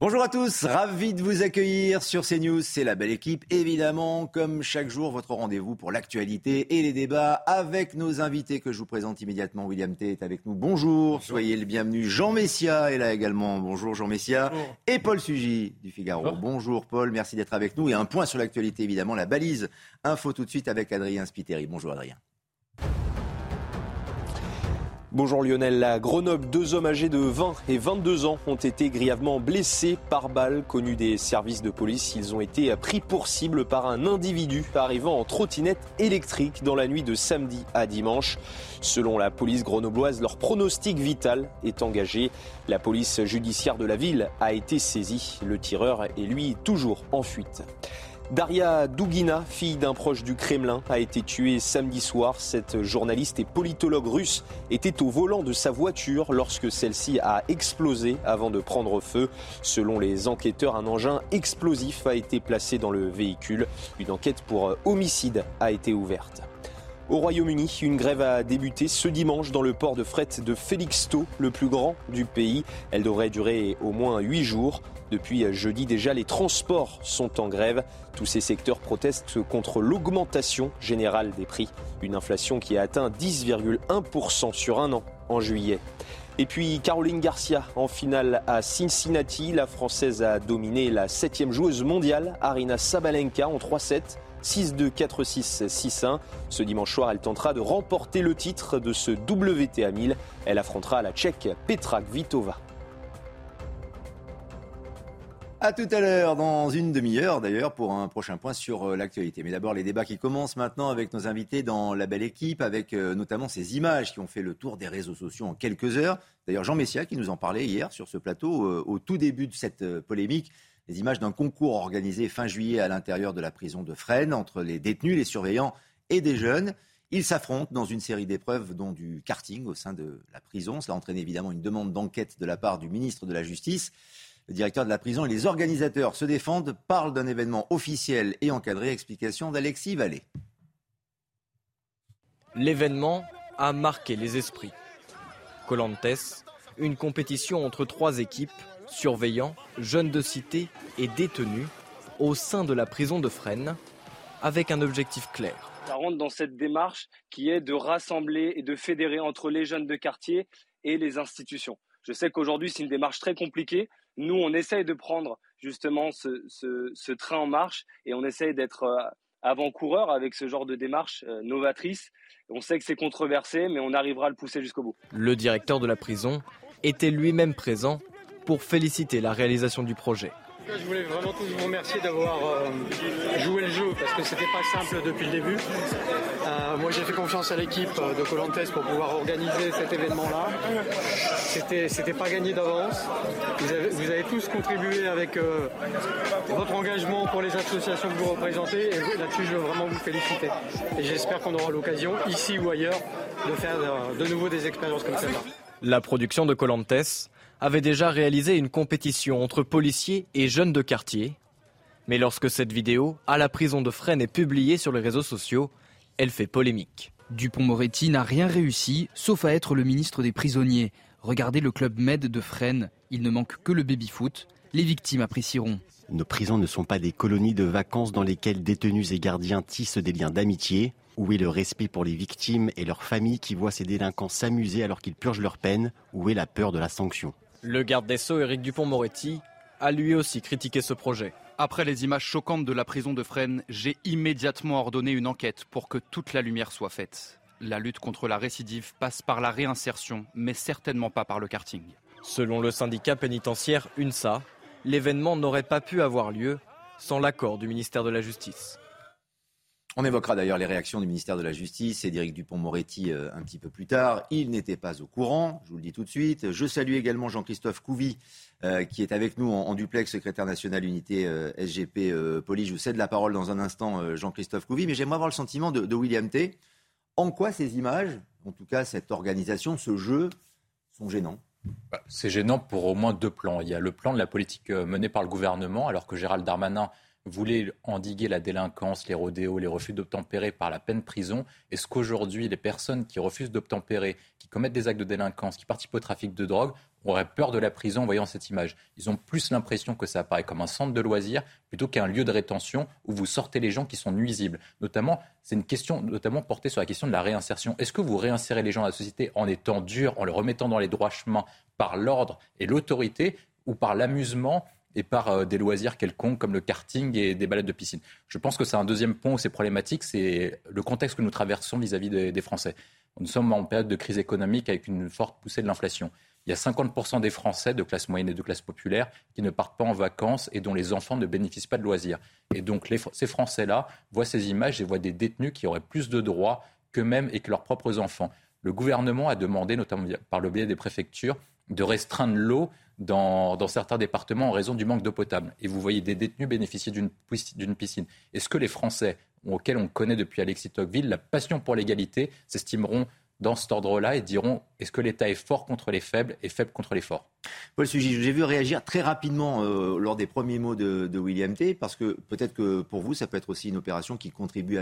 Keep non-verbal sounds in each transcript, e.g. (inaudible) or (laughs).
Bonjour à tous, ravi de vous accueillir sur CNews. C'est la belle équipe, évidemment, comme chaque jour, votre rendez-vous pour l'actualité et les débats avec nos invités que je vous présente immédiatement. William T est avec nous. Bonjour, soyez le bienvenu. Jean Messia est là également. Bonjour Jean Messia. Et Paul Sugy du Figaro. Bonjour Paul, merci d'être avec nous. Et un point sur l'actualité, évidemment, la balise. Info tout de suite avec Adrien Spiteri. Bonjour Adrien. Bonjour Lionel, à Grenoble, deux hommes âgés de 20 et 22 ans ont été grièvement blessés par balles. Connus des services de police, ils ont été pris pour cible par un individu arrivant en trottinette électrique dans la nuit de samedi à dimanche. Selon la police grenobloise, leur pronostic vital est engagé. La police judiciaire de la ville a été saisie. Le tireur est lui toujours en fuite. Daria Dugina, fille d'un proche du Kremlin, a été tuée samedi soir. Cette journaliste et politologue russe était au volant de sa voiture lorsque celle-ci a explosé avant de prendre feu. Selon les enquêteurs, un engin explosif a été placé dans le véhicule. Une enquête pour homicide a été ouverte. Au Royaume-Uni, une grève a débuté ce dimanche dans le port de fret de Felixstowe, le plus grand du pays. Elle devrait durer au moins huit jours. Depuis jeudi déjà, les transports sont en grève. Tous ces secteurs protestent contre l'augmentation générale des prix. Une inflation qui a atteint 10,1% sur un an en juillet. Et puis Caroline Garcia en finale à Cincinnati. La Française a dominé la septième joueuse mondiale, Arina Sabalenka, en 3-7. 6-2, 4-6, 6-1. Ce dimanche soir, elle tentera de remporter le titre de ce WTA 1000. Elle affrontera la Tchèque Petra Kvitova. À tout à l'heure, dans une demi-heure d'ailleurs, pour un prochain point sur euh, l'actualité. Mais d'abord, les débats qui commencent maintenant avec nos invités dans la belle équipe, avec euh, notamment ces images qui ont fait le tour des réseaux sociaux en quelques heures. D'ailleurs, Jean Messia qui nous en parlait hier sur ce plateau, euh, au tout début de cette polémique, les images d'un concours organisé fin juillet à l'intérieur de la prison de Fresnes entre les détenus, les surveillants et des jeunes. Ils s'affrontent dans une série d'épreuves, dont du karting au sein de la prison. Cela entraîne évidemment une demande d'enquête de la part du ministre de la Justice. Le directeur de la prison et les organisateurs se défendent, parlent d'un événement officiel et encadré. Explication d'Alexis Vallée. L'événement a marqué les esprits. Colantes, une compétition entre trois équipes, surveillants, jeunes de cité et détenus, au sein de la prison de Fresnes, avec un objectif clair. Ça rentre dans cette démarche qui est de rassembler et de fédérer entre les jeunes de quartier et les institutions. Je sais qu'aujourd'hui, c'est une démarche très compliquée, nous, on essaye de prendre justement ce, train en marche et on essaye d'être euh, avant-coureur avec ce genre de démarche euh, novatrice. On sait que c'est controversé, mais on arrivera à le pousser jusqu'au bout. Le directeur de la prison était lui-même présent pour féliciter la réalisation du projet. Je voulais vraiment tous vous remercier d'avoir euh, joué le jeu parce que c'était pas simple depuis le début. Euh, moi j'ai fait confiance à l'équipe de Colantes pour pouvoir organiser cet événement-là. C'était, c'était pas gagné d'avance. Vous avez, tous contribué avec euh, votre engagement pour les associations que vous représentez et là-dessus je veux vraiment vous féliciter. Et j'espère qu'on aura l'occasion, ici ou ailleurs, de faire de nouveau des expériences comme celle-là. La production de Colantes avait déjà réalisé une compétition entre policiers et jeunes de quartier. Mais lorsque cette vidéo, à la prison de Fresnes, est publiée sur les réseaux sociaux, elle fait polémique. Dupont-Moretti n'a rien réussi, sauf à être le ministre des prisonniers. Regardez le club Med de Fresnes, il ne manque que le baby-foot. Les victimes apprécieront. Nos prisons ne sont pas des colonies de vacances dans lesquelles détenus et gardiens tissent des liens d'amitié. Où est le respect pour les victimes et leurs familles qui voient ces délinquants s'amuser alors qu'ils purgent leur peine? Où est la peur de la sanction? Le garde des Sceaux, Éric Dupont-Moretti, a lui aussi critiqué ce projet. Après les images choquantes de la prison de Fresnes, j'ai immédiatement ordonné une enquête pour que toute la lumière soit faite. La lutte contre la récidive passe par la réinsertion, mais certainement pas par le karting. Selon le syndicat pénitentiaire UNSA, l'événement n'aurait pas pu avoir lieu sans l'accord du ministère de la Justice. On évoquera d'ailleurs les réactions du ministère de la Justice et d'Éric Dupont-Moretti euh, un petit peu plus tard. Il n'était pas au courant, je vous le dis tout de suite. Je salue également Jean-Christophe Couvi, euh, qui est avec nous en, duplex, secrétaire national unité euh, SGP Police. Je vous cède la parole dans un instant, Jean-Christophe Couvi, mais j'aimerais avoir le sentiment de, William T. En quoi ces images, en tout cas cette organisation, ce jeu, sont gênants? Bah, C'est gênant pour au moins deux plans. Il y a le plan de la politique menée par le gouvernement, alors que Gérald Darmanin voulait endiguer la délinquance, les rodéos, les refus d'obtempérer par la peine prison Est-ce qu'aujourd'hui, les personnes qui refusent d'obtempérer, qui commettent des actes de délinquance, qui participent au trafic de drogue, auraient peur de la prison en voyant cette image? Ils ont plus l'impression que ça apparaît comme un centre de loisirs plutôt qu'un lieu de rétention où vous sortez les gens qui sont nuisibles. Notamment, c'est une question notamment portée sur la question de la réinsertion. Est-ce que vous réinsérez les gens dans la société en étant dur, en les remettant dans les droits chemins par l'ordre et l'autorité ou par l'amusement et par euh, des loisirs quelconques comme le karting et des balades de piscine. Je pense que c'est un deuxième point où c'est problématique, c'est le contexte que nous traversons vis-à-vis des, Français. Nous sommes en période de crise économique avec une forte poussée de l'inflation. Il y a 50% des Français de classe moyenne et de classe populaire qui ne partent pas en vacances et dont les enfants ne bénéficient pas de loisirs. Et donc ces Français-là voient ces images et voient des détenus qui auraient plus de droits qu'eux-mêmes et que leurs propres enfants. Le gouvernement a demandé, notamment par le biais des préfectures, de restreindre l'eau dans, certains départements en raison du manque d'eau potable. Et vous voyez des détenus bénéficier d'une piscine. Est-ce que les Français, auxquels on connaît depuis Alexis Tocqueville, la passion pour l'égalité, s'estimeront dans cet ordre-là et diront est-ce que l'État est fort contre les faibles et faible contre les forts? Paul Sugy, j'ai vu réagir très rapidement euh, lors des premiers mots de, William T, parce que peut-être que pour vous, ça peut être aussi une opération qui contribue à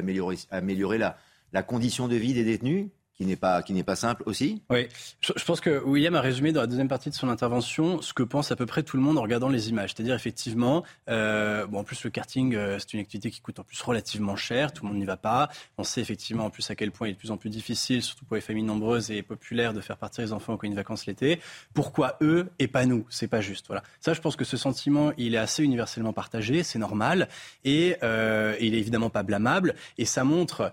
améliorer, la condition de vie des détenus qui n'est pas, qui n'est pas simple aussi. Oui, je, pense que William a résumé dans la deuxième partie de son intervention ce que pense à peu près tout le monde en regardant les images. C'est-à-dire effectivement, euh, bon, en plus le karting, euh, c'est une activité qui coûte en plus relativement cher, tout le monde n'y va pas. On sait effectivement en plus à quel point il est de plus en plus difficile, surtout pour les familles nombreuses et populaires, de faire partir les enfants aux colonies de vacances l'été. Pourquoi eux et pas nous? C'est pas juste. Voilà. Ça, je pense que ce sentiment, il est assez universellement partagé, c'est normal et euh, il est évidemment pas blâmable et ça montre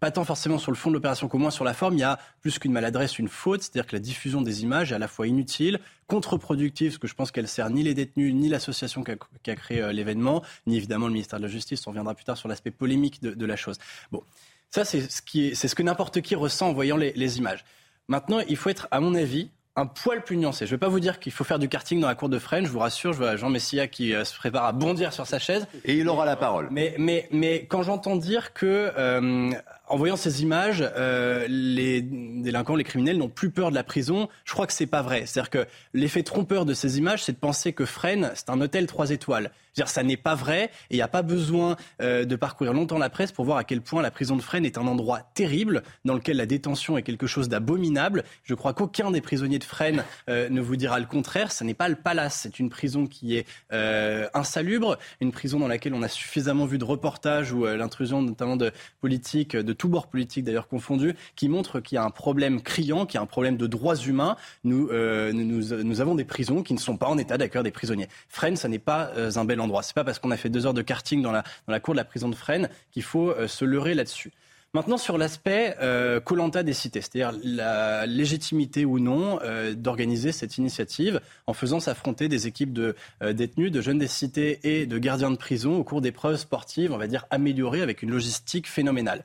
pas tant forcément sur le fond de l'opération qu'au moins sur la forme, il y a plus qu'une maladresse, une faute, c'est-à-dire que la diffusion des images est à la fois inutile, contre-productive, parce que je pense qu'elle sert ni les détenus, ni l'association qui a, créé euh, l'événement, ni évidemment le ministère de la Justice. On reviendra plus tard sur l'aspect polémique de, la chose. Bon, ça c'est ce, qui c'est ce que n'importe qui ressent en voyant les, les images. Maintenant, il faut être, à mon avis, un poil plus nuancé. Je ne vais pas vous dire qu'il faut faire du karting dans la cour de Fresnes. Je vous rassure, je vois Jean Messia qui euh, se prépare à bondir sur sa chaise. Et il aura la parole. Mais, mais, mais quand j'entends dire que euh, en voyant ces images, euh, les délinquants, les criminels n'ont plus peur de la prison. Je crois que c'est pas vrai. C'est-à-dire que l'effet trompeur de ces images, c'est de penser que Fresnes, c'est un hôtel trois étoiles. dire ça n'est pas vrai et il n'y a pas besoin euh, de parcourir longtemps la presse pour voir à quel point la prison de Fresnes est un endroit terrible dans lequel la détention est quelque chose d'abominable. Je crois qu'aucun des prisonniers de Fresnes euh, ne vous dira le contraire. Ce n'est pas le palace. C'est une prison qui est insalubre, une prison dans laquelle on a suffisamment vu de reportages où l'intrusion notamment de politiques, de tous bords politiques d'ailleurs confondus, qui montrent qu'il y a un problème criant, qu'il y a un problème de droits humains. Nous, euh, nous, nous, avons des prisons qui ne sont pas en état d'accueillir des prisonniers. Fresnes, ça n'est pas euh, un bel endroit. C'est pas parce qu'on a fait deux heures de karting dans la, dans la cour de la prison de Fresnes qu'il faut euh, se leurrer là-dessus. Maintenant, sur l'aspect Colanta des cités, c'est-à-dire la légitimité ou non d'organiser cette initiative en faisant s'affronter des équipes de détenus, de jeunes des cités et de gardiens de prison au cours d'épreuves sportives, on va dire améliorées avec une logistique phénoménale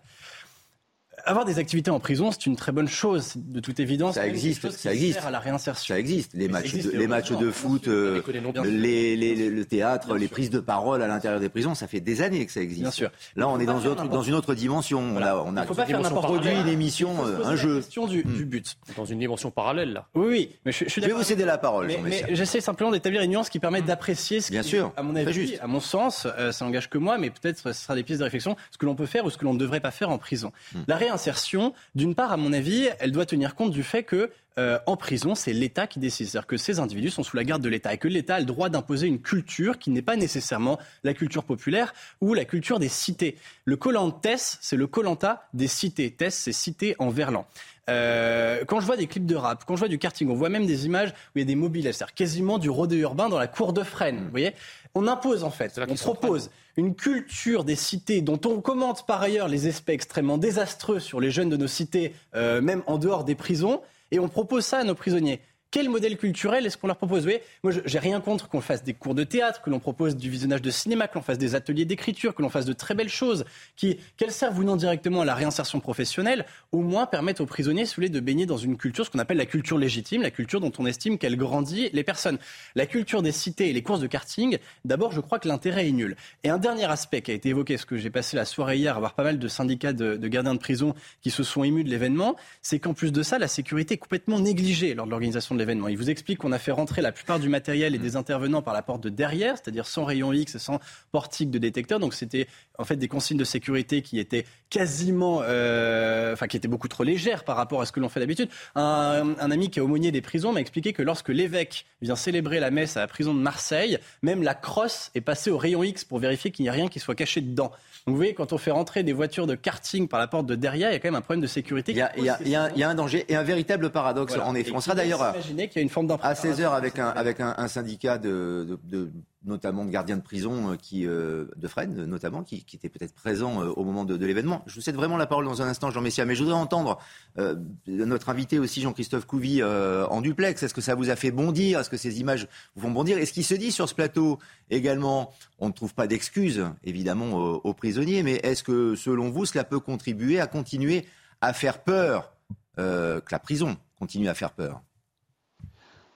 avoir des activités en prison, c'est une très bonne chose, de toute évidence. Ça existe, ça existe. à la réinsertion. Ça existe. Les matchs, de, les matchs de foot, euh, les, les, le théâtre, les prises de parole à l'intérieur des prisons, ça fait des années que ça existe. Bien sûr. Là, on est dans, autre, dans une autre dimension. On a, on a faut pas faire produit une émission, euh, un jeu. question du, du, but. Dans une dimension parallèle, là. Oui, oui. Mais je, je, vais vous céder la parole. Mais, mais j'essaie simplement d'établir une nuance qui permet d'apprécier ce sûr. à mon avis, à mon sens, euh, ça engage que moi, mais peut-être ce sera des pièces de réflexion, ce que l'on peut faire ou ce que l'on ne devrait pas faire en prison. Hmm. La réinsertion, d'une part, à mon avis, elle doit tenir compte du fait que euh, en prison, c'est l'État qui décide. C'est-à-dire que ces individus sont sous la garde de l'État et que l'État a le droit d'imposer une culture qui n'est pas nécessairement la culture populaire ou la culture des cités. Le collant Tess, c'est le Colanta des cités. Tess, c'est cité en verlan. Euh, quand je vois des clips de rap, quand je vois du karting, on voit même des images où il y a des mobiles, c'est-à-dire quasiment du rodéo urbain dans la cour de Fresnes. Vous voyez On impose en fait, on propose une culture des cités dont on commente par ailleurs les aspects extrêmement désastreux sur les jeunes de nos cités, euh, même en dehors des prisons, et on propose ça à nos prisonniers. Quel modèle culturel est-ce qu'on leur propose Vous voyez, moi, j'ai rien contre qu'on fasse des cours de théâtre, que l'on propose du visionnage de cinéma, que l'on fasse des ateliers d'écriture, que l'on fasse de très belles choses, qui, qu'elles servent ou non directement à la réinsertion professionnelle, au moins permettent aux prisonniers, si vous voulez, de baigner dans une culture, ce qu'on appelle la culture légitime, la culture dont on estime qu'elle grandit les personnes. La culture des cités et les courses de karting, d'abord, je crois que l'intérêt est nul. Et un dernier aspect qui a été évoqué, ce que j'ai passé la soirée hier à voir pas mal de syndicats de, de gardiens de prison qui se sont émus de l'événement, c'est qu'en plus de ça, la sécurité est complètement négligée lors de l'organisation de l'événement. Il vous explique qu'on a fait rentrer la plupart du matériel et des intervenants par la porte de derrière, c'est-à-dire sans rayon X sans portique de détecteur. Donc c'était en fait des consignes de sécurité qui étaient quasiment, euh, enfin qui étaient beaucoup trop légères par rapport à ce que l'on fait d'habitude. Un, un, ami qui est aumônier des prisons m'a expliqué que lorsque l'évêque vient célébrer la messe à la prison de Marseille, même la crosse est passée au rayon X pour vérifier qu'il n'y a rien qui soit caché dedans. Donc vous voyez, quand on fait rentrer des voitures de karting par la porte de derrière, il y a quand même un problème de sécurité. Il y y y y a un, danger et un véritable paradoxe voilà. en effet. on sera d'ailleurs qu'il y a une forme à 16h avec un, avec un, un syndicat de, de, de notamment de gardiens de prison euh, qui, euh, de Fresnes notamment, qui, qui était peut-être présent euh, au moment de, de l'événement. Je vous cède vraiment la parole dans un instant, Jean Messia, mais je voudrais entendre euh, notre invité aussi, Jean-Christophe Couvi, en duplex. Est-ce que ça vous a fait bondir? Est-ce que ces images vous font bondir? Et ce qui se dit sur ce plateau également, on ne trouve pas d'excuses, évidemment, aux, aux, prisonniers, mais est-ce que, selon vous, cela peut contribuer à continuer à faire peur, euh, que la prison continue à faire peur?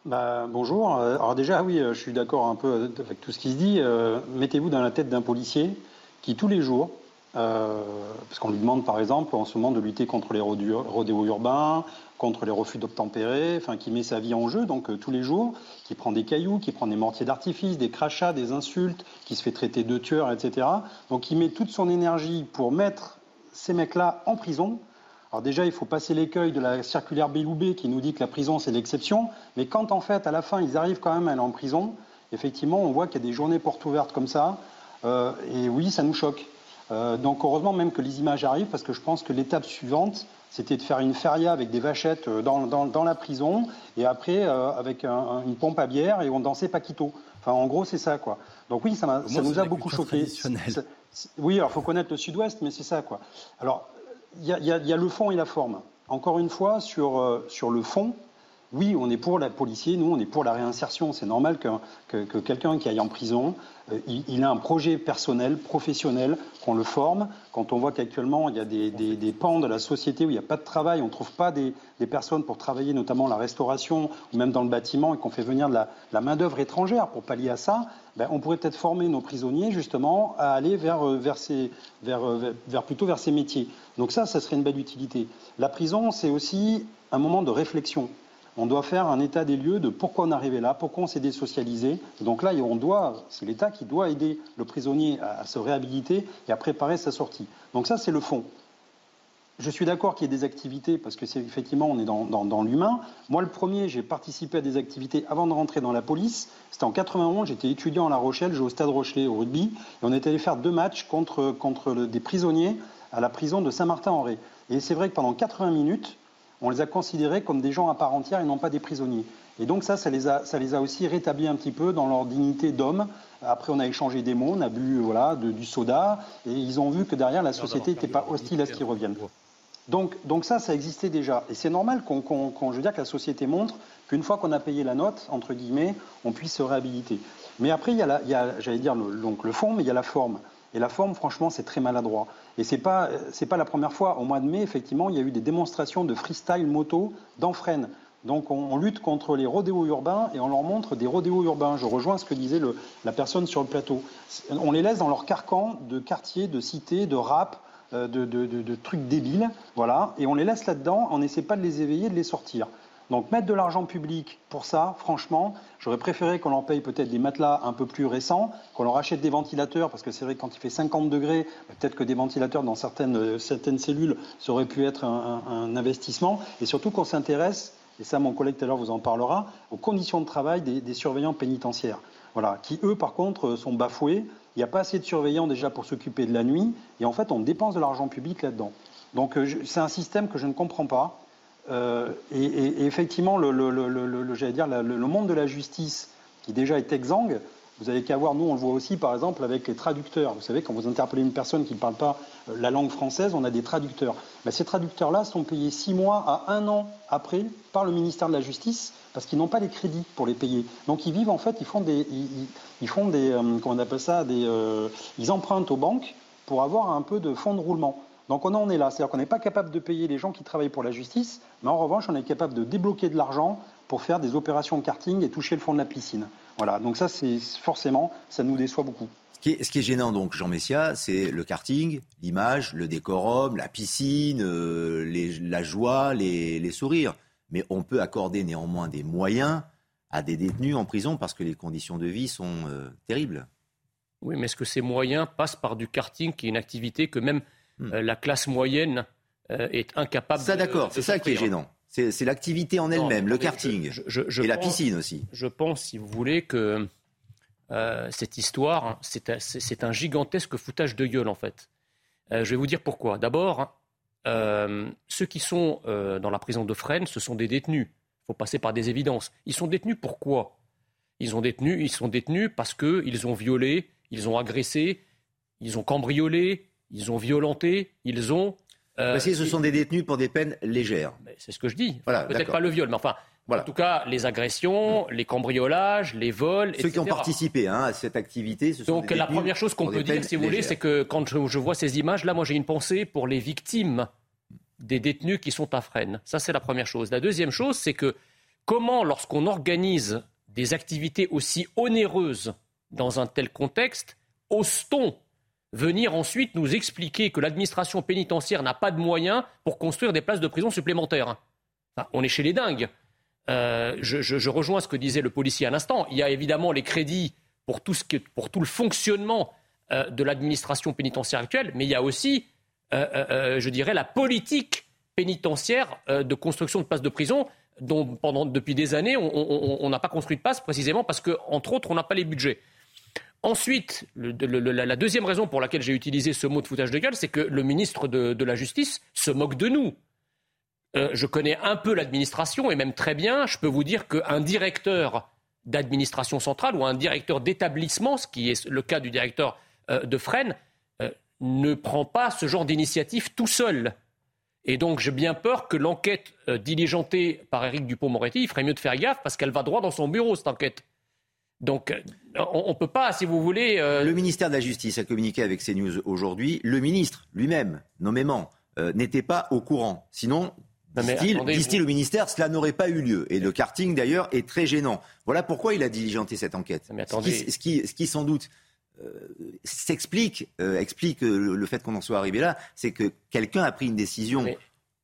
Bah, bonjour. Alors déjà, oui, je suis d'accord un peu avec tout ce qui se dit. Euh, Mettez-vous dans la tête d'un policier qui, tous les jours, euh, parce qu'on lui demande par exemple en ce moment de lutter contre les rodéos urbains, contre les refus d'obtempérer, enfin qui met sa vie en jeu, donc euh, tous les jours, qui prend des cailloux, qui prend des mortiers d'artifice, des crachats, des insultes, qui se fait traiter de tueur, etc. Donc il met toute son énergie pour mettre ces mecs-là en prison. Alors déjà, il faut passer l'écueil de la circulaire Belloubet qui nous dit que la prison, c'est l'exception. Mais quand, en fait, à la fin, ils arrivent quand même à aller en prison, effectivement, on voit qu'il y a des journées portes ouvertes comme ça. Euh, et oui, ça nous choque. Euh, donc heureusement même que les images arrivent, parce que je pense que l'étape suivante, c'était de faire une feria avec des vachettes dans, dans, dans la prison, et après euh, avec un, une pompe à bière, et on dansait Paquito. Enfin, en gros, c'est ça, quoi. Donc oui, ça, ça nous a beaucoup choqué. Oui, alors il faut connaître le Sud-Ouest, mais c'est ça, quoi. Alors, il y, a le fond et la forme. Encore une fois, sur, euh, sur le fond, oui, on est pour la policier, nous, on est pour la réinsertion. C'est normal que, que, que quelqu'un qui aille en prison, euh, il, il, a un projet personnel, professionnel, qu'on le forme. Quand on voit qu'actuellement, il y a des, des, des, pans de la société où il n'y a pas de travail, on ne trouve pas des, des, personnes pour travailler, notamment la restauration ou même dans le bâtiment, et qu'on fait venir de la, la main-d'œuvre étrangère pour pallier à ça, ben, on pourrait peut-être former nos prisonniers justement à aller vers, vers, ces, vers, vers, plutôt vers ces métiers. Donc ça, ça serait une belle utilité. La prison, c'est aussi un moment de réflexion on doit faire un état des lieux de pourquoi on est arrivé là, pourquoi on s'est désocialisé. Donc là, on doit, c'est l'État qui doit aider le prisonnier à, se réhabiliter et à préparer sa sortie. Donc ça, c'est le fond. Je suis d'accord qu'il y ait des activités parce que c'est effectivement on est dans, l'humain. Moi, le premier, j'ai participé à des activités avant de rentrer dans la police. C'était en 91. J'étais étudiant à La Rochelle, j'ai au Stade Rochelet au rugby, et on était allé faire deux matchs contre des prisonniers à la prison de Saint-Martin-en-Ré. Et c'est vrai que pendant 80 minutes, on les a considérés comme des gens à part entière et non pas des prisonniers. Et donc ça, ça les a, ça les a aussi rétablis un petit peu dans leur dignité d'homme. Après, on a échangé des mots, on a bu voilà, de, du soda, et ils ont vu que derrière, la société n'était pas hostile à ce qu'ils reviennent. Donc, donc ça, ça existait déjà. Et c'est normal qu'on, je veux dire, que la société montre qu'une fois qu'on a payé la note, entre guillemets, on puisse se réhabiliter. Mais après, il y a, la, il y a j'allais dire, le, donc le fond, mais il y a la forme. Et la forme, franchement, c'est très maladroit. Et c'est pas, pas la première fois. Au mois de mai, effectivement, il y a eu des démonstrations de freestyle moto dans Fresnes. Donc on, on, lutte contre les rodéos urbains et on leur montre des rodéos urbains. Je rejoins ce que disait le, la personne sur le plateau. On les laisse dans leur carcan de quartier, de cité, de rap, euh, de, de, de, de, trucs débiles, voilà, et on les laisse là-dedans. On n'essaie pas de les éveiller, de les sortir. Donc mettre de l'argent public pour ça, franchement, j'aurais préféré qu'on leur paye peut-être des matelas un peu plus récents, qu'on leur achète des ventilateurs, parce que c'est vrai que quand il fait 50 degrés, peut-être que des ventilateurs dans certaines, certaines cellules, ça aurait pu être un, investissement, et surtout qu'on s'intéresse, et ça mon collègue tout à l'heure vous en parlera, aux conditions de travail des, des surveillants pénitentiaires. Voilà, qui eux par contre sont bafoués, il n'y a pas assez de surveillants déjà pour s'occuper de la nuit, et en fait on dépense de l'argent public là-dedans. Donc c'est un système que je ne comprends pas. Euh, et, effectivement, le, monde de la justice, qui déjà est exsangue, Vous avez qu'à voir, nous on le voit aussi par exemple avec les traducteurs. Vous savez, quand vous interpellez une personne qui ne parle pas euh, la langue française, on a des traducteurs. Ben, ces traducteurs-là sont payés six mois à un an après par le ministère de la Justice parce qu'ils n'ont pas les crédits pour les payer. Donc ils vivent en fait, ils font des, ils, font des, euh, comment on appelle ça, des, ils empruntent aux banques pour avoir un peu de fonds de roulement. Donc on en est là, c'est-à-dire qu'on n'est pas capable de payer les gens qui travaillent pour la justice, mais en revanche on est capable de débloquer de l'argent pour faire des opérations de karting et toucher le fond de la piscine. Voilà, donc ça, c'est forcément, ça nous déçoit beaucoup. Ce qui, est, gênant, donc, Jean Messia, c'est le karting, l'image, le décorum, la piscine, euh, la joie, les, sourires. Mais on peut accorder néanmoins des moyens à des détenus en prison parce que les conditions de vie sont euh, terribles. Oui, mais est-ce que ces moyens passent par du karting, qui est une activité que même hmm. euh, la classe moyenne est incapable ça, d'accord, c'est ça qui est gênant. C'est l'activité en elle-même, le karting et la piscine aussi. Je pense, si vous voulez, que euh, cette histoire, hein, c'est un gigantesque foutage de gueule en fait. Euh, je vais vous dire pourquoi. D'abord, euh, ceux qui sont dans la prison de Fresnes, ce sont des détenus. Il faut passer par des évidences. Ils sont détenus pourquoi? Ils, ont détenus, ils sont détenus parce qu'ils ont violé, ils ont agressé, ils ont cambriolé, ils ont violenté, ils ont euh, Parce que ce sont des détenus pour des peines légères. C'est ce que je dis. Peut-être pas le viol, mais enfin, en tout cas, les agressions, les cambriolages, les vols, Ceux qui ont participé hein, à cette activité, ce sont Donc la première chose qu'on peut dire, si vous voulez, c'est que quand je, vois ces images, là, moi j'ai une pensée pour les victimes des détenus qui sont à Fresnes. Ça, c'est la première chose. La deuxième chose, c'est que comment, lorsqu'on organise des activités aussi onéreuses dans un tel contexte, ose-t-on venir ensuite nous expliquer que l'administration pénitentiaire n'a pas de moyens pour construire des places de prison supplémentaires. on est chez les dingues. Euh, je, rejoins ce que disait le policier à l'instant. Il y a évidemment les crédits pour tout, ce pour tout le fonctionnement euh, de l'administration pénitentiaire actuelle, mais il y a aussi, euh, je dirais, la politique pénitentiaire de construction de places de prison dont depuis des années, on n'a pas construit de places précisément parce qu'entre autres, on n'a pas les budgets. Ensuite, la deuxième raison pour laquelle j'ai utilisé ce mot de foutage de gueule, c'est que le ministre de, la Justice se moque de nous. Euh, je connais un peu l'administration et même très bien. Je peux vous dire qu'un directeur d'administration centrale ou un directeur d'établissement, ce qui est le cas du directeur euh, de Fresnes, euh, ne prend pas ce genre d'initiative tout seul. Et donc j'ai bien peur que l'enquête diligentée par Éric Dupont-Moretti, il ferait mieux de faire gaffe parce qu'elle va droit dans son bureau, cette enquête. Donc, euh, on ne peut pas, si vous voulez. Euh, le ministère de la Justice a communiqué avec CNews aujourd'hui. Le ministre lui-même, nommément, euh, n'était pas au courant. Sinon, disent-ils au ministère, cela n'aurait pas eu lieu. Et le karting, d'ailleurs, est très gênant. Voilà pourquoi il a diligenté cette enquête. Ce, qui, sans doute, s'explique, explique le, fait qu'on en soit arrivé là, c'est que quelqu'un a pris une décision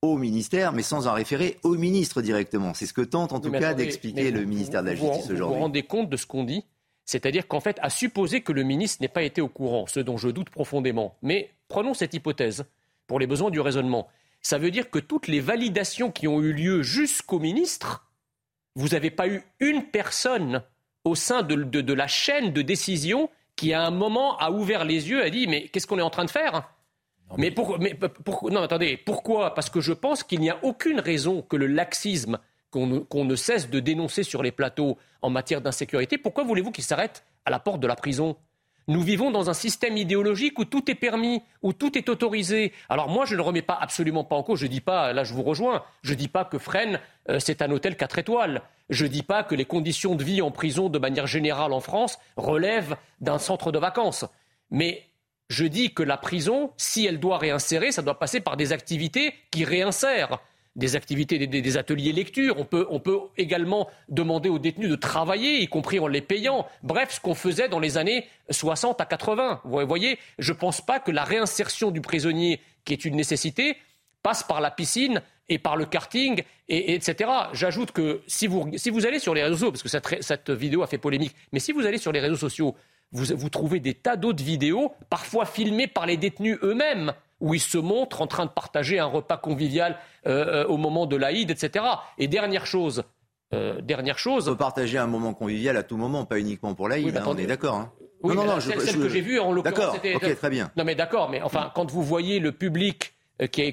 au ministère, mais sans en référer au ministre directement. C'est ce que tente en tout cas d'expliquer le ministère de la Justice aujourd'hui. Vous vous rendez compte de ce qu'on dit? C'est-à-dire qu'en fait, à supposer que le ministre n'ait pas été au courant, ce dont je doute profondément, mais prenons cette hypothèse pour les besoins du raisonnement. Ça veut dire que toutes les validations qui ont eu lieu jusqu'au ministre, vous n'avez pas eu une personne au sein de, de, la chaîne de décision qui à un moment a ouvert les yeux a dit mais qu'est-ce qu'on est en train de faire? Mais, pour, mais non, attendez, pourquoi? Parce que je pense qu'il n'y a aucune raison que le laxisme qu'on ne cesse de dénoncer sur les plateaux en matière d'insécurité, pourquoi voulez-vous qu'il s'arrête à la porte de la prison? Nous vivons dans un système idéologique où tout est permis, où tout est autorisé. Alors moi, je ne remets pas absolument pas en cause. Je ne dis pas, là, je vous rejoins. Je ne dis pas que Fresnes euh, c'est un hôtel 4 étoiles. Je ne dis pas que les conditions de vie en prison, de manière générale en France, relèvent d'un centre de vacances. Mais je dis que la prison, si elle doit réinsérer, ça doit passer par des activités qui réinsèrent des activités, des, ateliers lecture. On peut, on peut, également demander aux détenus de travailler, y compris en les payant. Bref, ce qu'on faisait dans les années 60 à 80. Vous voyez, je ne pense pas que la réinsertion du prisonnier, qui est une nécessité, passe par la piscine et par le karting, et, etc. J'ajoute que si vous, si vous allez sur les réseaux parce que cette, cette vidéo a fait polémique, mais si vous allez sur les réseaux sociaux, vous, trouvez des tas d'autres vidéos, parfois filmées par les détenus eux-mêmes, où ils se montrent en train de partager un repas convivial euh, euh, au moment de l'Aïd, etc. Et dernière chose, euh, dernière chose. On peut partager un moment convivial à tout moment, pas uniquement pour l'Aïd, hein, on est d'accord. Hein. Oui, non, non, celle, que j'ai vue en l'occurrence, c'était. Ok, très bien. Non, mais d'accord, mais enfin, quand vous voyez le public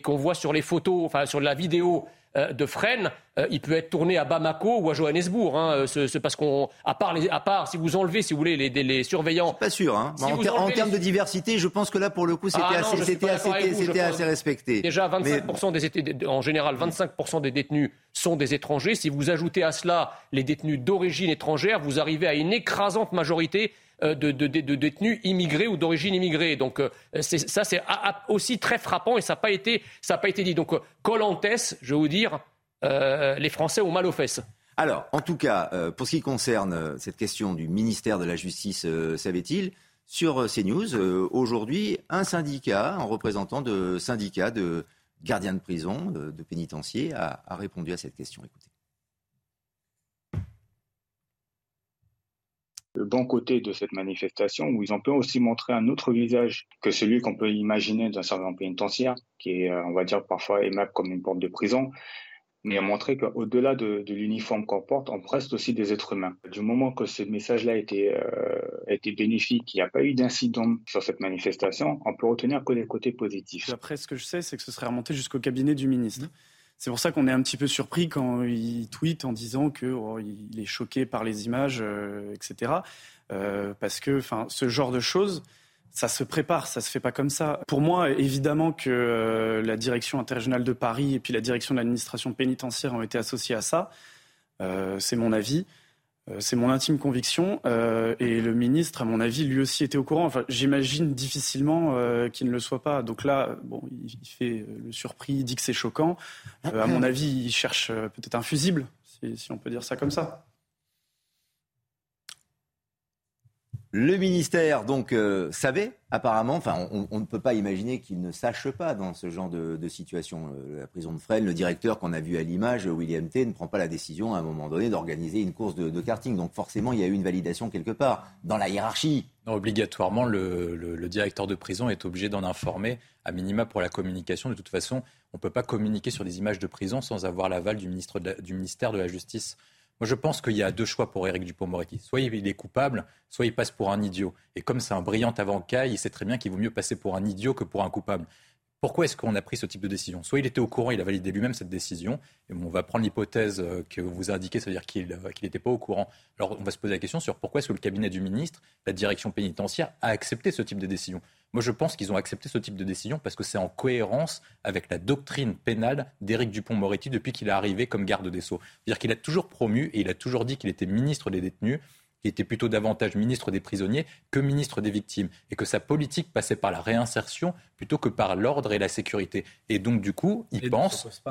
qu'on voit sur les photos, enfin sur la vidéo, de Fresnes, euh, il peut être tourné à Bamako ou à Johannesburg. Hein, c'est parce qu'on, à part, à part, si vous enlevez, si vous voulez, les, les surveillants. Pas sûr. Hein. en, termes de diversité, je pense que là, pour le coup, c'était ah assez, respecté. Déjà, 25% des, en général, 25% des détenus sont des étrangers. Si vous ajoutez à cela les détenus d'origine étrangère, vous arrivez à une écrasante majorité euh, de, détenus immigrés ou d'origine immigrée. Donc euh, ça, c'est aussi très frappant et ça n'a pas, été, pas été dit. Donc Colantes, je vais vous dire, euh, les Français ont mal aux fesses. Alors, en tout cas, pour ce qui concerne cette question du ministère de la Justice, savait-il sur CNews, aujourd'hui, un syndicat, un représentant de syndicat de gardiens de prison, de, pénitenciers, a, a répondu à cette question. Écoutez. Le bon côté de cette manifestation où ils ont pu aussi montrer un autre visage que celui qu'on peut imaginer d'un servant pénitentiaire, qui est, euh, on va dire, parfois aimable comme une porte de prison, mais ont montré qu'au-delà de, l'uniforme qu'on porte, on reste aussi des êtres humains. Du moment que ce message-là a été, euh, été bénéfique, il n'y a pas eu d'incident sur cette manifestation, on peut retenir que les côtés positifs. Après, ce que je sais, c'est que ce serait remonté jusqu'au cabinet du ministre. C'est pour ça qu'on est un petit peu surpris quand il tweet en disant qu'il oh, est choqué par les images, euh, etc. Euh, parce que ce genre de choses, ça se prépare, ça se fait pas comme ça. Pour moi, évidemment que euh, la direction interrégionale de Paris et puis la direction de l'administration pénitentiaire ont été associées à ça. c'est mon avis. Euh, c'est mon intime conviction. Euh, et le ministre, à mon avis, lui aussi était au courant. Enfin, j'imagine difficilement euh, qu'il ne le soit pas. Donc là, bon, il, fait le surpris, il dit que c'est choquant. à mon avis, il cherche peut-être un fusible, si on peut dire ça comme ça. Le ministère donc euh, savait apparemment, enfin on, ne peut pas imaginer qu'il ne sache pas dans ce genre de, situation. Euh, la prison de Fresnes, le directeur qu'on a vu à l'image, William T, ne prend pas la décision à un moment donné d'organiser une course de, karting. Donc forcément il y a eu une validation quelque part dans la hiérarchie. obligatoirement, le, directeur de prison est obligé d'en informer, à minima pour la communication. De toute façon, on ne peut pas communiquer sur des images de prison sans avoir l'aval du ministère de la Justice. Moi, je pense qu'il y a deux choix pour Éric Dupont-Moretti. Soit il est coupable, soit il passe pour un idiot. Et comme c'est un brillant avocat, il sait très bien qu'il vaut mieux passer pour un idiot que pour un coupable. Pourquoi est-ce qu'on a pris ce type de décision? Soit il était au courant, il a validé lui-même cette décision, et on va prendre l'hypothèse euh, que vous indiquez, c'est-à-dire qu'il n'était pas au courant. Alors on va se poser la question sur pourquoi est-ce que le cabinet du ministre, la direction pénitentiaire, a accepté ce type de décision? Moi je pense qu'ils ont accepté ce type de décision parce que c'est en cohérence avec la doctrine pénale d'Éric Dupont-Moretti depuis qu'il est arrivé comme garde des Sceaux. C'est-à-dire qu'il a toujours promu et il a toujours dit qu'il était ministre des détenus qui était plutôt davantage ministre des prisonniers que ministre des victimes, et que sa politique passait par la réinsertion plutôt que par l'ordre et la sécurité. Et donc, du coup, il pense,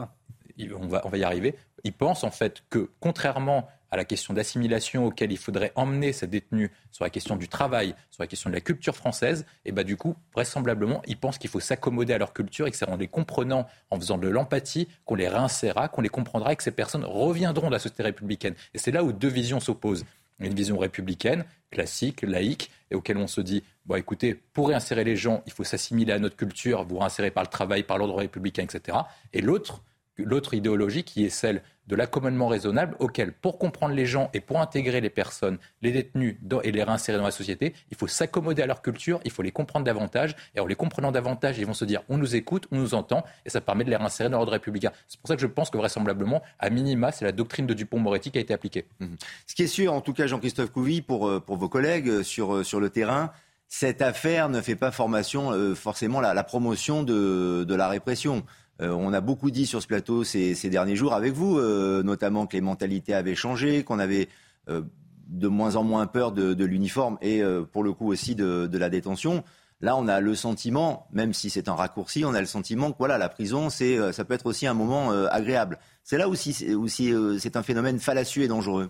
on va, on va y arriver, il pense en fait que, contrairement à la question d'assimilation auquel il faudrait emmener ces détenus sur la question du travail, sur la question de la culture française, et bah du coup, vraisemblablement, il pense qu'il faut s'accommoder à leur culture et que c'est en les comprenant, en faisant de l'empathie, qu'on les réinsérera, qu'on les comprendra et que ces personnes reviendront de la société républicaine. Et c'est là où deux visions s'opposent une vision républicaine, classique, laïque, et auquel on se dit, bon écoutez, pour réinsérer les gens, il faut s'assimiler à notre culture, vous réinsérer par le travail, par l'ordre républicain, etc. Et l'autre, l'autre idéologie qui est celle de l'accommodement raisonnable auquel, pour comprendre les gens et pour intégrer les personnes, les détenus et les réinsérer dans la société, il faut s'accommoder à leur culture, il faut les comprendre davantage. Et en les comprenant davantage, ils vont se dire on nous écoute, on nous entend, et ça permet de les réinsérer dans l'ordre républicain. C'est pour ça que je pense que vraisemblablement, à minima, c'est la doctrine de Dupont-Moretti qui a été appliquée. Mhm. Ce qui est sûr, en tout cas, Jean-Christophe Couvi, pour, euh, pour vos collègues euh, sur, euh, sur le terrain, cette affaire ne fait pas formation, forcément la, la promotion de, de la répression. Euh, on a beaucoup dit sur ce plateau ces, derniers jours avec vous, euh, notamment que les mentalités avaient changé, qu'on avait euh, de moins en moins peur de, l'uniforme et pour le coup aussi de, la détention. Là, on a le sentiment, même si c'est un raccourci, on a le sentiment que voilà, la prison, c'est, ça peut être aussi un moment agréable. C'est là aussi, c'est un phénomène fallacieux et dangereux.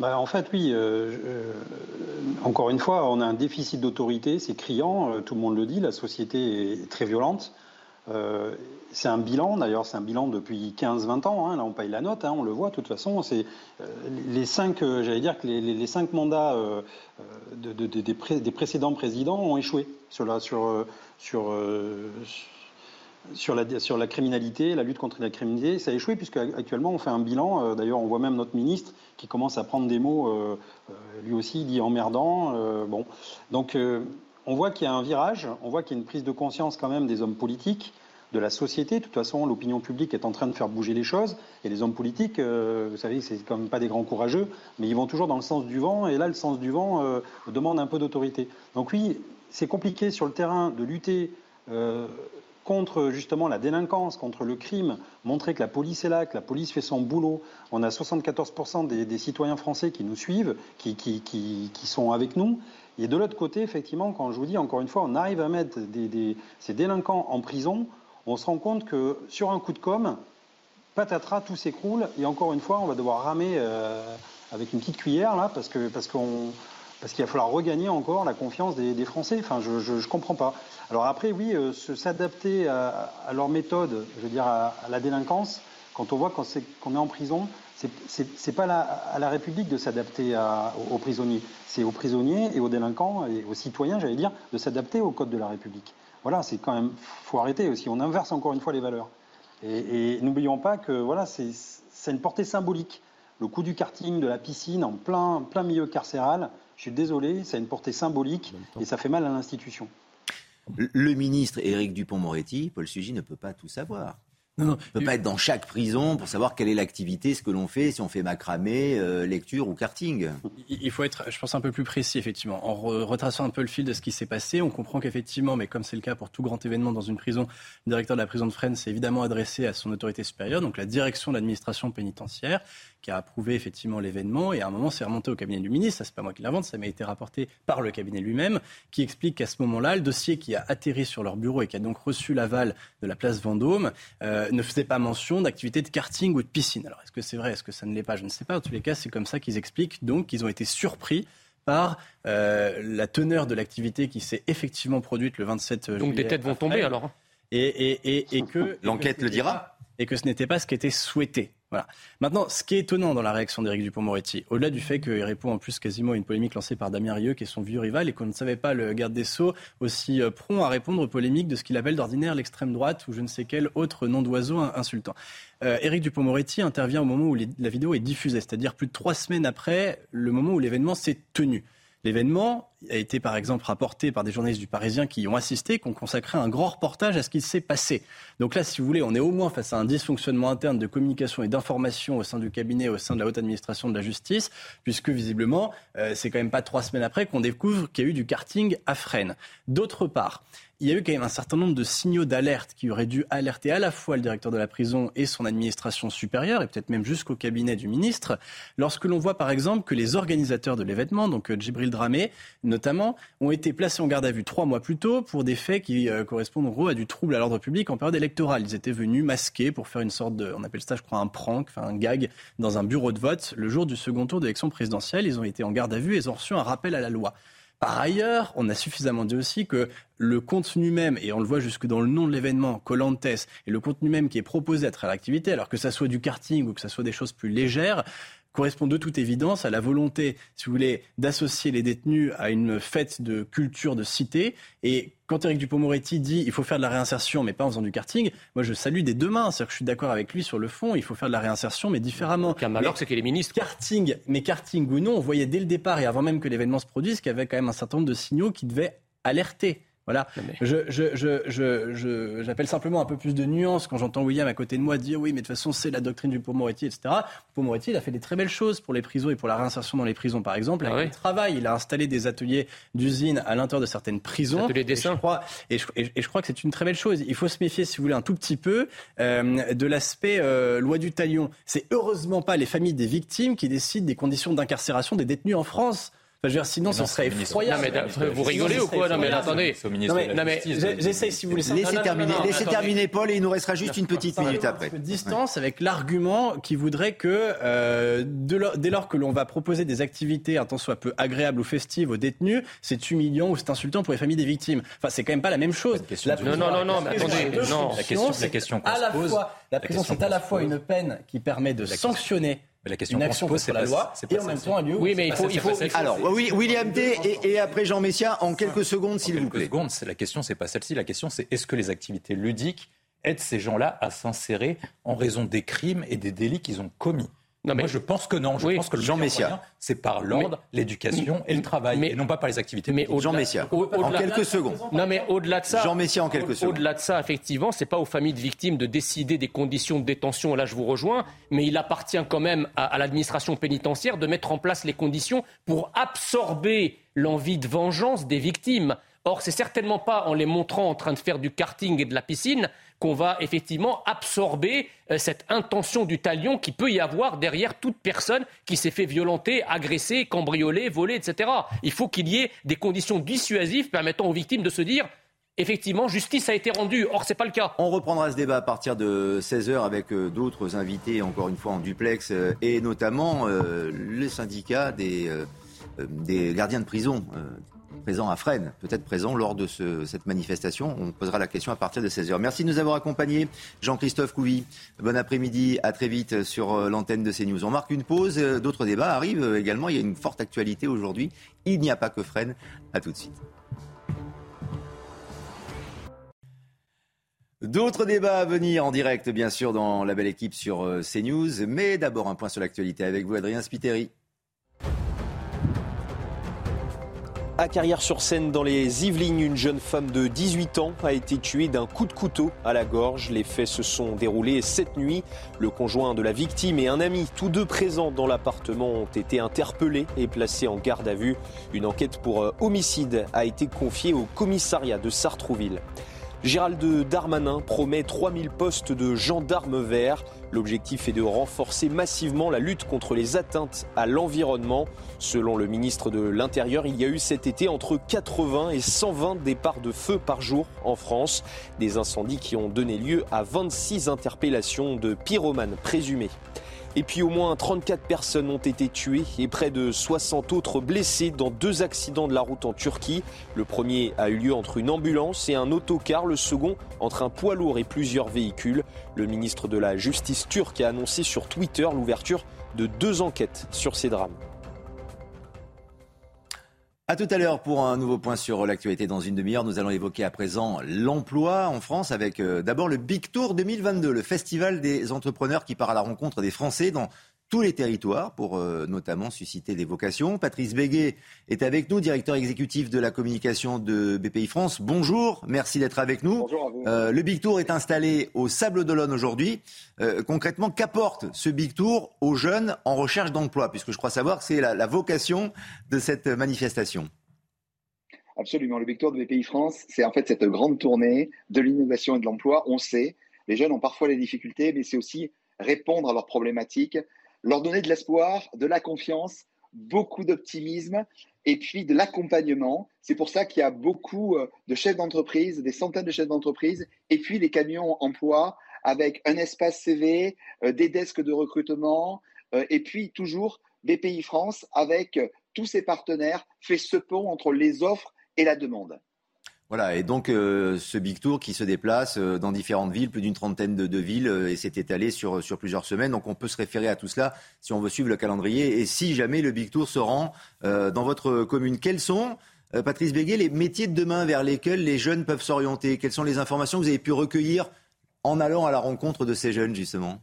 Bah, en fait, oui. encore une fois, on a un déficit d'autorité, c'est criant, tout le monde le dit, la société est très violente. Euh, c'est un bilan, d'ailleurs, c'est un bilan depuis 15-20 ans. Hein, là, on paye la note, hein, on le voit. De toute façon, euh, les cinq, euh, j'allais dire que les, cinq mandats des, précédents présidents ont échoué sur la, criminalité, la lutte contre la criminalité. Ça a échoué puisque actuellement on fait un bilan. D'ailleurs, on voit même notre ministre qui commence à prendre des mots, lui aussi, dit emmerdant. bon, donc on voit qu'il y a un virage, on voit qu'il y a une prise de conscience quand même des hommes politiques de la société. De toute façon, l'opinion publique est en train de faire bouger les choses. Et les hommes politiques, euh, vous savez, c'est quand même pas des grands courageux, mais ils vont toujours dans le sens du vent. Et là, le sens du vent euh, demande un peu d'autorité. Donc oui, c'est compliqué sur le terrain de lutter euh, contre justement la délinquance, contre le crime, montrer que la police est là, que la police fait son boulot. On a 74% des, citoyens français qui nous suivent, qui, qui, sont avec nous. Et de l'autre côté, effectivement, quand je vous dis, encore une fois, on arrive à mettre ces délinquants en prison, on se rend compte que sur un coup de com', patatras, tout s'écroule. Et encore une fois, on va devoir ramer euh, avec une petite cuillère, là, parce qu'il va falloir regagner encore la confiance des, Français. Enfin, je ne comprends pas. Alors après, oui, euh, s'adapter à, leur méthode, je veux dire, à, la délinquance, quand on voit qu'on est, en prison, c'est pas à la République de s'adapter aux, prisonniers. C'est aux prisonniers et aux délinquants et aux citoyens, j'allais dire, de s'adapter au code de la République. Voilà, c'est quand même, faut arrêter aussi. On inverse encore une fois les valeurs. Et, n'oublions pas que voilà, c'est une portée symbolique. Le coup du karting, de la piscine en plein, plein milieu carcéral, je suis désolé, ça a une portée symbolique et ça fait mal à l'institution. Le ministre Éric Dupont-Moretti, Paul Sugy, ne peut pas tout savoir. Non, non. On ne peut pas être dans chaque prison pour savoir quelle est l'activité, ce que l'on fait, si on fait macramé, euh, lecture ou karting. Il faut être, je pense, un peu plus précis, effectivement. En retraçant un peu le fil de ce qui s'est passé, on comprend qu'effectivement, mais comme c'est le cas pour tout grand événement dans une prison, le directeur de la prison de Fresnes s'est évidemment adressé à son autorité supérieure, donc la direction de l'administration pénitentiaire, qui a approuvé effectivement l'événement. Et à un moment, c'est remonté au cabinet du ministre. Ça, c'est pas moi qui l'invente, ça m'a été rapporté par le cabinet lui-même, qui explique qu'à ce moment-là, le dossier qui a atterri sur leur bureau et qui a donc reçu l'aval de la place Vendôme euh, ne faisait pas mention d'activité de karting ou de piscine. Alors, est-ce que c'est vrai Est-ce que ça ne l'est pas? Je ne sais pas. En tous les cas, c'est comme ça qu'ils expliquent donc qu'ils ont été surpris par euh, la teneur de l'activité qui s'est effectivement produite le 27 juillet. Donc des têtes vont tomber alors hein. et, et, et, que l'enquête le dira et que ce n'était pas ce qui était souhaité. Voilà. Maintenant, ce qui est étonnant dans la réaction d'Éric Dupont-Moretti, au-delà du fait qu'il répond en plus quasiment à une polémique lancée par Damien Rieu, qui est son vieux rival, et qu'on ne savait pas le garde des Sceaux aussi euh, prompt à répondre aux polémiques de ce qu'il appelle d'ordinaire l'extrême droite ou je ne sais quel autre nom d'oiseau insultant. Euh, Éric Dupont-Moretti intervient au moment où la vidéo est diffusée, c'est-à-dire plus de trois semaines après le moment où l'événement s'est tenu. L'événement a été par exemple rapporté par des journalistes du Parisien qui y ont assisté, qui ont consacré un grand reportage à ce qui s'est passé. Donc là, si vous voulez, on est au moins face à un dysfonctionnement interne de communication et d'information au sein du cabinet, au sein de la haute administration de la justice, puisque visiblement, euh, c'est quand même pas trois semaines après qu'on découvre qu'il y a eu du karting à Fresnes. D'autre part, il y a eu quand même un certain nombre de signaux d'alerte qui auraient dû alerter à la fois le directeur de la prison et son administration supérieure, et peut-être même jusqu'au cabinet du ministre, lorsque l'on voit par exemple que les organisateurs de l'événement, donc euh, Djibril Dramé notamment, ont été placés en garde à vue trois mois plus tôt pour des faits qui euh, correspondent en gros à du trouble à l'ordre public en période électorale. Ils étaient venus masqués pour faire une sorte de, on appelle ça je crois un prank, un gag, dans un bureau de vote le jour du second tour de l'élection présidentielle. Ils ont été en garde à vue et ils ont reçu un rappel à la loi. Par ailleurs, on a suffisamment dit aussi que le contenu même, et on le voit jusque dans le nom de l'événement, Colantes, et le contenu même qui est proposé à travers l'activité, alors que ça soit du karting ou que ça soit des choses plus légères, correspond de toute évidence à la volonté, si vous voulez, d'associer les détenus à une fête de culture de cité. Et quand Éric Dupond-Moretti dit il faut faire de la réinsertion, mais pas en faisant du karting, moi je salue des deux mains. C'est-à-dire que je suis d'accord avec lui sur le fond, il faut faire de la réinsertion, mais différemment. Alors c'est qu'il est ministre. Karting, mais karting ou non, on voyait dès le départ et avant même que l'événement se produise qu'il y avait quand même un certain nombre de signaux qui devaient alerter. Voilà. Je, je, je, j'appelle simplement un peu plus de nuance quand j'entends William à côté de moi dire oui, mais de toute façon, c'est la doctrine du Pont-Moretti, etc. Pont-Moretti, il a fait des très belles choses pour les prisons et pour la réinsertion dans les prisons, par exemple. Ah avec le travail, il a installé des ateliers d'usine à l'intérieur de certaines prisons. Ateliers dessin. Et je, crois, et, je, crois que c'est une très belle chose. Il faut se méfier, si vous voulez, un tout petit peu euh, de l'aspect euh, loi du talion. C'est heureusement pas les familles des victimes qui décident des conditions d'incarcération des détenus en France sinon, ce serait effroyable. vous rigolez ou quoi Non, mais attendez. Non, mais j'essaie, si vous voulez. Laissez terminer, laissez terminer, Paul, et il nous restera juste une petite minute après. Distance avec l'argument qui voudrait que euh, dès lors que l'on va proposer des activités un tant soit peu agréables ou festives aux détenus, c'est humiliant ou c'est insultant pour les familles des victimes. Enfin, c'est quand même pas la même chose. Non, non, non, non, mais attendez, non. La question, la question qu'on se pose. La prison, c'est à la fois une peine qui permet de sanctionner mais la question qu'on se pose, c'est la loi et en même temps un lieu. Oui, mais il faut, il faut. Alors, oui, William T. Et, après Jean Messia, en quelques secondes, s'il vous plaît. Secondes, la question, c'est pas celle-ci. La question, c'est est-ce que les activités ludiques aident ces gens-là à s'insérer en raison des crimes et des délits qu'ils ont commis? Moi, je pense que non. Je pense que le Jean Messia, c'est par l'ordre, l'éducation et le travail, et non pas par les activités. Mais Jean Messia, en quelques secondes. Non, mais au-delà de ça, Jean Messia, en quelques secondes. Au-delà de ça, effectivement, c'est pas aux familles de victimes de décider des conditions de détention. Là, je vous rejoins, mais il appartient quand même à, à l'administration pénitentiaire de mettre en place les conditions pour absorber l'envie de vengeance des victimes. Or, c'est certainement pas en les montrant en train de faire du karting et de la piscine qu'on va effectivement absorber euh, cette intention du talion qui peut y avoir derrière toute personne qui s'est fait violenter, agresser, cambrioler, voler, etc. Il faut qu'il y ait des conditions dissuasives permettant aux victimes de se dire effectivement, justice a été rendue. Or, ce n'est pas le cas. On reprendra ce débat à partir de 16h avec euh, d'autres invités, encore une fois en duplex, euh, et notamment le syndicat des gardiens de prison présent à Fresnes, peut-être présent lors de cette manifestation. On posera la question à partir de 16h. Merci de nous avoir accompagnés. Jean-Christophe Couvi, bon après-midi, à très vite sur euh, l'antenne de CNews. On marque une pause, euh, d'autres débats arrivent euh, également. Il y a une forte actualité aujourd'hui. Il n'y a pas que Fresnes. À tout de suite. D'autres débats à venir en direct, bien sûr, dans la belle équipe sur CNews. Mais d'abord, un point sur l'actualité avec vous, Adrien Spiteri. À Carrière-sur-Seine, dans les Yvelines, une jeune femme de 18 ans a été tuée d'un coup de couteau à la gorge. Les faits se sont déroulés cette nuit. Le conjoint de la victime et un ami, tous deux présents dans l'appartement, ont été interpellés et placés en garde à vue. Une enquête pour homicide a été confiée au commissariat de Sartrouville. Gérald Darmanin promet 3000 postes de gendarmes verts. L'objectif est de renforcer massivement la lutte contre les atteintes à l'environnement. Selon le ministre de l'Intérieur, il y a eu cet été entre 80 et 120 départs de feu par jour en France. Des incendies qui ont donné lieu à 26 interpellations de pyromanes présumés. Et puis au moins 34 personnes ont été tuées et près de 60 autres blessées dans deux accidents de la route en Turquie. Le premier a eu lieu entre une ambulance et un autocar, le second entre un poids lourd et plusieurs véhicules. Le ministre de la Justice turc a annoncé sur Twitter l'ouverture de deux enquêtes sur ces drames. A tout à l'heure pour un nouveau point sur l'actualité dans une demi-heure. Nous allons évoquer à présent l'emploi en France avec euh, d'abord le Big Tour 2022, le festival des entrepreneurs qui part à la rencontre des Français dans tous les territoires pour euh, notamment susciter des vocations. Patrice Béguet est avec nous, directeur exécutif de la communication de BPI France. Bonjour, merci d'être avec nous. Bonjour à vous. Euh, le Big Tour est installé au Sable d'Olonne aujourd'hui. Euh, concrètement, qu'apporte ce Big Tour aux jeunes en recherche d'emploi? Puisque je crois savoir que c'est la, la vocation de cette manifestation. Absolument. Le Big Tour de BPI France, c'est en fait cette grande tournée de l'innovation et de l'emploi. On sait, les jeunes ont parfois des difficultés, mais c'est aussi répondre à leurs problématiques, leur donner de l'espoir, de la confiance, beaucoup d'optimisme et puis de l'accompagnement. C'est pour ça qu'il y a beaucoup euh, de chefs d'entreprise, des centaines de chefs d'entreprise, et puis les camions emploi avec un espace CV, euh, des desks de recrutement, euh, et puis toujours BPI France avec tous ses partenaires fait ce pont entre les offres et la demande. Voilà, et donc euh, ce Big Tour qui se déplace euh, dans différentes villes, plus d'une trentaine de, villes, euh, et s'est étalé sur, sur plusieurs semaines. Donc on peut se référer à tout cela si on veut suivre le calendrier. Et si jamais le Big Tour se rend dans votre commune, quels sont, Patrice Béguet, les métiers de demain vers lesquels les jeunes peuvent s'orienter? Quelles sont les informations que vous avez pu recueillir en allant à la rencontre de ces jeunes, justement?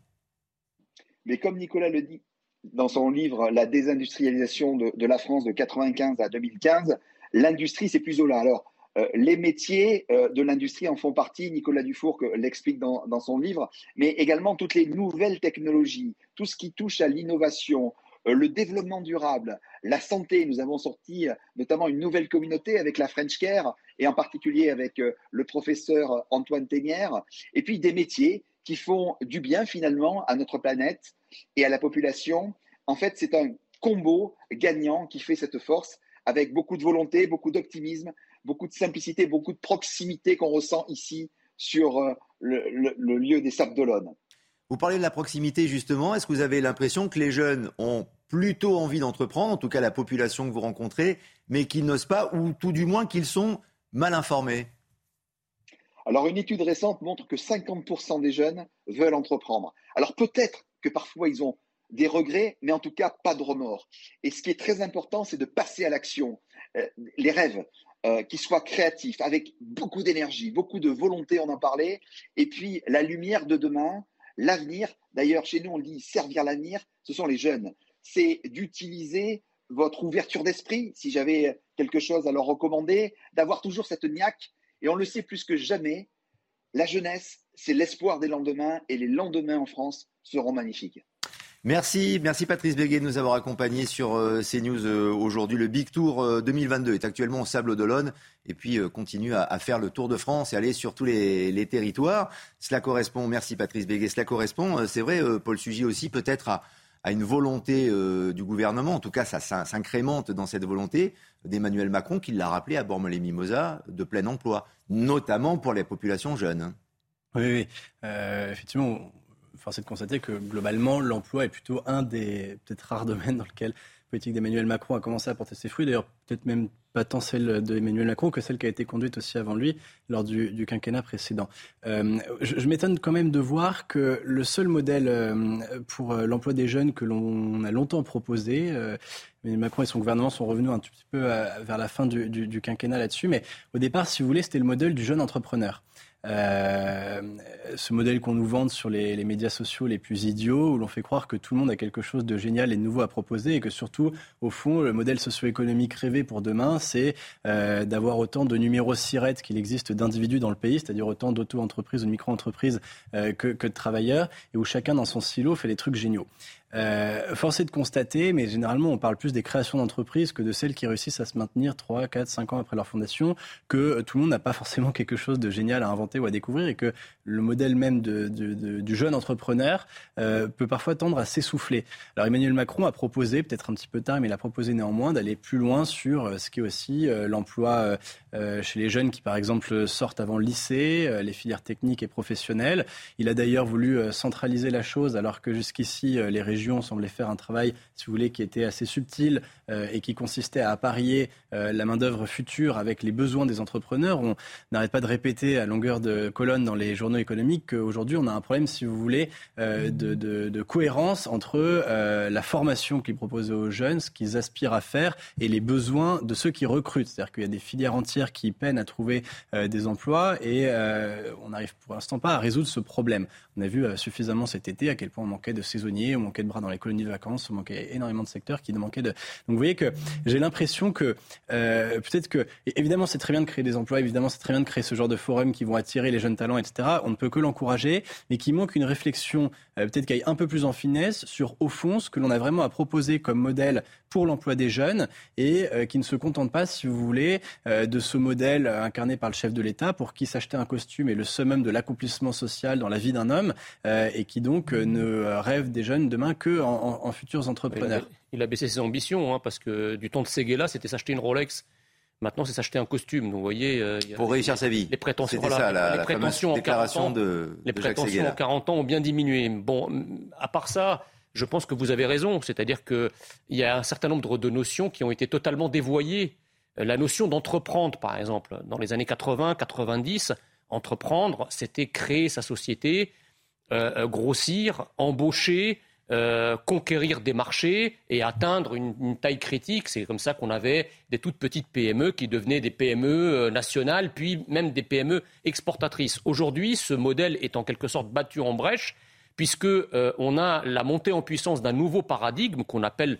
Mais comme Nicolas le dit dans son livre La désindustrialisation de, la France de 95 à 2015, l'industrie, c'est plus au là. Alors, euh, les métiers euh, de l'industrie en font partie, Nicolas Dufour l'explique dans, son livre, mais également toutes les nouvelles technologies, tout ce qui touche à l'innovation, euh, le développement durable, la santé. Nous avons sorti notamment une nouvelle communauté avec la French Care et en particulier avec le professeur Antoine Ténière, et puis des métiers qui font du bien finalement à notre planète et à la population. En fait, c'est un combo gagnant qui fait cette force avec beaucoup de volonté, beaucoup d'optimisme, beaucoup de simplicité, beaucoup de proximité qu'on ressent ici sur euh, le, lieu des Sables d'Olonne. Vous parlez de la proximité justement. Est-ce que vous avez l'impression que les jeunes ont plutôt envie d'entreprendre, en tout cas la population que vous rencontrez, mais qu'ils n'osent pas, ou tout du moins qu'ils sont mal informés? Alors une étude récente montre que 50% des jeunes veulent entreprendre. Alors peut-être que parfois ils ont des regrets, mais en tout cas pas de remords. Et ce qui est très important, c'est de passer à l'action. Euh, les rêves, euh, qui soit créatif, avec beaucoup d'énergie, beaucoup de volonté, on en parlait, et puis la lumière de demain, l'avenir. D'ailleurs, chez nous, on dit servir l'avenir, ce sont les jeunes. C'est d'utiliser votre ouverture d'esprit, si j'avais quelque chose à leur recommander, d'avoir toujours cette niaque. Et on le sait plus que jamais, la jeunesse, c'est l'espoir des lendemains et les lendemains en France seront magnifiques. Merci, merci Patrice Béguet de nous avoir accompagnés sur euh, CNews euh, aujourd'hui. Le Big Tour 2022 euh, est actuellement au Sable d'Olonne et puis continue à, faire le Tour de France et aller sur tous les, territoires. Cela correspond, merci Patrice Béguet, cela correspond, c'est vrai, Paul Sugy aussi, peut-être à, une volonté du gouvernement, en tout cas ça, s'incrémente dans cette volonté d'Emmanuel Macron, qui l'a rappelé à Bormes-les-Mimosas, de plein emploi, notamment pour les populations jeunes. Oui, oui. effectivement, force est de constater que globalement, l'emploi est plutôt un des peut-être rares domaines dans lequel la politique d'Emmanuel Macron a commencé à porter ses fruits. D'ailleurs, peut-être même pas tant celle d'Emmanuel Macron que celle qui a été conduite aussi avant lui lors du, quinquennat précédent. Euh, je, m'étonne quand même de voir que le seul modèle euh, pour euh, l'emploi des jeunes que l'on a longtemps proposé, Emmanuel Macron et son gouvernement sont revenus un petit peu vers la fin du, du quinquennat là-dessus, mais au départ, si vous voulez, c'était le modèle du jeune entrepreneur. Euh, ce modèle qu'on nous vante sur les, médias sociaux les plus idiots, où l'on fait croire que tout le monde a quelque chose de génial et de nouveau à proposer, et que surtout, au fond, le modèle socio-économique rêvé pour demain, c'est euh, d'avoir autant de numéros SIRET qu'il existe d'individus dans le pays, c'est-à-dire autant d'auto-entreprises ou de micro-entreprises euh, que, que de travailleurs, et où chacun dans son silo fait des trucs géniaux. Euh, force est de constater, mais généralement on parle plus des créations d'entreprises que de celles qui réussissent à se maintenir 3, 4, 5 ans après leur fondation, que euh, tout le monde n'a pas forcément (laughs) quelque chose de génial à inventer ou à découvrir et que le modèle même du jeune entrepreneur euh, peut parfois tendre à s'essouffler. Alors Emmanuel Macron a proposé, peut-être un petit peu tard, mais il a proposé néanmoins d'aller plus loin sur euh, ce qui est aussi l'emploi chez les jeunes qui par exemple sortent avant le lycée, les filières techniques et professionnelles. Il a d'ailleurs voulu centraliser la chose alors que jusqu'ici les régions semblait faire un travail, si vous voulez, qui était assez subtil euh, et qui consistait à apparier euh, la main-d'œuvre future avec les besoins des entrepreneurs. On n'arrête pas de répéter à longueur de colonne dans les journaux économiques qu'aujourd'hui, on a un problème, si vous voulez, euh, de, cohérence entre la formation qu'ils proposent aux jeunes, ce qu'ils aspirent à faire, et les besoins de ceux qui recrutent. C'est-à-dire qu'il y a des filières entières qui peinent à trouver des emplois et on n'arrive pour l'instant pas à résoudre ce problème. On a vu suffisamment cet été à quel point on manquait de saisonniers, on manquait de bras dans les colonies de vacances, on manquait énormément de secteurs qui manquaient de. Donc vous voyez que j'ai l'impression que euh, peut-être que évidemment c'est très bien de créer des emplois, évidemment c'est très bien de créer ce genre de forums qui vont attirer les jeunes talents, etc. On ne peut que l'encourager, mais qui manque une réflexion euh, peut-être qui aille un peu plus en finesse sur au fond ce que l'on a vraiment à proposer comme modèle pour l'emploi des jeunes et euh, qui ne se contente pas, si vous voulez, de ce modèle incarné par le chef de l'État pour qui s'acheter un costume est le summum de l'accomplissement social dans la vie d'un homme et qui donc ne rêve des jeunes demain que en, futurs entrepreneurs. Il a, baissé ses ambitions, hein, parce que du temps de Seguela, c'était s'acheter une Rolex. Maintenant, c'est s'acheter un costume. Donc, vous voyez, euh, pour réussir sa vie. Les prétentions, ça, la, les prétentions déclaration en 40 ans, de, les prétentions en 40 ans ont bien diminué. Bon, à part ça, je pense que vous avez raison. C'est-à-dire qu'il y a un certain nombre de notions qui ont été totalement dévoyées. La notion d'entreprendre, par exemple, dans les années 80, 90, entreprendre, c'était créer sa société, euh, euh, grossir, embaucher, euh, conquérir des marchés et atteindre une, taille critique. C'est comme ça qu'on avait des toutes petites PME qui devenaient des PME euh, nationales, puis même des PME exportatrices. Aujourd'hui, ce modèle est en quelque sorte battu en brèche, puisque euh, on a la montée en puissance d'un nouveau paradigme qu'on appelle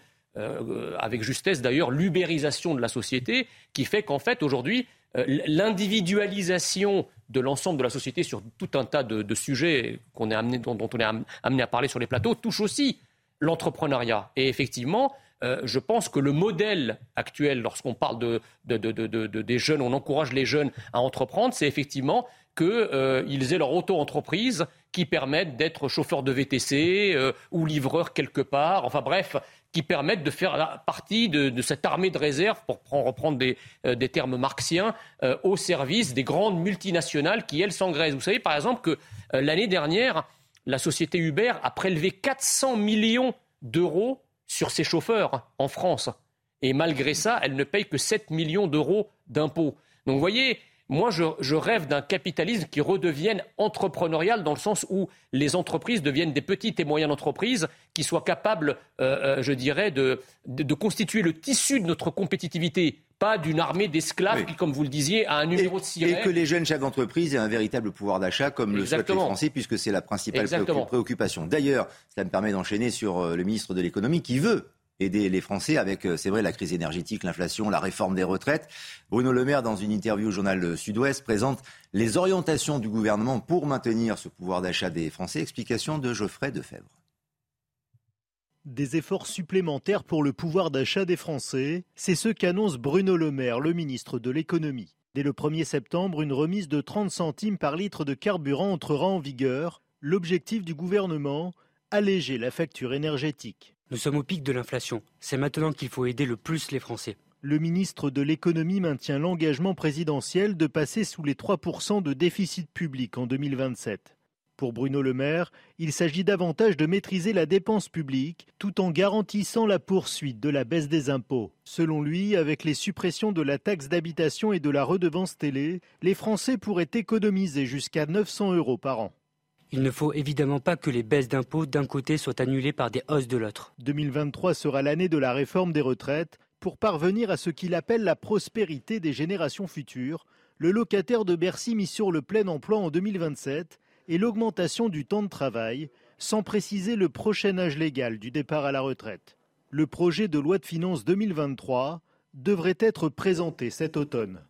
avec justesse d'ailleurs l'ubérisation de la société, qui fait qu'en fait aujourd'hui l'individualisation de l'ensemble de la société sur tout un tas de, sujets dont, on est amené à parler sur les plateaux touche aussi l'entrepreneuriat. Et effectivement, euh, je pense que le modèle actuel, lorsqu'on parle de, des jeunes, on encourage les jeunes à entreprendre, c'est effectivement qu'ils euh, aient leur auto-entreprise qui permette d'être chauffeur de VTC euh, ou livreur quelque part. Enfin bref, qui permettent de faire partie de, cette armée de réserve, pour reprendre des, euh, termes marxiens, au service des grandes multinationales qui, elles, s'engraissent. Vous savez, par exemple, que l'année dernière, la société Uber a prélevé 400 millions d'euros sur ses chauffeurs en France. Et malgré ça, elle ne paye que 7 millions d'euros d'impôts. Donc vous voyez, moi, je, rêve d'un capitalisme qui redevienne entrepreneurial dans le sens où les entreprises deviennent des petites et moyennes entreprises qui soient capables, euh, euh, je dirais, de, constituer le tissu de notre compétitivité pas d'une armée d'esclaves qui, comme vous le disiez, a un numéro de siret. Et que les jeunes chefs d'entreprise aient un véritable pouvoir d'achat, comme le souhaitent les Français, puisque c'est la principale préoccupation. D'ailleurs, cela me permet d'enchaîner sur euh, le ministre de l'économie qui veut aider les Français avec, euh, c'est vrai, la crise énergétique, l'inflation, la réforme des retraites. Bruno Le Maire, dans une interview au journal Sud-Ouest, présente les orientations du gouvernement pour maintenir ce pouvoir d'achat des Français. Explication de Geoffrey Defebvre. Des efforts supplémentaires pour le pouvoir d'achat des Français, c'est ce qu'annonce Bruno Le Maire, le ministre de l'économie. Dès le 1er septembre, une remise de 30 centimes par litre de carburant entrera en vigueur. L'objectif du gouvernement, alléger la facture énergétique. Nous sommes au pic de l'inflation. C'est maintenant qu'il faut aider le plus les Français. Le ministre de l'économie maintient l'engagement présidentiel de passer sous les 3% de déficit public en 2027. Pour Bruno Le Maire, il s'agit davantage de maîtriser la dépense publique tout en garantissant la poursuite de la baisse des impôts. Selon lui, avec les suppressions de la taxe d'habitation et de la redevance télé, les Français pourraient économiser jusqu'à 900 euros par an. Il ne faut évidemment pas que les baisses d'impôts d'un côté soient annulées par des hausses de l'autre. 2023 sera l'année de la réforme des retraites. Pour parvenir à ce qu'il appelle la prospérité des générations futures, le locataire de Bercy mis sur le plein emploi en 2027 et l'augmentation du temps de travail, sans préciser le prochain âge légal du départ à la retraite. Le projet de loi de finances 2023 devrait être présenté cet automne.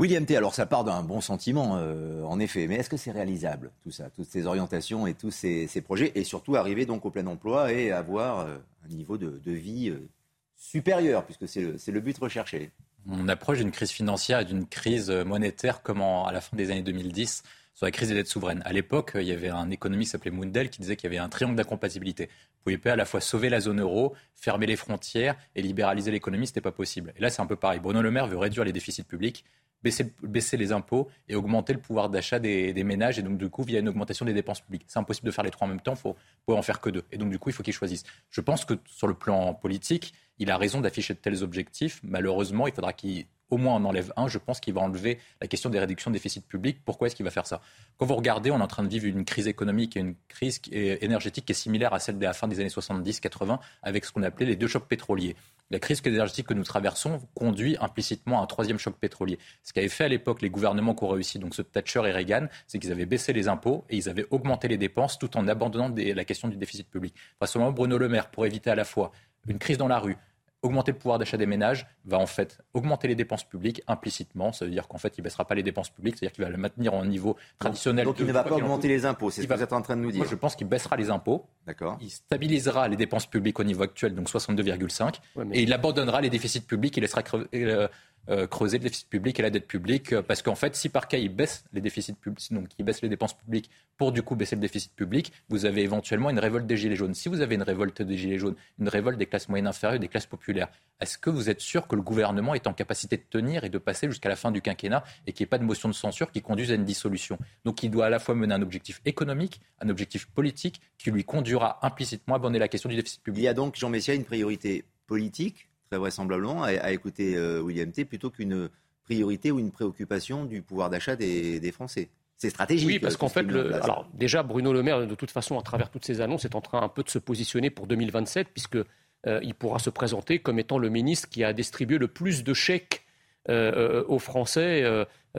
William T, alors ça part d'un bon sentiment, euh, en effet, mais est-ce que c'est réalisable, tout ça, toutes ces orientations et tous ces, projets, et surtout arriver donc au plein emploi et avoir euh, un niveau de, vie euh, supérieur, puisque c'est le, but recherché? On approche d'une crise financière et d'une crise monétaire comme à la fin des années 2010 sur la crise des dettes souveraines. À l'époque, il y avait un économiste qui s'appelait Mundell qui disait qu'il y avait un triangle d'incompatibilité. Vous pouviez pas à la fois sauver la zone euro, fermer les frontières et libéraliser l'économie, ce n'était pas possible. Et là, c'est un peu pareil. Bruno Le Maire veut réduire les déficits publics baisser, les impôts et augmenter le pouvoir d'achat des, ménages. Et donc, du coup, via une augmentation des dépenses publiques. C'est impossible de faire les trois en même temps. Il faut, en faire que deux. Et donc, du coup, il faut qu'il choisisse. Je pense que sur le plan politique, il a raison d'afficher de tels objectifs. Malheureusement, il faudra qu'il au moins en enlève un. Je pense qu'il va enlever la question des réductions de déficit public. Pourquoi est-ce qu'il va faire ça? Quand vous regardez, on est en train de vivre une crise économique et une crise énergétique qui est similaire à celle de la fin des années 70-80 avec ce qu'on appelait les deux chocs pétroliers. La crise énergétique que nous traversons conduit implicitement à un troisième choc pétrolier. Ce qu'avaient fait à l'époque les gouvernements qui ont réussi, donc ce Thatcher et Reagan, c'est qu'ils avaient baissé les impôts et ils avaient augmenté les dépenses tout en abandonnant la question du déficit public. Enfin, moment, Bruno Le Maire, pour éviter à la fois une crise dans la rue, augmenter le pouvoir d'achat des ménages va en fait augmenter les dépenses publiques implicitement. Ça veut dire qu'en fait, il ne baissera pas les dépenses publiques, c'est-à-dire qu'il va le maintenir au niveau traditionnel. Donc, il ne va pas augmenter les impôts, c'est ce que vous êtes en train de nous dire. Moi, je pense qu'il baissera les impôts. D'accord. Il stabilisera les dépenses publiques au niveau actuel, donc 62,5, et il abandonnera les déficits publics, il laissera euh, euh, creuser le déficit public et la dette publique. Euh, parce qu'en fait, si par cas il baisse les déficits publics, donc il baisse les dépenses publiques pour du coup baisser le déficit public, vous avez éventuellement une révolte des Gilets jaunes. Si vous avez une révolte des Gilets jaunes, une révolte des classes moyennes inférieures, des classes populaires, est-ce que vous êtes sûr que le gouvernement est en capacité de tenir et de passer jusqu'à la fin du quinquennat et qu'il n'y ait pas de motion de censure qui conduise à une dissolution? Donc il doit à la fois mener un objectif économique, un objectif politique qui lui conduira implicitement à abandonner la question du déficit public. Il y a donc, Jean Messia, une priorité politique très vraisemblablement, à, écouter euh, William T, plutôt qu'une priorité ou une préoccupation du pouvoir d'achat des, Français. C'est stratégique. Oui, parce euh, qu'en fait, alors déjà, Bruno Le Maire, de toute façon, à travers toutes ces annonces, est en train un peu de se positionner pour 2027, puisque euh, il pourra se présenter comme étant le ministre qui a distribué le plus de chèques aux Français,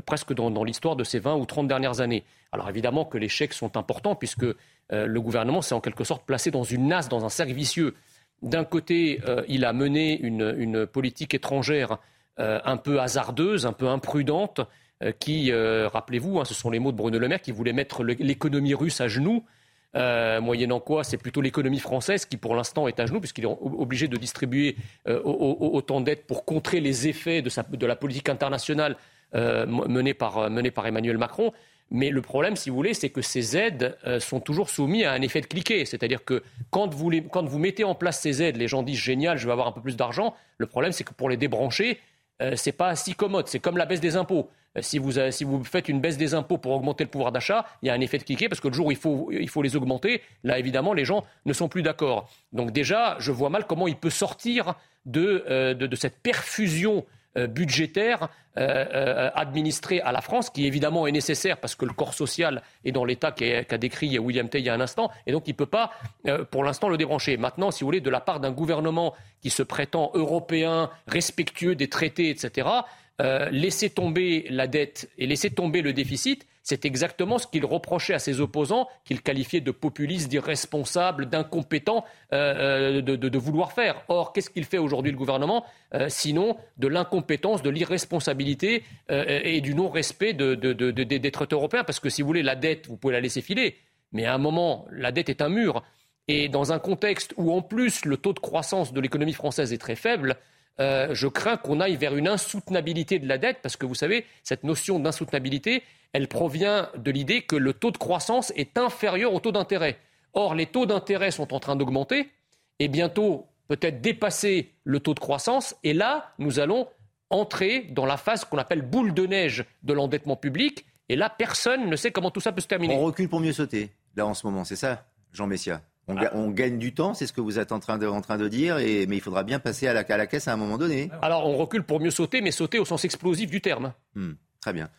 presque dans, dans l'histoire de ces 20 ou 30 dernières années. Alors évidemment que les chèques sont importants, puisque le gouvernement s'est en quelque sorte placé dans une nasse, dans un cercle vicieux. D'un côté, euh, il a mené une, politique étrangère euh, un peu hasardeuse, un peu imprudente, euh, qui, rappelez-vous, hein, ce sont les mots de Bruno Le Maire, qui voulait mettre l'économie russe à genoux. moyennant quoi, c'est plutôt l'économie française qui, pour l'instant, est à genoux, puisqu'il est obligé de distribuer autant d'aides pour contrer les effets de, la politique internationale menée par Emmanuel Macron. Mais le problème, si vous voulez, c'est que ces aides euh, sont toujours soumises à un effet de cliquet. C'est-à-dire que quand vous, quand vous, mettez en place ces aides, les gens disent génial, je vais avoir un peu plus d'argent. Le problème, c'est que pour les débrancher, euh, ce n'est pas si commode. C'est comme la baisse des impôts. Euh, si, vous, si vous faites une baisse des impôts pour augmenter le pouvoir d'achat, il y a un effet de cliquet parce que le jour où il faut, il faut les augmenter, là, évidemment, les gens ne sont plus d'accord. Donc déjà, je vois mal comment il peut sortir de, de cette perfusion budgétaire administré à la France, qui évidemment est nécessaire parce que le corps social est dans l'état qu'a décrit William Tay il y a un instant, et donc il ne peut pas, pour l'instant, le débrancher. Maintenant, si vous voulez, de la part d'un gouvernement qui se prétend européen, respectueux des traités, etc., laisser tomber la dette et laisser tomber le déficit, c'est exactement ce qu'il reprochait à ses opposants, qu'il qualifiait de populistes, d'irresponsables, d'incompétents, euh, euh, de, vouloir faire. Or, qu'est-ce qu'il fait aujourd'hui le gouvernement euh, Sinon, de l'incompétence, de l'irresponsabilité et du non-respect des traités européens? Parce que si vous voulez, la dette, vous pouvez la laisser filer. Mais à un moment, la dette est un mur. Et dans un contexte où, en plus, le taux de croissance de l'économie française est très faible, je crains qu'on aille vers une insoutenabilité de la dette, parce que vous savez, cette notion d'insoutenabilité, elle provient de l'idée que le taux de croissance est inférieur au taux d'intérêt. Or, les taux d'intérêt sont en train d'augmenter et bientôt peut-être dépasser le taux de croissance. Et là, nous allons entrer dans la phase qu'on appelle boule de neige de l'endettement public. Et là, personne ne sait comment tout ça peut se terminer. On recule pour mieux sauter, là en ce moment, c'est ça, Jean Messia? On, ah. gagne du temps, c'est ce que vous êtes en train de, en train de dire, et, mais il faudra bien passer à la, à la, caisse à un moment donné. Alors on recule pour mieux sauter, mais sauter au sens explosif du terme. Hmm, très bien.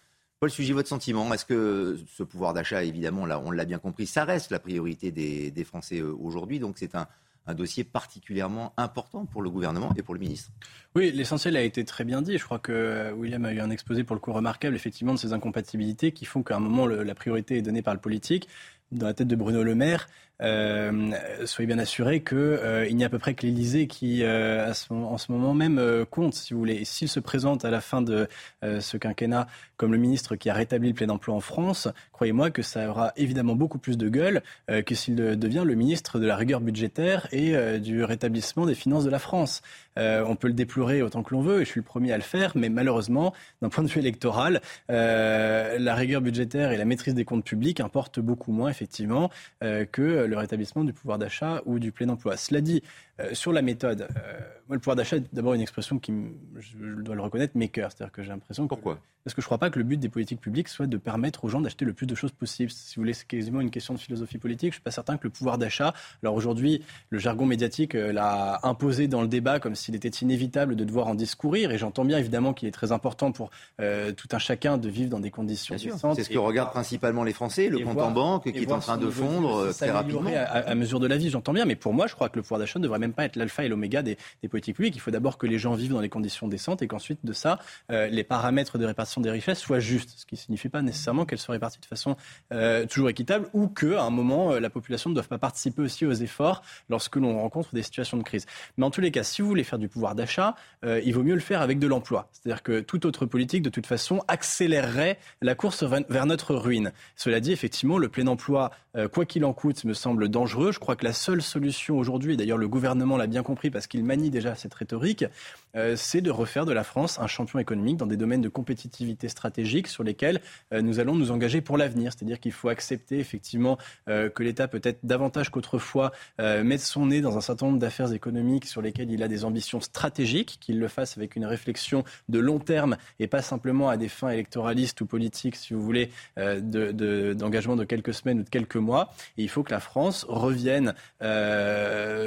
Paul sujet votre sentiment, est-ce que ce pouvoir d'achat, évidemment, là, on l'a bien compris, ça reste la priorité des, Français euh, aujourd'hui, donc c'est un, dossier particulièrement important pour le gouvernement et pour le ministre. Oui, l'essentiel a été très bien dit. Je crois que William a eu un exposé pour le coup remarquable, effectivement, de ces incompatibilités qui font qu'à un moment, la priorité est donnée par le politique. Dans la tête de Bruno Le Maire, euh, soyez bien assurés qu'il euh, n'y a à peu près que l'Élysée qui, euh, en ce moment même, compte, si vous voulez. S'il se présente à la fin de ce quinquennat comme le ministre qui a rétabli le plein emploi en France, croyez-moi que ça aura évidemment beaucoup plus de gueule que s'il devient le ministre de la rigueur budgétaire et du rétablissement des finances de la France. on peut le déplorer autant que l'on veut, et je suis le premier à le faire, mais malheureusement, d'un point de vue électoral, la rigueur budgétaire et la maîtrise des comptes publics importent beaucoup moins, effectivement, que le rétablissement du pouvoir d'achat ou du plein emploi. Cela dit, euh, sur la méthode, euh, moi, le pouvoir d'achat est d'abord une expression qui, je dois le reconnaître, m'écœure. C'est-à-dire que j'ai l'impression. Pourquoi? Parce que je ne crois pas que le but des politiques publiques soit de permettre aux gens d'acheter le plus de choses possible. Si vous voulez, c'est quasiment une question de philosophie politique. Je ne suis pas certain que le pouvoir d'achat. Alors aujourd'hui, le jargon médiatique euh, l'a imposé dans le débat comme s'il était inévitable de devoir en discourir. Et j'entends bien évidemment qu'il est très important pour tout un chacun de vivre dans des conditions décentes. C'est ce que regardent principalement les Français, le compte en banque qui est en train de fondre très rapidement. À, à mesure de la vie, j'entends bien. Mais pour moi, je crois que le pouvoir d'achat ne devrait même pas être l'alpha et l'oméga des, politiques publiques. Il faut d'abord que les gens vivent dans des conditions décentes et qu'ensuite de ça, euh, les paramètres de répartition des richesses soient justes, ce qui ne signifie pas nécessairement qu'elles soient réparties de façon euh, toujours équitable ou qu'à un moment, euh, la population ne doive pas participer aussi aux efforts lorsque l'on rencontre des situations de crise. Mais en tous les cas, si vous voulez faire du pouvoir d'achat, il vaut mieux le faire avec de l'emploi. C'est-à-dire que toute autre politique, de toute façon, accélérerait la course vers notre ruine. Cela dit, effectivement, le plein emploi, quoi qu'il en coûte, me semble dangereux. Je crois que la seule solution aujourd'hui, et d'ailleurs le gouvernement l'a bien compris parce qu'il manie déjà cette rhétorique, euh, c'est de refaire de la France un champion économique dans des domaines de compétitivité stratégique sur lesquels euh, nous allons nous engager pour l'avenir. C'est-à-dire qu'il faut accepter effectivement euh, que l'État peut-être davantage qu'autrefois mette son nez dans un certain nombre d'affaires économiques sur lesquelles il a des ambitions stratégiques, qu'il le fasse avec une réflexion de long terme et pas simplement à des fins électoralistes ou politiques, si vous voulez, d'engagement de, quelques semaines ou de quelques mois. Et il faut que la France revienne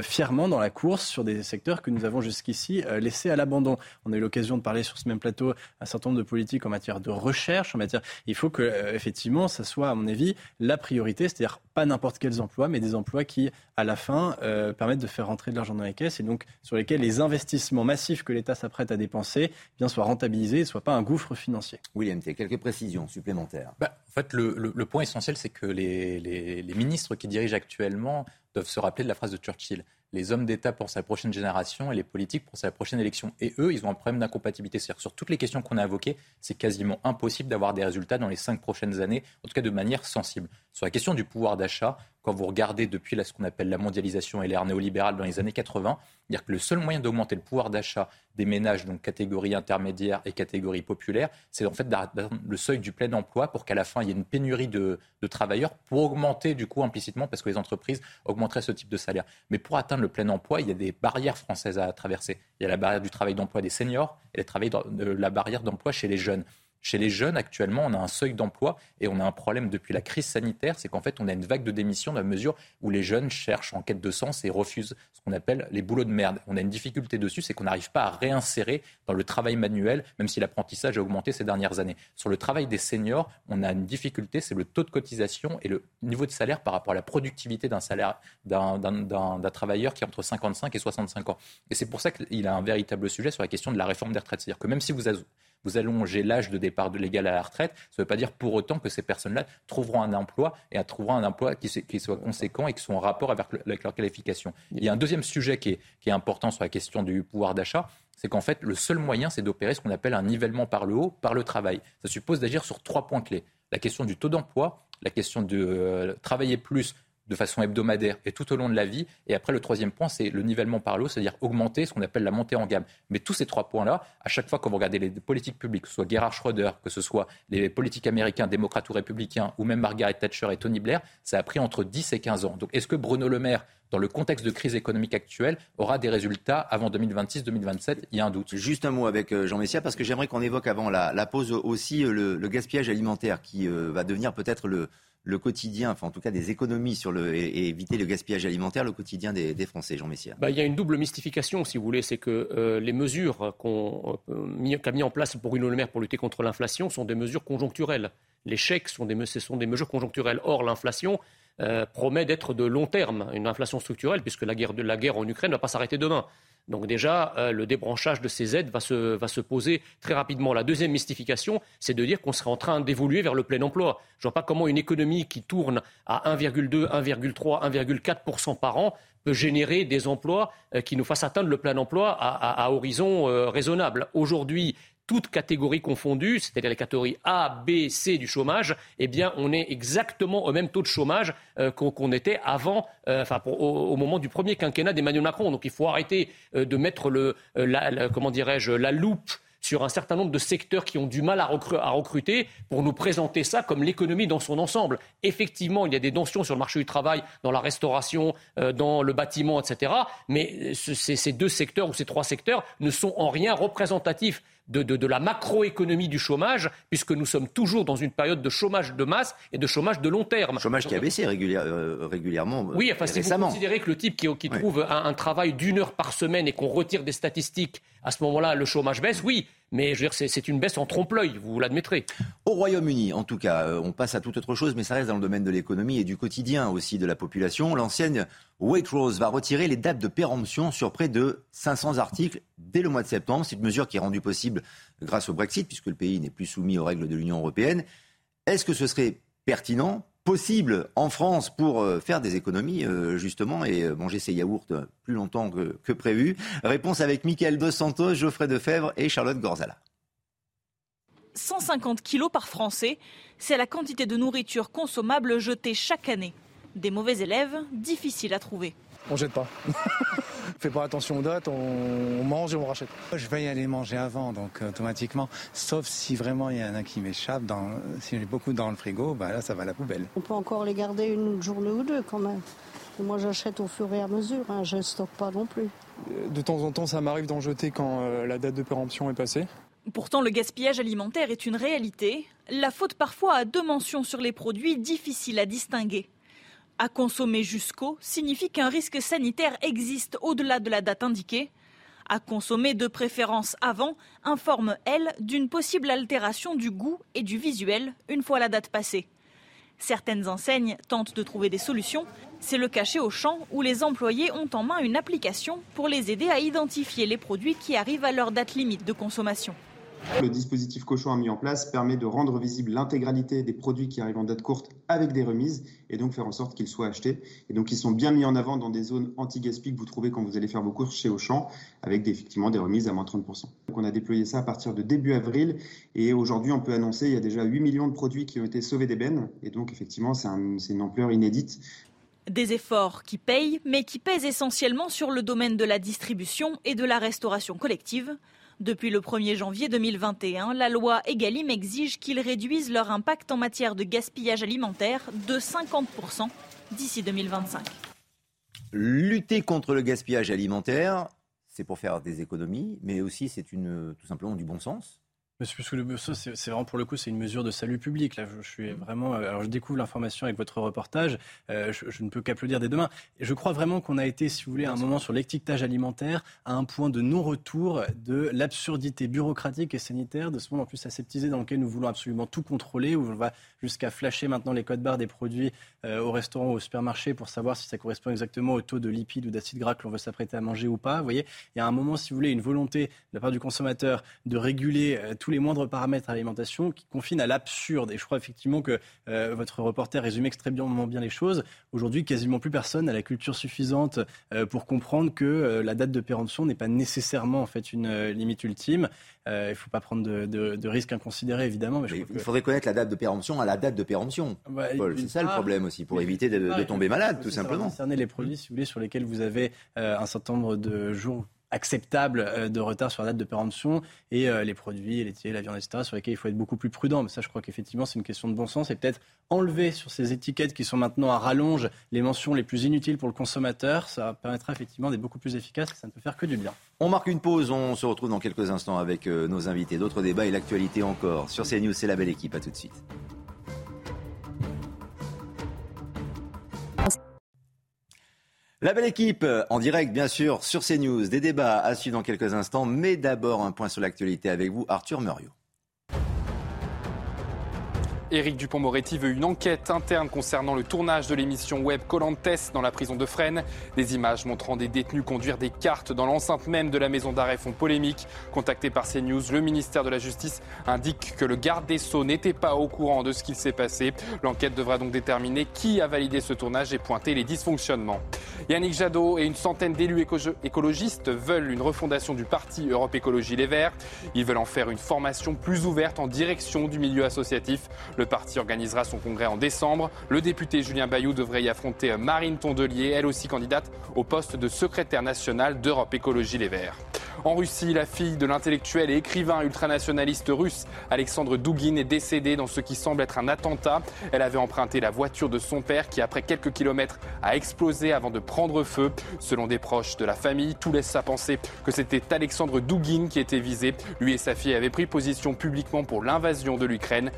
fièrement dans la course sur des secteurs que nous avons jusqu'ici laissés à l'abandon. On a eu l'occasion de parler sur ce même plateau un certain nombre de politiques en matière de recherche, en matière. Il faut que euh, effectivement, ça soit, à mon avis, la priorité, c'est-à-dire pas n'importe quels emplois, mais des emplois qui, à la fin, euh, permettent de faire rentrer de l'argent dans les caisses et donc sur lesquels les investissements massifs que l'État s'apprête à dépenser, eh bien soient rentabilisés et ne soient pas un gouffre financier. William, tu quelques précisions supplémentaires. Bah, en fait, le, point essentiel, c'est que les, les ministres qui dirigent actuellement doivent se rappeler de la phrase de Churchill les hommes d'État pour sa prochaine génération et les politiques pour sa prochaine élection. Et eux, ils ont un problème d'incompatibilité. C'est-à-dire sur toutes les questions qu'on a évoquées, c'est quasiment impossible d'avoir des résultats dans les cinq prochaines années, en tout cas de manière sensible. Sur la question du pouvoir d'achat, quand vous regardez depuis ce qu'on appelle la mondialisation et l'ère néolibérale dans les années 80, dire que le seul moyen d'augmenter le pouvoir d'achat des ménages, donc catégorie intermédiaire et catégorie populaire, c'est en fait d'atteindre le seuil du plein emploi pour qu'à la fin il y ait une pénurie de, travailleurs pour augmenter du coup implicitement, parce que les entreprises augmenteraient ce type de salaire. Mais pour atteindre le plein emploi, il y a des barrières françaises à traverser. Il y a la barrière du travail d'emploi des seniors et la barrière d'emploi chez les jeunes. Chez les jeunes, actuellement, on a un seuil d'emploi et on a un problème depuis la crise sanitaire, c'est qu'en fait, on a une vague de démission dans la mesure où les jeunes cherchent en quête de sens et refusent ce qu'on appelle les boulots de merde. On a une difficulté dessus, c'est qu'on n'arrive pas à réinsérer dans le travail manuel, même si l'apprentissage a augmenté ces dernières années. Sur le travail des seniors, on a une difficulté, c'est le taux de cotisation et le niveau de salaire par rapport à la productivité d'un salaire d'un travailleur qui est entre 55 et 65 ans. Et c'est pour ça qu'il a un véritable sujet sur la question de la réforme des retraites. C'est-à-dire que même si vous, vous allongez l'âge de départ légal à la retraite, ça ne veut pas dire pour autant que ces personnes-là trouveront un emploi et trouveront un emploi qui, soit conséquent et qui soit en rapport avec, leur qualification. Il y a un deuxième sujet qui est, qui est important sur la question du pouvoir d'achat, c'est qu'en fait, le seul moyen, c'est d'opérer ce qu'on appelle un nivellement par le haut, par le travail. Ça suppose d'agir sur trois points clés. La question du taux d'emploi, la question de euh, travailler plus de façon hebdomadaire et tout au long de la vie. Et après, le troisième point, c'est le nivellement par l'eau, c'est-à-dire augmenter ce qu'on appelle la montée en gamme. Mais tous ces trois points-là, à chaque fois que vous regardez les politiques publiques, que ce soit Gerhard Schröder, que ce soit les politiques américains, démocrates ou républicains, ou même Margaret Thatcher et Tony Blair, ça a pris entre 10 et 15 ans. Donc est-ce que Bruno Le Maire dans le contexte de crise économique actuelle, aura des résultats avant 2026-2027 Il y a un doute. Juste un mot avec euh, Jean Messia, parce que j'aimerais qu'on évoque avant la, pause aussi euh, le, gaspillage alimentaire qui euh, va devenir peut-être le, le quotidien, enfin en tout cas des économies sur le, et, éviter le gaspillage alimentaire, le quotidien des, Français, Jean Messia bah, Il y a une double mystification, si vous voulez, c'est que euh, les mesures euh, qu'a mis en place Bruno Le Maire pour lutter contre l'inflation sont des mesures conjoncturelles. Les chèques sont des, ce sont des mesures conjoncturelles. Or, l'inflation euh, promet d'être de long terme, une inflation structurelle, puisque la guerre, en Ukraine ne va pas s'arrêter demain. Donc déjà, euh, le débranchage de ces aides va se, poser très rapidement. La deuxième mystification, c'est de dire qu'on serait en train d'évoluer vers le plein emploi. Je ne vois pas comment une économie qui tourne à 1,2, 1,3, 1,4% par an peut générer des emplois euh, qui nous fassent atteindre le plein emploi à, horizon raisonnable. Aujourd'hui, toutes catégories confondues, c'est-à-dire les catégories A, B, C du chômage, eh bien, on est exactement au même taux de chômage euh, qu'on était avant, euh, enfin, au, moment du premier quinquennat d'Emmanuel Macron. Donc, il faut arrêter euh, de mettre le, la, comment dirais-je, la loupe sur un certain nombre de secteurs qui ont du mal à, recruter pour nous présenter ça comme l'économie dans son ensemble. Effectivement, il y a des tensions sur le marché du travail, dans la restauration, dans le bâtiment, etc. Mais ces deux secteurs ou ces trois secteurs ne sont en rien représentatifs de, la macroéconomie du chômage, puisque nous sommes toujours dans une période de chômage de masse et de chômage de long terme. Chômage qui a baissé euh, régulièrement. Oui, enfin, si vous considérez que le type qui, trouve un, travail d'une heure par semaine et qu'on retire des statistiques, à ce moment-là, le chômage baisse, oui. Mais je veux dire, c'est une baisse en trompe-l'œil, vous l'admettrez. Au Royaume-Uni, en tout cas, euh, on passe à toute autre chose, mais ça reste dans le domaine de l'économie et du quotidien aussi de la population. L'ancienne Waitrose va retirer les dates de péremption sur près de 500 articles dès le mois de septembre. C'est une mesure qui est rendue possible grâce au Brexit, puisque le pays n'est plus soumis aux règles de l'Union européenne. Est-ce que ce serait pertinent possible en France pour euh, faire des économies, euh, justement, et euh, manger ses yaourts plus longtemps que, prévu Réponse avec Michael Dos Santos, Geoffrey Defebvre et Charlotte Gorzala. 150 kilos par Français, c'est la quantité de nourriture consommable jetée chaque année. Des mauvais élèves, difficiles à trouver. On jette pas. (laughs) on fait pas attention aux dates, on, mange et on rachète. Je vais y aller manger avant, donc automatiquement, sauf si vraiment il y en a qui m'échappe, si j'ai beaucoup dans le frigo, bah là ça va à la poubelle. On peut encore les garder une journée ou deux quand même. moi j'achète au fur et à mesure, hein, je ne stocke pas non plus. De temps en temps ça m'arrive d'en jeter quand euh, la date de péremption est passée. Pourtant, le gaspillage alimentaire est une réalité. La faute parfois a deux mentions sur les produits difficiles à distinguer. À consommer jusqu'au signifie qu'un risque sanitaire existe au-delà de la date indiquée. À consommer de préférence avant informe, elle, d'une possible altération du goût et du visuel une fois la date passée. Certaines enseignes tentent de trouver des solutions. C'est le cas chez Auchan où les employés ont en main une application pour les aider à identifier les produits qui arrivent à leur date limite de consommation. Le dispositif Cochon mis en place permet de rendre visible l'intégralité des produits qui arrivent en date courte avec des remises et donc faire en sorte qu'ils soient achetés. Et donc ils sont bien mis en avant dans des zones anti-gaspi que vous trouvez quand vous allez faire vos courses chez Auchan avec effectivement des remises à moins 30%. Donc on a déployé ça à partir de début avril et aujourd'hui on peut annoncer il y a déjà 8 millions de produits qui ont été sauvés d'ébène et donc effectivement c'est une ampleur inédite. Des efforts qui payent, mais qui pèsent essentiellement sur le domaine de la distribution et de la restauration collective. Depuis le 1er janvier 2021, la loi Egalim exige qu'ils réduisent leur impact en matière de gaspillage alimentaire de 50% d'ici 2025. Lutter contre le gaspillage alimentaire, c'est pour faire des économies, mais aussi c'est tout simplement du bon sens. C'est vraiment pour le coup, c'est une mesure de salut public. Là, je, suis vraiment. Euh, alors, je découvre l'information avec votre reportage. Euh, je, ne peux qu'applaudir mains. Et je crois vraiment qu'on a été, si vous voulez, à un moment sur l'étiquetage alimentaire, à un point de non-retour de l'absurdité bureaucratique et sanitaire de ce monde en plus aseptisé dans lequel nous voulons absolument tout contrôler, où on va jusqu'à flasher maintenant les codes barres des produits euh, au restaurant ou au supermarché pour savoir si ça correspond exactement au taux de lipides ou d'acide gras que l'on veut s'apprêter à manger ou pas. Vous voyez, il y a un moment, si vous voulez, une volonté de la part du consommateur de réguler tous les moindres paramètres à l'alimentation qui confinent à l'absurde. Et je crois effectivement que euh, votre reporter résume extrêmement bien les choses. Aujourd'hui, quasiment plus personne a la culture suffisante euh, pour comprendre que euh, la date de péremption n'est pas nécessairement en fait une limite ultime. il ne faut pas prendre de, risques inconsidérés, évidemment. Mais il faudrait connaître la date de péremption à la date de péremption. Bah, c'est ça le problème aussi, pour éviter de, tomber malade, tout simplement. Concerner les produits, si vous voulez, sur lesquels vous avez un certain nombre de jours acceptable euh, de retard sur la date de péremption et euh, les produits, laitiers, la viande, etc., sur lesquels il faut être beaucoup plus prudent. Mais ça, je crois qu'effectivement, c'est une question de bon sens et peut-être enlever sur ces étiquettes qui sont maintenant à rallonge les mentions les plus inutiles pour le consommateur. Ça permettra effectivement d'être beaucoup plus efficace et ça ne peut faire que du bien. On marque une pause, on se retrouve dans quelques instants avec euh, nos invités. D'autres débats et l'actualité encore. Sur CNews, c'est la belle équipe. À tout de suite. La belle équipe, en direct bien sûr sur CNews, des débats à suivre dans quelques instants, mais d'abord un point sur l'actualité avec vous, Arthur Muriot. Éric Dupont-Moretti veut une enquête interne concernant le tournage de l'émission web Colantes dans la prison de Fresnes. Des images montrant des détenus conduire des cartes dans l'enceinte même de la maison d'arrêt font polémique. Contacté par CNews, le ministère de la Justice indique que le garde des Sceaux n'était pas au courant de ce qu'il s'est passé. L'enquête devra donc déterminer qui a validé ce tournage et pointer les dysfonctionnements. Yannick Jadot et une centaine d'élus écologistes veulent une refondation du parti Europe Écologie Les Verts. Ils veulent en faire une formation plus ouverte en direction du milieu associatif. Le parti organisera son congrès en décembre. Le député Julien Bayou devrait y affronter Marine Tondelier, elle aussi candidate au poste de secrétaire national d'Europe Écologie Les Verts. En Russie, la fille de l'intellectuel et écrivain ultranationaliste russe Alexandre Douguin est décédée dans ce qui semble être un attentat. Elle avait emprunté la voiture de son père qui, après quelques kilomètres, a explosé avant de prendre feu. Selon des proches de la famille, tout laisse à penser que c'était Alexandre Douguin qui était visé. Lui et sa fille avaient pris position publiquement pour l'invasion de l'Ukraine.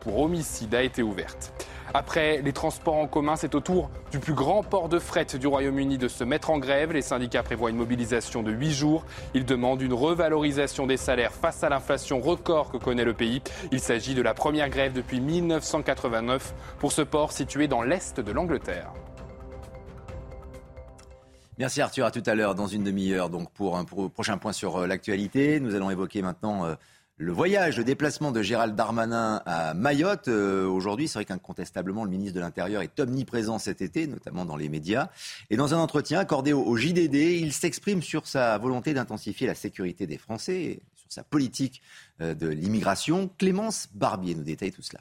Pour homicide a été ouverte. Après les transports en commun, c'est au tour du plus grand port de fret du Royaume-Uni de se mettre en grève. Les syndicats prévoient une mobilisation de 8 jours. Ils demandent une revalorisation des salaires face à l'inflation record que connaît le pays. Il s'agit de la première grève depuis 1989 pour ce port situé dans l'est de l'Angleterre. Merci Arthur, à tout à l'heure dans une demi-heure donc pour un prochain point sur euh, l'actualité. Nous allons évoquer maintenant euh, le voyage, le déplacement de Gérald Darmanin à Mayotte. Euh, aujourd'hui, c'est vrai qu'incontestablement, le ministre de l'Intérieur est omniprésent cet été, notamment dans les médias. Et dans un entretien accordé au, JDD, il s'exprime sur sa volonté d'intensifier la sécurité des Français, et sur sa politique euh, de l'immigration. Clémence Barbier nous détaille tout cela.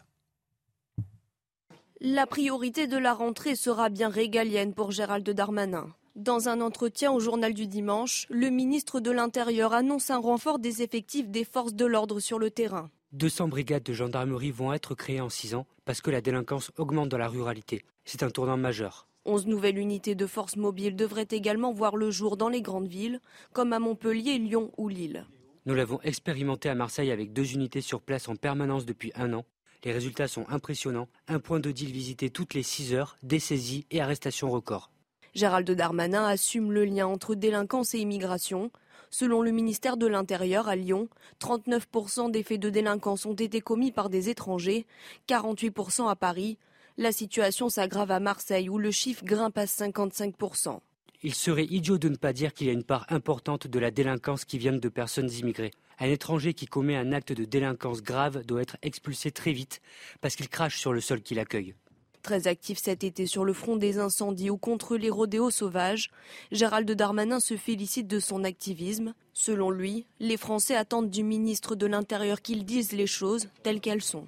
La priorité de la rentrée sera bien régalienne pour Gérald Darmanin. Dans un entretien au journal du dimanche, le ministre de l'Intérieur annonce un renfort des effectifs des forces de l'ordre sur le terrain. 200 brigades de gendarmerie vont être créées en 6 ans parce que la délinquance augmente dans la ruralité. C'est un tournant majeur. 11 nouvelles unités de forces mobiles devraient également voir le jour dans les grandes villes, comme à Montpellier, Lyon ou Lille. Nous l'avons expérimenté à Marseille avec deux unités sur place en permanence depuis un an. Les résultats sont impressionnants. Un point de deal visité toutes les 6 heures, des saisies et arrestations records. Gérald Darmanin assume le lien entre délinquance et immigration. Selon le ministère de l'Intérieur à Lyon, 39% des faits de délinquance ont été commis par des étrangers, 48% à Paris. La situation s'aggrave à Marseille où le chiffre grimpe à 55%. Il serait idiot de ne pas dire qu'il y a une part importante de la délinquance qui vient de personnes immigrées. Un étranger qui commet un acte de délinquance grave doit être expulsé très vite parce qu'il crache sur le sol qu'il accueille. Très actif cet été sur le front des incendies ou contre les rodéos sauvages, Gérald Darmanin se félicite de son activisme. Selon lui, les Français attendent du ministre de l'Intérieur qu'il dise les choses telles qu'elles sont.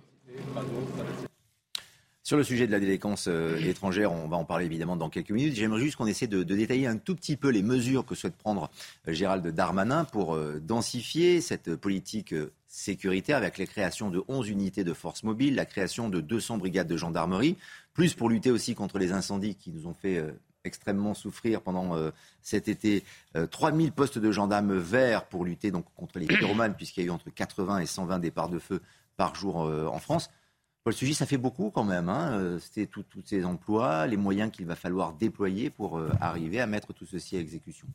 Sur le sujet de la délinquance euh, étrangère, on va en parler évidemment dans quelques minutes. J'aimerais juste qu'on essaie de, détailler un tout petit peu les mesures que souhaite prendre euh, Gérald Darmanin pour euh, densifier cette politique sécuritaire avec la création de 11 unités de force mobile, la création de 200 brigades de gendarmerie, plus pour lutter aussi contre les incendies qui nous ont fait extrêmement souffrir pendant cet été. 3000 postes de gendarmes verts pour lutter contre les pyromanes, puisqu'il y a eu entre 80 et 120 départs de feu par jour en France. Paul Sugy, ça fait beaucoup quand même. Hein C'était tous ces emplois, les moyens qu'il va falloir déployer pour arriver à mettre tout ceci à exécution.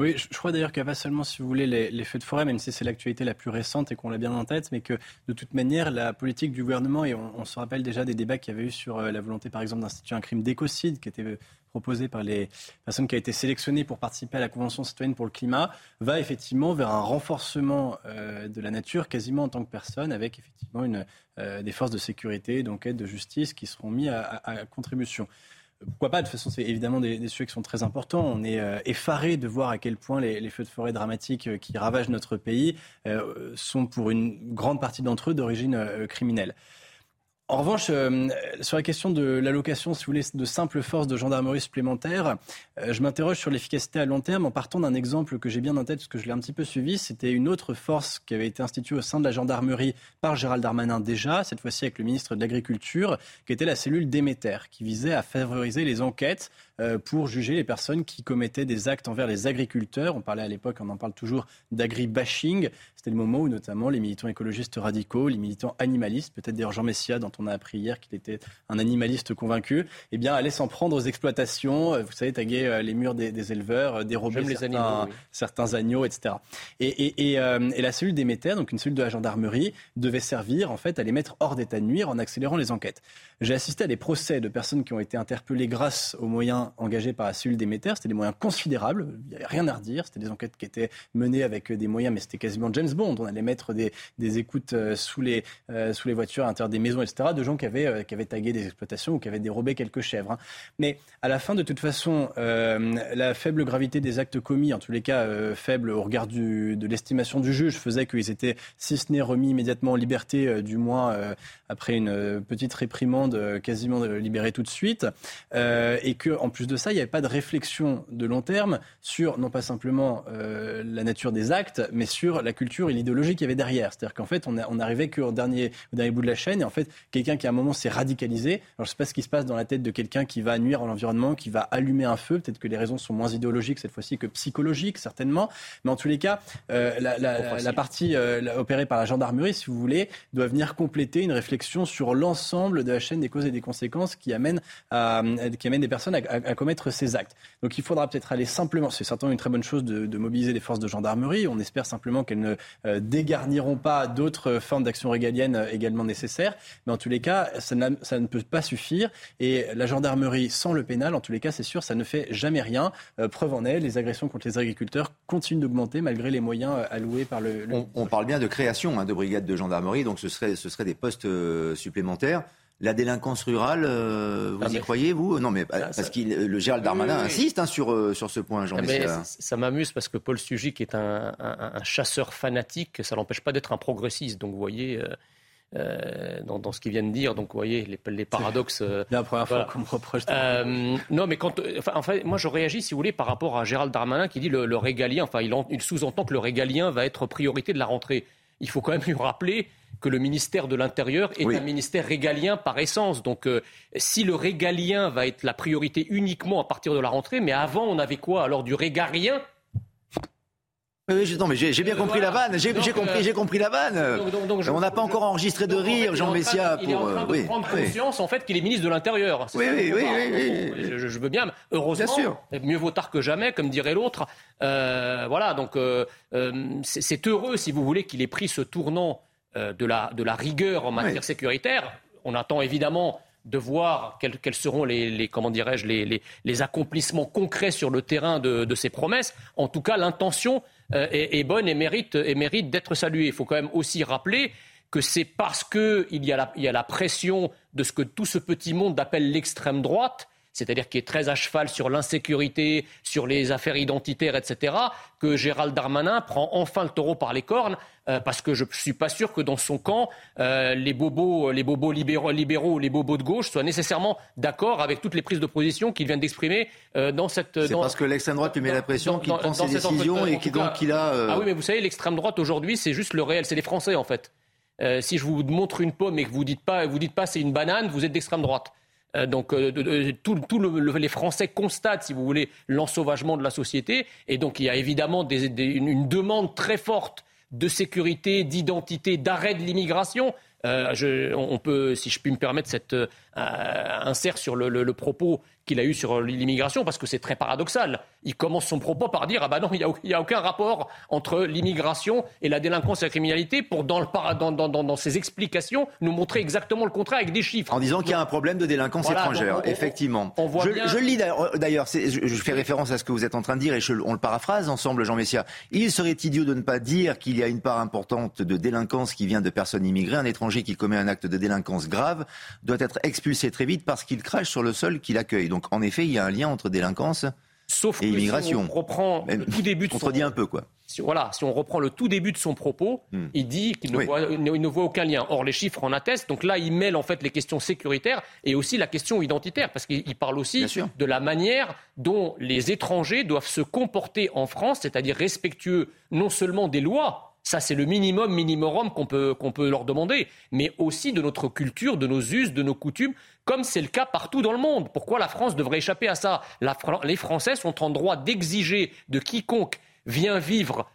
Oui, je, crois d'ailleurs qu'il n'y a pas seulement, si vous voulez, les, feux de forêt, même si c'est l'actualité la plus récente et qu'on l'a bien en tête, mais que de toute manière, la politique du gouvernement, et on, se rappelle déjà des débats qu'il y avait eu sur euh, la volonté, par exemple, d'instituer un crime d'écocide qui était euh, proposé par les personnes qui ont été sélectionnées pour participer à la Convention citoyenne pour le climat, va effectivement vers un renforcement euh, de la nature quasiment en tant que personne, avec effectivement une, des forces de sécurité, d'enquête, de justice qui seront mis à, contribution. Pourquoi pas De toute façon, c'est évidemment des, sujets qui sont très importants. On est euh, effaré de voir à quel point les, feux de forêt dramatiques euh, qui ravagent notre pays euh, sont pour une grande partie d'entre eux d'origine criminelle. En revanche, euh, sur la question de l'allocation, si vous voulez, de simples forces de gendarmerie supplémentaires, euh, je m'interroge sur l'efficacité à long terme en partant d'un exemple que j'ai bien en tête, parce que je l'ai un petit peu suivi. C'était une autre force qui avait été instituée au sein de la gendarmerie par Gérald Darmanin déjà, cette fois-ci avec le ministre de l'Agriculture, qui était la cellule Déméter, qui visait à favoriser les enquêtes pour juger les personnes qui commettaient des actes envers les agriculteurs. On parlait à l'époque, on en parle toujours, d'agri-bashing. C'était le moment où notamment les militants écologistes radicaux, les militants animalistes, peut-être d'ailleurs Jean Messia, dont on a appris hier qu'il était un animaliste convaincu, eh bien, allaient s'en prendre aux exploitations, euh, vous savez, taguer euh, les murs des, éleveurs, euh, dérober certains, animaux, certains, agneaux, etc. Et, la cellule d'émetteur, donc une cellule de la gendarmerie, devait servir en fait à les mettre hors d'état de nuire en accélérant les enquêtes. J'ai assisté à des procès de personnes qui ont été interpellées grâce aux moyens engagés par la cellule d'émetteur. C'était des moyens considérables, il n'y avait rien à redire. C'était des enquêtes qui étaient menées avec des moyens, mais c'était quasiment James Bond. On allait mettre des, écoutes euh, sous les, euh, sous les voitures, à l'intérieur des maisons, etc., de gens qui avaient, euh, tagué des exploitations ou qui avaient dérobé quelques chèvres. Hein. Mais à la fin, de toute façon, la faible gravité des actes commis, en tous les cas faible au regard de l'estimation du juge, faisait qu'ils étaient, si ce n'est remis immédiatement en liberté, du moins après une petite réprimande, quasiment libérés tout de suite, et que en plus de ça, il n'y avait pas de réflexion de long terme sur non pas simplement la nature des actes, mais sur la culture et l'idéologie qu'il y avait derrière. C'est-à-dire qu'en fait, on, a, on arrivait qu'au dernier, au dernier bout de la chaîne, et en fait, quelqu'un qui à un moment s'est radicalisé. Alors, je ne sais pas ce qui se passe dans la tête de quelqu'un qui va nuire à l'environnement, qui va allumer un feu. Peut-être que les raisons sont moins idéologiques cette fois-ci que psychologiques, certainement. Mais en tous les cas, euh, la, la, partie euh, opérée par la gendarmerie, si vous voulez, doit venir compléter une réflexion sur l'ensemble de la chaîne des causes et des conséquences qui amènent, à, qui amènent des personnes à, à, commettre ces actes. Donc, il faudra peut-être aller simplement. C'est certainement une très bonne chose de, de mobiliser les forces de gendarmerie. On espère simplement qu'elles ne euh, dégarniront pas d'autres formes d'action régalienne euh, également nécessaires. Mais en tous les cas, ça, ne peut pas suffire. Et la gendarmerie sans le pénal, en tous les cas, c'est sûr, ça ne fait jamais rien. Euh, preuve en est, les agressions contre les agriculteurs continuent d'augmenter malgré les moyens alloués par le. On, parle bien de création hein, de brigades de gendarmerie, donc ce serait, ce serait des postes supplémentaires. La délinquance rurale, euh, vous ah, y croyez, vous? Non, mais ah, parce que le Gérald Darmanin insiste hein, sur, euh, sur ce point, Jean ah, Ça m'amuse parce que Paul Sugy, est un, un, chasseur fanatique, ça l'empêche pas d'être un progressiste. Donc, vous voyez, euh, dans, dans, ce qu'il vient de dire, donc vous voyez les, les paradoxes. la première fois qu'on me reproche. non, mais quand, enfin, en fait, moi, je réagis, si vous voulez, par rapport à Gérald Darmanin qui dit le, le régalien. Enfin, il, il sous-entend que le régalien va être priorité de la rentrée. Il faut quand même lui rappeler que le ministère de l'Intérieur est un ministère régalien par essence. Donc, euh, si le régalien va être la priorité uniquement à partir de la rentrée, mais avant, on avait quoi alors du régalien non, mais j'ai bien compris la vanne. J'ai compris, j'ai compris la vanne. on n'a pas encore enregistré de rire, Jean Messia. Pour, il est en train de euh, prendre conscience, en fait, qu'il est ministre de l'Intérieur. Oui, oui, oui, oui, je, veux bien. Heureusement, sûr. mieux vaut tard que jamais, comme dirait l'autre. Euh, voilà, donc c'est heureux, si vous voulez, qu'il ait pris ce tournant euh, de, la, de la rigueur en matière sécuritaire. On attend évidemment de voir quels, quels seront les, comment dirais-je les, les, accomplissements concrets sur le terrain de, de ces promesses. En tout cas, l'intention euh, est, bonne et mérite, et mérite d'être saluée. Il faut quand même aussi rappeler que c'est parce qu'il y, a la, il y a la pression de ce que tout ce petit monde appelle l'extrême droite c'est-à-dire qui est très à cheval sur l'insécurité, sur les affaires identitaires, etc., que Gérald Darmanin prend enfin le taureau par les cornes, euh, parce que je ne suis pas sûr que dans son camp, euh, les bobos, les bobos libéraux, libéraux, les bobos de gauche soient nécessairement d'accord avec toutes les prises de position qu'il vient d'exprimer euh, dans cette. C'est parce que l'extrême droite lui met la pression, qu'il prend ses décisions et qu'il a. Ah oui, mais vous savez, l'extrême droite aujourd'hui, c'est juste le réel, c'est les Français en fait. si je vous montre une pomme et que vous dites pas, vous dites pas c'est une banane, vous êtes d'extrême droite. Euh, donc, euh, tous les Français constatent, si vous voulez, l'ensauvagement de la société. Et donc, il y a évidemment une demande très forte de sécurité, d'identité, d'arrêt de l'immigration. Euh, on peut, si je puis me permettre, cette euh, insert sur le, propos qu'il a eu sur l'immigration, parce que c'est très paradoxal. Il commence son propos par dire ah ben non, il n'y a, aucun rapport entre l'immigration et la délinquance et la criminalité, pour dans, dans, ses explications nous montrer exactement le contraire avec des chiffres. En disant qu'il y a un problème de délinquance étrangère, effectivement. je, le lis d'ailleurs, je, fais référence à ce que vous êtes en train de dire et on le paraphrase ensemble, Jean Messia. Il serait idiot de ne pas dire qu'il y a une part importante de délinquance qui vient de personnes immigrées. Un étranger qui commet un acte de délinquance grave doit être expulsé très vite parce qu'il crache sur le sol qu'il accueille. Donc en effet, il y a un lien entre délinquance Sauf et immigration. Si on reprend le tout début de son... un peu quoi. Si, voilà, si on reprend le tout début de son propos, hmm. il dit qu'il ne, voit, ne, voit aucun lien. Or, les chiffres en attestent. Donc là, il mêle en fait les questions sécuritaires et aussi la question identitaire, parce qu'il parle aussi de la manière dont les étrangers doivent se comporter en France, c'est-à-dire respectueux non seulement des lois, ça, c'est le minimum minimum qu'on peut, qu'on peut leur demander, mais aussi de notre culture, de nos us, de nos coutumes, comme c'est le cas partout dans le monde. Pourquoi la France devrait échapper à ça? Les Français sont en droit d'exiger de quiconque vient vivre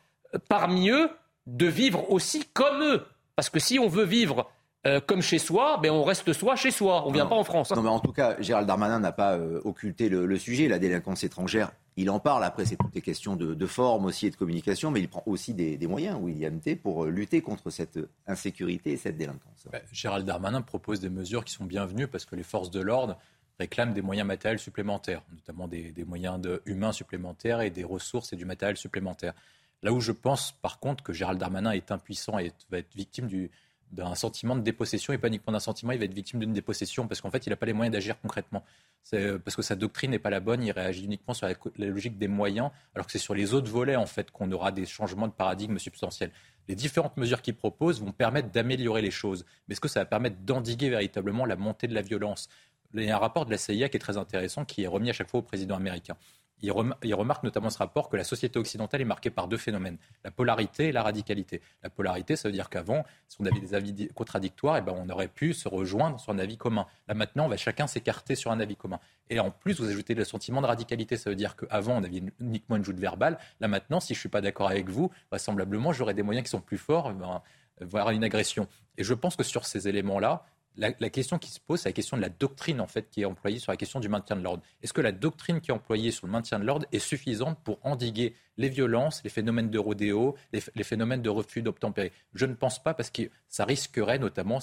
parmi eux de vivre aussi comme eux. Parce que si on veut vivre euh, comme chez soi, ben on reste soi chez soi. On ne vient pas en France. Non, mais en tout cas, Gérald Darmanin n'a pas euh, occulté le, sujet. La délinquance étrangère, il en parle. Après, c'est toutes les questions de, forme aussi et de communication, mais il prend aussi des, moyens, William T, pour euh, lutter contre cette insécurité et cette délinquance. Ben, Gérald Darmanin propose des mesures qui sont bienvenues parce que les forces de l'ordre réclament des moyens matériels supplémentaires, notamment des, moyens humains supplémentaires et des ressources et du matériel supplémentaire. Là où je pense, par contre, que Gérald Darmanin est impuissant et va être victime du, d'un sentiment de dépossession et pas uniquement d'un sentiment, il va être victime d'une dépossession parce qu'en fait, il n'a pas les moyens d'agir concrètement. C'est parce que sa doctrine n'est pas la bonne, il réagit uniquement sur la, logique des moyens, alors que c'est sur les autres volets en fait qu'on aura des changements de paradigme substantiels. Les différentes mesures qu'il propose vont permettre d'améliorer les choses, mais est-ce que ça va permettre d'endiguer véritablement la montée de la violence? Il y a un rapport de la CIA qui est très intéressant, qui est remis à chaque fois au président américain il, remarque notamment ce rapport que la société occidentale est marquée par deux phénomènes, la polarité et la radicalité. La polarité, ça veut dire qu'avant, si on avait des avis contradictoires, eh ben, on aurait pu se rejoindre sur un avis commun. Là maintenant, on va chacun s'écarter sur un avis commun. Et en plus, vous ajoutez le sentiment de radicalité, ça veut dire qu'avant, on avait uniquement une joute verbale. Là maintenant, si je ne suis pas d'accord avec vous, vraisemblablement, j'aurai des moyens qui sont plus forts, eh ben, voire une agression. Et je pense que sur ces éléments-là, la, question qui se pose, c'est la question de la doctrine en fait qui est employée sur la question du maintien de l'ordre. Est-ce que la doctrine qui est employée sur le maintien de l'ordre est suffisante pour endiguer les violences, les phénomènes de rodéo, les, phénomènes de refus d'obtempérer? Je ne pense pas parce que ça risquerait notamment,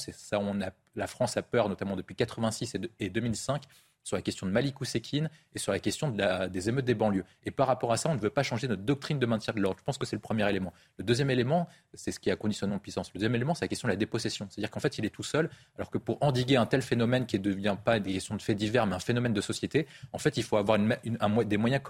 la France a peur notamment depuis 86 et, et 2005 sur la question de Malik Ousekine et sur la question des émeutes des banlieues. Et par rapport à ça, on ne veut pas changer notre doctrine de maintien de l'ordre. Je pense que c'est le premier élément. Le deuxième élément, c'est ce qui a conditionnement de puissance. Le deuxième élément, c'est la question de la dépossession. C'est-à-dire qu'en fait, il est tout seul, alors que pour endiguer un tel phénomène qui ne devient pas des questions de faits divers, mais un phénomène de société, en fait, il faut avoir des moyens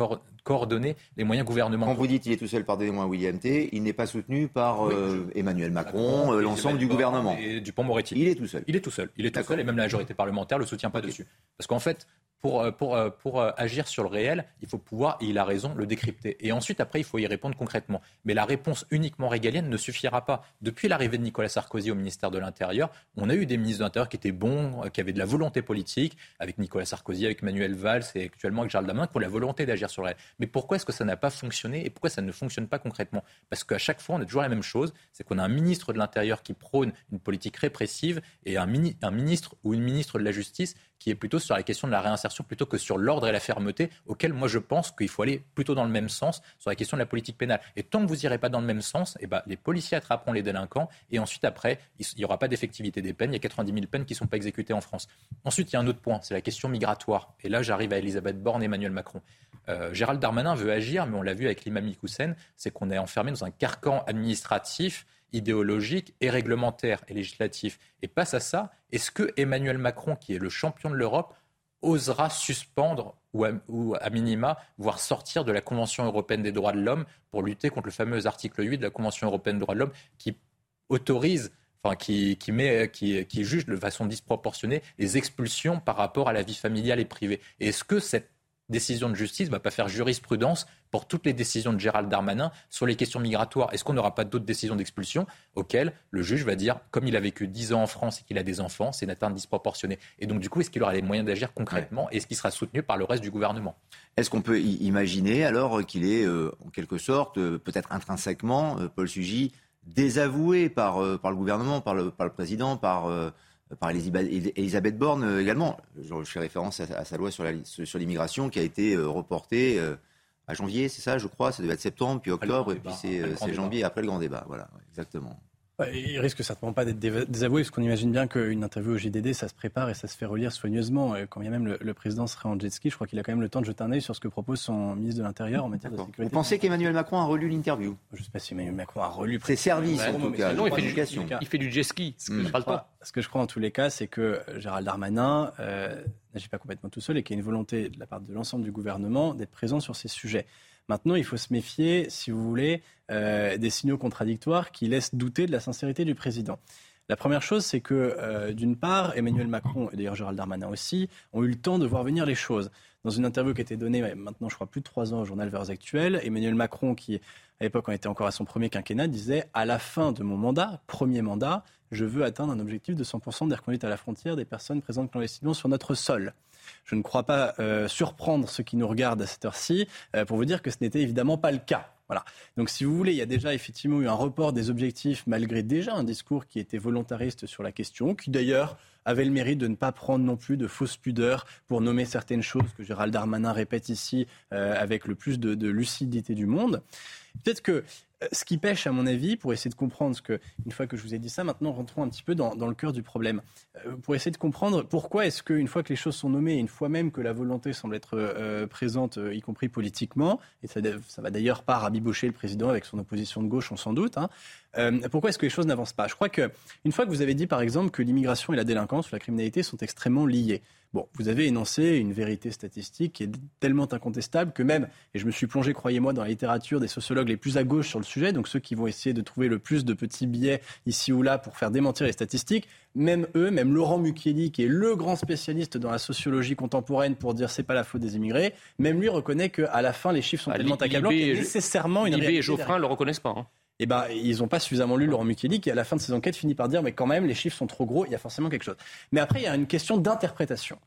coordonnés, les moyens gouvernementaux. Quand vous dites qu'il est tout seul, pardonnez-moi, William T, il n'est pas soutenu par euh, Emmanuel Macron, euh, l'ensemble du gouvernement. Et Dupont-Moretti. Il est tout seul. Il est tout seul. Il est tout seul, et même la majorité parlementaire ne le soutient pas dessus. Parce qu'en fait, pour, euh, euh, euh, agir sur le réel, il faut pouvoir, et il a raison, le décrypter. Et ensuite, après, il faut y répondre concrètement. Mais la réponse uniquement régalienne ne suffira pas. Depuis l'arrivée de Nicolas Sarkozy au ministère de l'Intérieur, on a eu des ministres de l'Intérieur qui étaient bons, qui avaient de la volonté politique, avec Nicolas Sarkozy, avec Manuel Valls et actuellement avec Charles Damin, qui ont la volonté d'agir sur le réel. Mais pourquoi est-ce que ça n'a pas fonctionné et pourquoi ça ne fonctionne pas concrètement? Parce qu'à chaque fois, on a toujours la même chose, c'est qu'on a un ministre de l'Intérieur qui prône une politique répressive et un ministre ou une ministre de la Justice qui est plutôt sur la question de la réinsertion plutôt que sur l'ordre et la fermeté, auquel moi je pense qu'il faut aller plutôt dans le même sens sur la question de la politique pénale. Et tant que vous n'irez pas dans le même sens, eh ben, les policiers attraperont les délinquants et ensuite après, il n'y aura pas d'effectivité des peines. Il y a 90 000 peines qui ne sont pas exécutées en France. Ensuite, il y a un autre point, c'est la question migratoire. Et là, j'arrive à Elisabeth Borne et Emmanuel Macron. Euh, Gérald Darmanin veut agir, mais on l'a vu avec l'imam Hussein, c'est qu'on est enfermé dans un carcan administratif idéologique et réglementaire et législatif. Et face à ça, est-ce que Emmanuel Macron, qui est le champion de l'Europe, osera suspendre ou à, minima, voire sortir de la Convention européenne des droits de l'homme pour lutter contre le fameux article 8 de la Convention européenne des droits de l'homme qui autorise Enfin, qui, met, qui, qui, juge de façon disproportionnée les expulsions par rapport à la vie familiale et privée? est-ce que cette décision de justice va pas faire jurisprudence pour toutes les décisions de Gérald Darmanin sur les questions migratoires. Est-ce qu'on n'aura pas d'autres décisions d'expulsion auxquelles le juge va dire, comme il a vécu 10 ans en France et qu'il a des enfants, c'est une atteinte disproportionnée Et donc, du coup, est-ce qu'il aura les moyens d'agir concrètement et est-ce qu'il sera soutenu par le reste du gouvernement? Est-ce qu'on peut imaginer alors qu'il est, euh, en quelque sorte, euh, peut-être intrinsèquement, euh, Paul Sugy, désavoué par, par le gouvernement, par le, par le président, par par Elisabeth Borne également? Je fais référence à, sa loi sur l'immigration qui a été reportée à janvier, c'est ça, je crois. Ça devait être septembre, puis octobre, et puis c'est janvier après le grand débat. Voilà, exactement. Il risque certainement pas d'être désavoué, parce qu'on imagine bien qu'une interview au JDD, ça se prépare et ça se fait relire soigneusement. Et quand bien même le, président serait en jet ski, je crois qu'il a quand même le temps de jeter un œil sur ce que propose son ministre de l'Intérieur en matière de sécurité. Vous pensez qu'Emmanuel Macron a relu l'interview? Je ne sais pas si Emmanuel Macron a relu. Ses services, en tout cas. Non, il fait, du, il fait, du, jet ski. Ce que, je crois, ce que je crois en tous les cas, c'est que Gérald Darmanin euh, n'agit pas complètement tout seul et qu'il y a une volonté de la part de l'ensemble du gouvernement d'être présent sur ces sujets. Maintenant, il faut se méfier, si vous voulez, euh, des signaux contradictoires qui laissent douter de la sincérité du président. La première chose, c'est que, euh, d'une part, Emmanuel Macron et d'ailleurs Gérald Darmanin aussi ont eu le temps de voir venir les choses. Dans une interview qui a été donnée maintenant, je crois, plus de trois ans au journal Vers Actuel, Emmanuel Macron, qui à l'époque en était encore à son premier quinquennat, disait À la fin de mon mandat, premier mandat, je veux atteindre un objectif de 100% d'air conduite à la frontière des personnes présentes clandestinement sur notre sol. Je ne crois pas euh, surprendre ceux qui nous regardent à cette heure-ci euh, pour vous dire que ce n'était évidemment pas le cas. Voilà. Donc, si vous voulez, il y a déjà effectivement eu un report des objectifs, malgré déjà un discours qui était volontariste sur la question, qui d'ailleurs avait le mérite de ne pas prendre non plus de fausses pudeurs pour nommer certaines choses que Gérald Darmanin répète ici euh, avec le plus de, de lucidité du monde. Peut-être que ce qui pêche, à mon avis, pour essayer de comprendre ce que, une fois que je vous ai dit ça, maintenant rentrons un petit peu dans, le cœur du problème. Euh, pour essayer de comprendre pourquoi est-ce qu'une fois que les choses sont nommées, une fois même que la volonté semble être euh, présente, y compris politiquement, et ça, ça va d'ailleurs pas rabibocher le président avec son opposition de gauche, on s'en doute, hein, pourquoi est-ce que les choses n'avancent pas? Je crois qu'une fois que vous avez dit, par exemple, que l'immigration et la délinquance ou la criminalité sont extrêmement liées, Bon, vous avez énoncé une vérité statistique qui est tellement incontestable que même, et je me suis plongé, croyez-moi, dans la littérature des sociologues les plus à gauche sur le sujet, donc ceux qui vont essayer de trouver le plus de petits biais ici ou là pour faire démentir les statistiques, même eux, même Laurent Mucchielli, qui est le grand spécialiste dans la sociologie contemporaine pour dire c'est pas la faute des immigrés, même lui reconnaît qu'à la fin les chiffres sont ah, tellement accablants qu'il y a nécessairement une réalité. et Geoffrin ne le reconnaissent pas. Hein eh ben, ils n'ont pas suffisamment lu Laurent Mukieli qui, à la fin de ses enquêtes, finit par dire mais quand même, les chiffres sont trop gros, il y a forcément quelque chose. Mais après, il y a une question d'interprétation.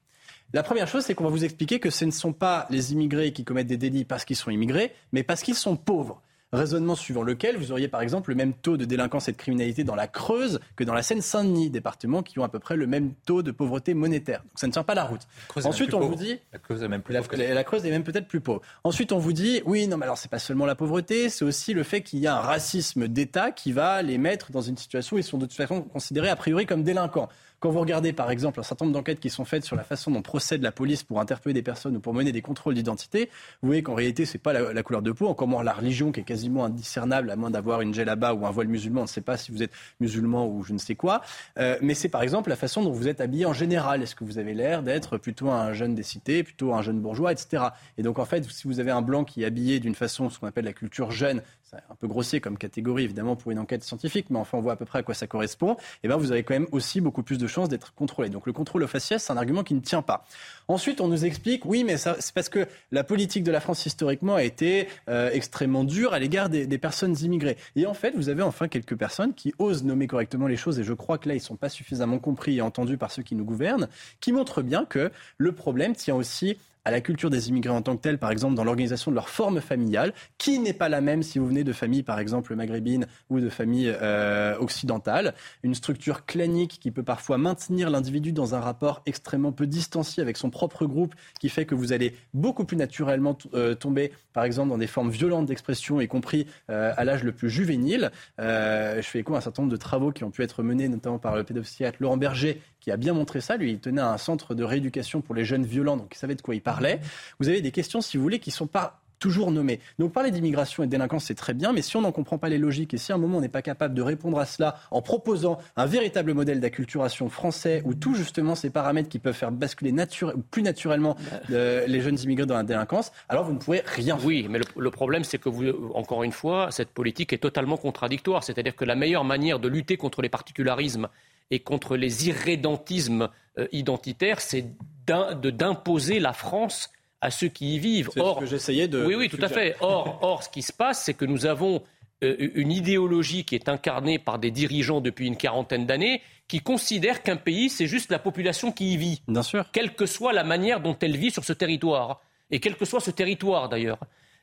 La première chose, c'est qu'on va vous expliquer que ce ne sont pas les immigrés qui commettent des délits parce qu'ils sont immigrés, mais parce qu'ils sont pauvres. Raisonnement suivant lequel vous auriez par exemple le même taux de délinquance et de criminalité dans la Creuse que dans la Seine-Saint-Denis, départements qui ont à peu près le même taux de pauvreté monétaire. Donc ça ne tient pas la route. Ensuite, on vous dit la Creuse est même plus la, la, Creuse est même peut-être plus pauvre. Ensuite, on vous dit oui, non, mais alors c'est pas seulement la pauvreté, c'est aussi le fait qu'il y a un racisme d'État qui va les mettre dans une situation où ils sont de toute façon considérés a priori comme délinquants. Quand vous regardez par exemple un certain nombre d'enquêtes qui sont faites sur la façon dont procède la police pour interpeller des personnes ou pour mener des contrôles d'identité, vous voyez qu'en réalité c'est pas la, couleur de peau, encore moins la religion qui est quasiment indiscernable à moins d'avoir une là-bas ou un voile musulman. On ne sait pas si vous êtes musulman ou je ne sais quoi. Euh, mais c'est par exemple la façon dont vous êtes habillé en général. Est-ce que vous avez l'air d'être plutôt un jeune des cités, plutôt un jeune bourgeois, etc. Et donc en fait, si vous avez un blanc qui est habillé d'une façon, ce qu'on appelle la culture jeune, c'est un peu grossier comme catégorie évidemment pour une enquête scientifique, mais enfin on voit à peu près à quoi ça correspond, et eh bien vous avez quand même aussi beaucoup plus de chances d'être contrôlé. Donc le contrôle au faciès, c'est un argument qui ne tient pas. Ensuite, on nous explique, oui, mais c'est parce que la politique de la France historiquement a été euh, extrêmement dure à l'égard des, des, personnes immigrées. Et en fait, vous avez enfin quelques personnes qui osent nommer correctement les choses, et je crois que là, ils ne sont pas suffisamment compris et entendus par ceux qui nous gouvernent, qui montrent bien que le problème tient aussi à la culture des immigrés en tant que telle, par exemple dans l'organisation de leur forme familiale, qui n'est pas la même si vous venez de familles, par exemple maghrébines ou de familles euh, occidentales. Une structure clanique qui peut parfois maintenir l'individu dans un rapport extrêmement peu distancié avec son propre groupe, qui fait que vous allez beaucoup plus naturellement euh, tomber, par exemple, dans des formes violentes d'expression, y compris euh, à l'âge le plus juvénile. je fais écho à un certain nombre de travaux qui ont pu être menés, notamment par le pédopsychiatre Laurent Berger, qui a bien montré ça. Lui, il tenait un centre de rééducation pour les jeunes violents, donc il savait de quoi il parlait. Vous avez des questions, si vous voulez, qui ne sont pas toujours nommées. Donc parler d'immigration et de délinquance, c'est très bien, mais si on n'en comprend pas les logiques et si à un moment on n'est pas capable de répondre à cela en proposant un véritable modèle d'acculturation français où tout justement ces paramètres qui peuvent faire basculer plus naturellement bah. les jeunes immigrés dans la délinquance, alors vous ne pourrez rien faire. Oui, mais le, le problème c'est que vous, encore une fois, cette politique est totalement contradictoire. C'est-à-dire que la meilleure manière de lutter contre les particularismes et contre les irrédentismes euh, identitaires, c'est d'imposer la France à ceux qui y vivent. C'est ce que j'essayais de. Oui, oui, tout à fait. Or, or, ce qui se passe, c'est que nous avons euh, une idéologie qui est incarnée par des dirigeants depuis une quarantaine d'années qui considèrent qu'un pays, c'est juste la population qui y vit. Bien sûr. Quelle que soit la manière dont elle vit sur ce territoire. Et quel que soit ce territoire, d'ailleurs.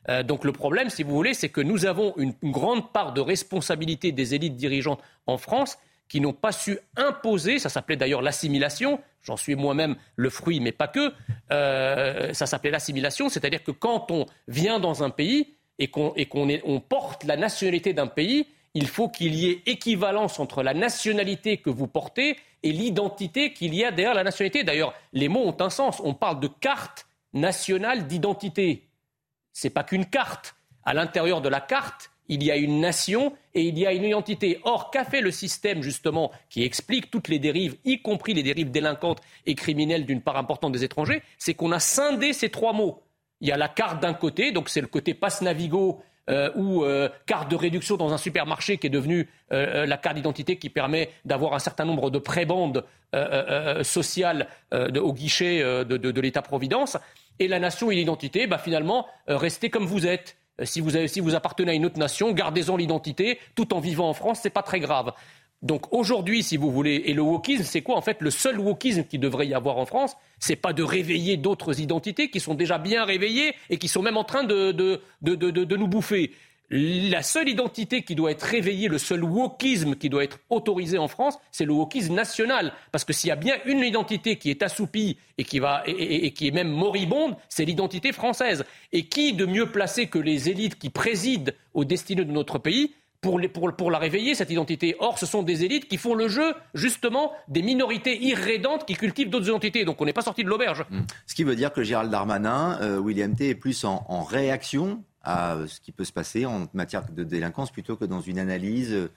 Euh, donc le problème, si vous voulez, c'est que nous avons une, une grande part de responsabilité des élites dirigeantes en France qui n'ont pas su imposer, ça s'appelait d'ailleurs l'assimilation, j'en suis moi-même le fruit, mais pas que, euh, ça s'appelait l'assimilation, c'est-à-dire que quand on vient dans un pays et qu'on on porte la nationalité d'un pays, il faut qu'il y ait équivalence entre la nationalité que vous portez et l'identité qu'il y a derrière la nationalité. D'ailleurs, les mots ont un sens. On parle de carte nationale d'identité. Ce n'est pas qu'une carte. À l'intérieur de la carte, il y a une nation et il y a une identité. Or, qu'a fait le système, justement, qui explique toutes les dérives, y compris les dérives délinquantes et criminelles d'une part importante des étrangers C'est qu'on a scindé ces trois mots. Il y a la carte d'un côté, donc c'est le côté passe Navigo euh, ou euh, carte de réduction dans un supermarché qui est devenue euh, la carte d'identité qui permet d'avoir un certain nombre de prébandes sociales au guichet de, l'État-providence. Et la nation et l'identité, bah, finalement, restez comme vous êtes. Si vous, si vous appartenez à une autre nation, gardez-en l'identité tout en vivant en France, ce n'est pas très grave. Donc aujourd'hui, si vous voulez, et le wokisme, c'est quoi en fait Le seul wokisme qui devrait y avoir en France, c'est pas de réveiller d'autres identités qui sont déjà bien réveillées et qui sont même en train de nous bouffer. La seule identité qui doit être réveillée, le seul wokisme qui doit être autorisé en France, c'est le wokisme national. Parce que s'il y a bien une identité qui est assoupie et qui, va, et, qui est même moribonde, c'est l'identité française. Et qui de mieux placé que les élites qui président aux destinées de notre pays pour, pour, la réveiller, cette identité? Or, ce sont des élites qui font le jeu, justement, des minorités irrédentes qui cultivent d'autres identités. Donc, on n'est pas sorti de l'auberge. Mmh. Ce qui veut dire que Gérald Darmanin, euh, William T, est plus en, réaction à ce qui peut se passer en matière de délinquance plutôt que dans une analyse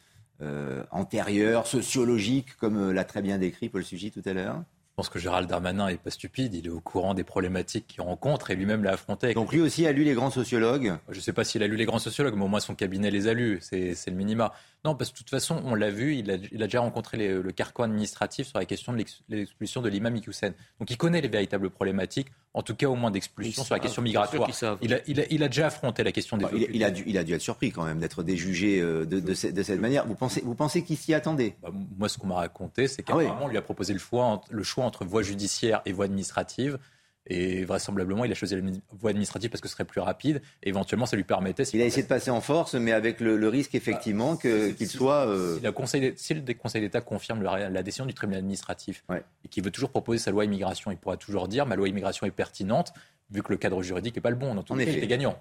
euh, antérieure, sociologique, comme euh, l'a très bien décrit Paul Sugy tout à l'heure je pense que Gérald Darmanin n'est pas stupide, il est au courant des problématiques qu'il rencontre et lui-même l'a affronté. Donc lui aussi a lu les grands sociologues Je ne sais pas s'il a lu les grands sociologues, mais au moins son cabinet les a lus, c'est le minima. Non, parce que de toute façon, on l'a vu, il a, déjà rencontré le carcan administratif sur la question de l'expulsion de l'imam Iqiyoussen. Donc il connaît les véritables problématiques, en tout cas au moins d'expulsion sur la question migratoire. Il a, il, a, déjà affronté la question des... Bah, il, a dû, il a dû être surpris quand même d'être déjugé euh, de, cette manière. Vous pensez, vous pensez qu'il s'y attendait? Bah, Moi, ce qu'on m'a raconté, c'est ah qu'apparemment, on lui a proposé le choix, le choix entre voie judiciaire et voie administrative. Et vraisemblablement, il a choisi la voie administrative parce que ce serait plus rapide. Et éventuellement, ça lui permettait. Il a essayé de passer en force, mais avec le, risque effectivement bah, qu'il soit. Euh, si, le Conseil d'État confirme la décision du tribunal administratif et qu'il veut toujours proposer sa loi immigration, il pourra toujours dire ma loi immigration est pertinente vu que le cadre juridique n'est pas le bon. Dans tout cas, il est gagnant.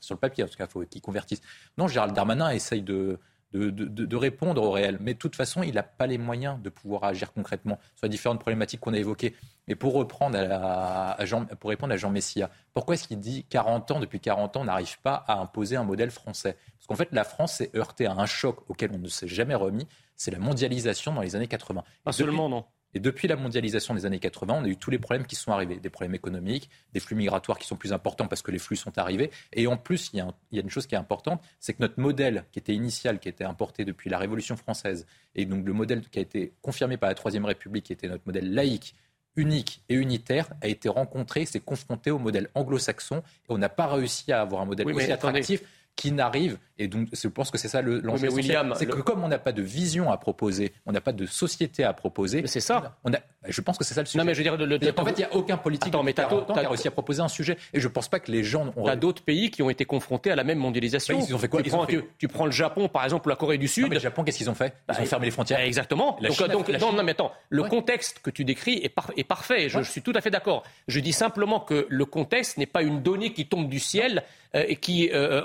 Sur le papier, en tout cas, il faut qu'il convertisse. Non, Gérald Darmanin essaye de de, répondre au réel. Mais de toute façon, il n'a pas les moyens de pouvoir agir concrètement sur les différentes problématiques qu'on a évoquées. Et pour, reprendre à, Jean, pour répondre à Jean Messia, pourquoi est-ce qu'il dit 40 ans, depuis 40 ans, on n'arrive pas à imposer un modèle français? Parce qu'en fait, la France s'est heurtée à un choc auquel on ne s'est jamais remis, c'est la mondialisation dans les années 80. Pas seulement, non. Et depuis la mondialisation des années 80, on a eu tous les problèmes qui sont arrivés. Des problèmes économiques, des flux migratoires qui sont plus importants parce que les flux sont arrivés. Et en plus, il y a, une chose qui est importante, c'est que notre modèle qui était initial, qui était importé depuis la Révolution française, et donc le modèle qui a été confirmé par la Troisième République, qui était notre modèle laïque, unique et unitaire, a été rencontré, s'est confronté au modèle anglo-saxon, et on n'a pas réussi à avoir un modèle aussi attractif qui n'arrive. Et donc, je pense que c'est ça l'enjeu. William, c'est que comme on n'a pas de vision à proposer, on n'a pas de société à proposer. C'est ça. On a, je pense que c'est ça le sujet. Non, mais je veux dire, le, en fait, il n'y a aucun politique Attends, mais qui a réussi à proposer un sujet. Et je ne pense pas que les gens ont. A d'autres pays qui ont été confrontés à la même mondialisation. ils ont fait quoi? Tu, prends, tu, prends, le Japon, par exemple, ou la Corée du Sud. mais le Japon, qu'est-ce qu'ils ont fait? Ils ont bah, fermé les frontières. Exactement. donc, non, mais attends, le contexte que tu décris est, est parfait. Je, je suis tout à fait d'accord. Je dis simplement que le contexte n'est pas une donnée qui tombe du ciel euh, et qui euh,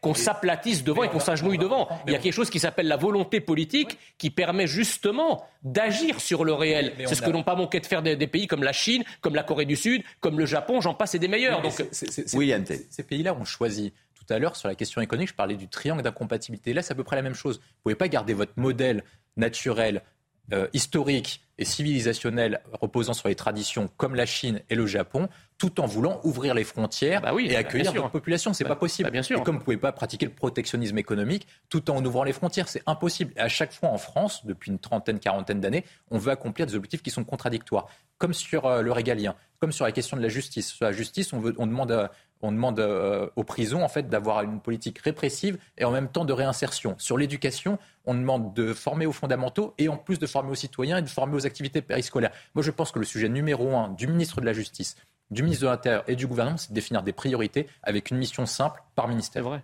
qu'on s'aplatisse devant et qu'on s'agenouille devant. Il y a quelque chose qui s'appelle la volonté politique qui permet justement d'agir sur le réel. C'est ce que n'ont pas manqué de faire des, pays comme la Chine, comme la Corée du Sud, comme le Japon, j'en passe et des meilleurs. Donc, Ces pays-là ont choisi tout à l'heure sur la question économique, je parlais du triangle d'incompatibilité. Là, c'est à peu près la même chose. Vous ne pouvez pas garder votre modèle naturel euh, historique et civilisationnel reposant sur les traditions comme la Chine et le Japon, tout en voulant ouvrir les frontières bah oui, et accueillir sûr. notre population. C'est Bah, pas possible. bah, bien sûr. Et comme vous pouvez pas pratiquer le protectionnisme économique tout en ouvrant les frontières, c'est impossible. Et à chaque fois en France, depuis une trentaine, quarantaine d'années, on veut accomplir des objectifs qui sont contradictoires. Comme sur euh, le régalien, comme sur la question de la justice. Sur la justice, on, veut, on demande, à- on demande euh, aux prisons en fait d'avoir une politique répressive et en même temps de réinsertion. Sur l'éducation, on demande de former aux fondamentaux et en plus de former aux citoyens et de former aux activités périscolaires. Moi, je pense que le sujet numéro un du ministre de la Justice, du ministre de l'Intérieur et du gouvernement, c'est de définir des priorités avec une mission simple par ministère. C'est vrai.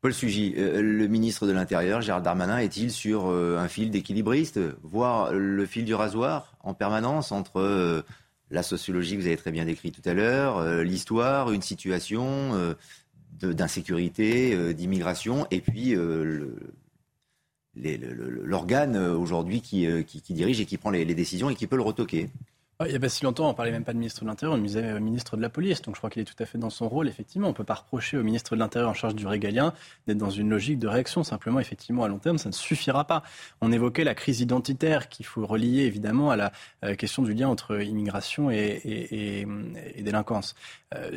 Paul Sugy, euh, le ministre de l'Intérieur, Gérald Darmanin, est-il sur euh, un fil d'équilibriste, voire le fil du rasoir en permanence entre euh, la sociologie vous avez très bien décrit tout à l'heure, euh, l'histoire, une situation euh, d'insécurité, euh, d'immigration, et puis l'organe aujourd'hui qui, dirige et qui prend les, décisions et qui peut le retoquer Il n'y a pas si longtemps, on parlait même pas de ministre de l'Intérieur, on disait euh, ministre de la Police. Donc je crois qu'il est tout à fait dans son rôle. Effectivement, on ne peut pas reprocher au ministre de l'Intérieur en charge du régalien d'être dans une logique de réaction. Simplement, effectivement, à long terme, ça ne suffira pas. On évoquait la crise identitaire qu'il faut relier évidemment à la euh, question du lien entre immigration et, et- et- et délinquance. Euh,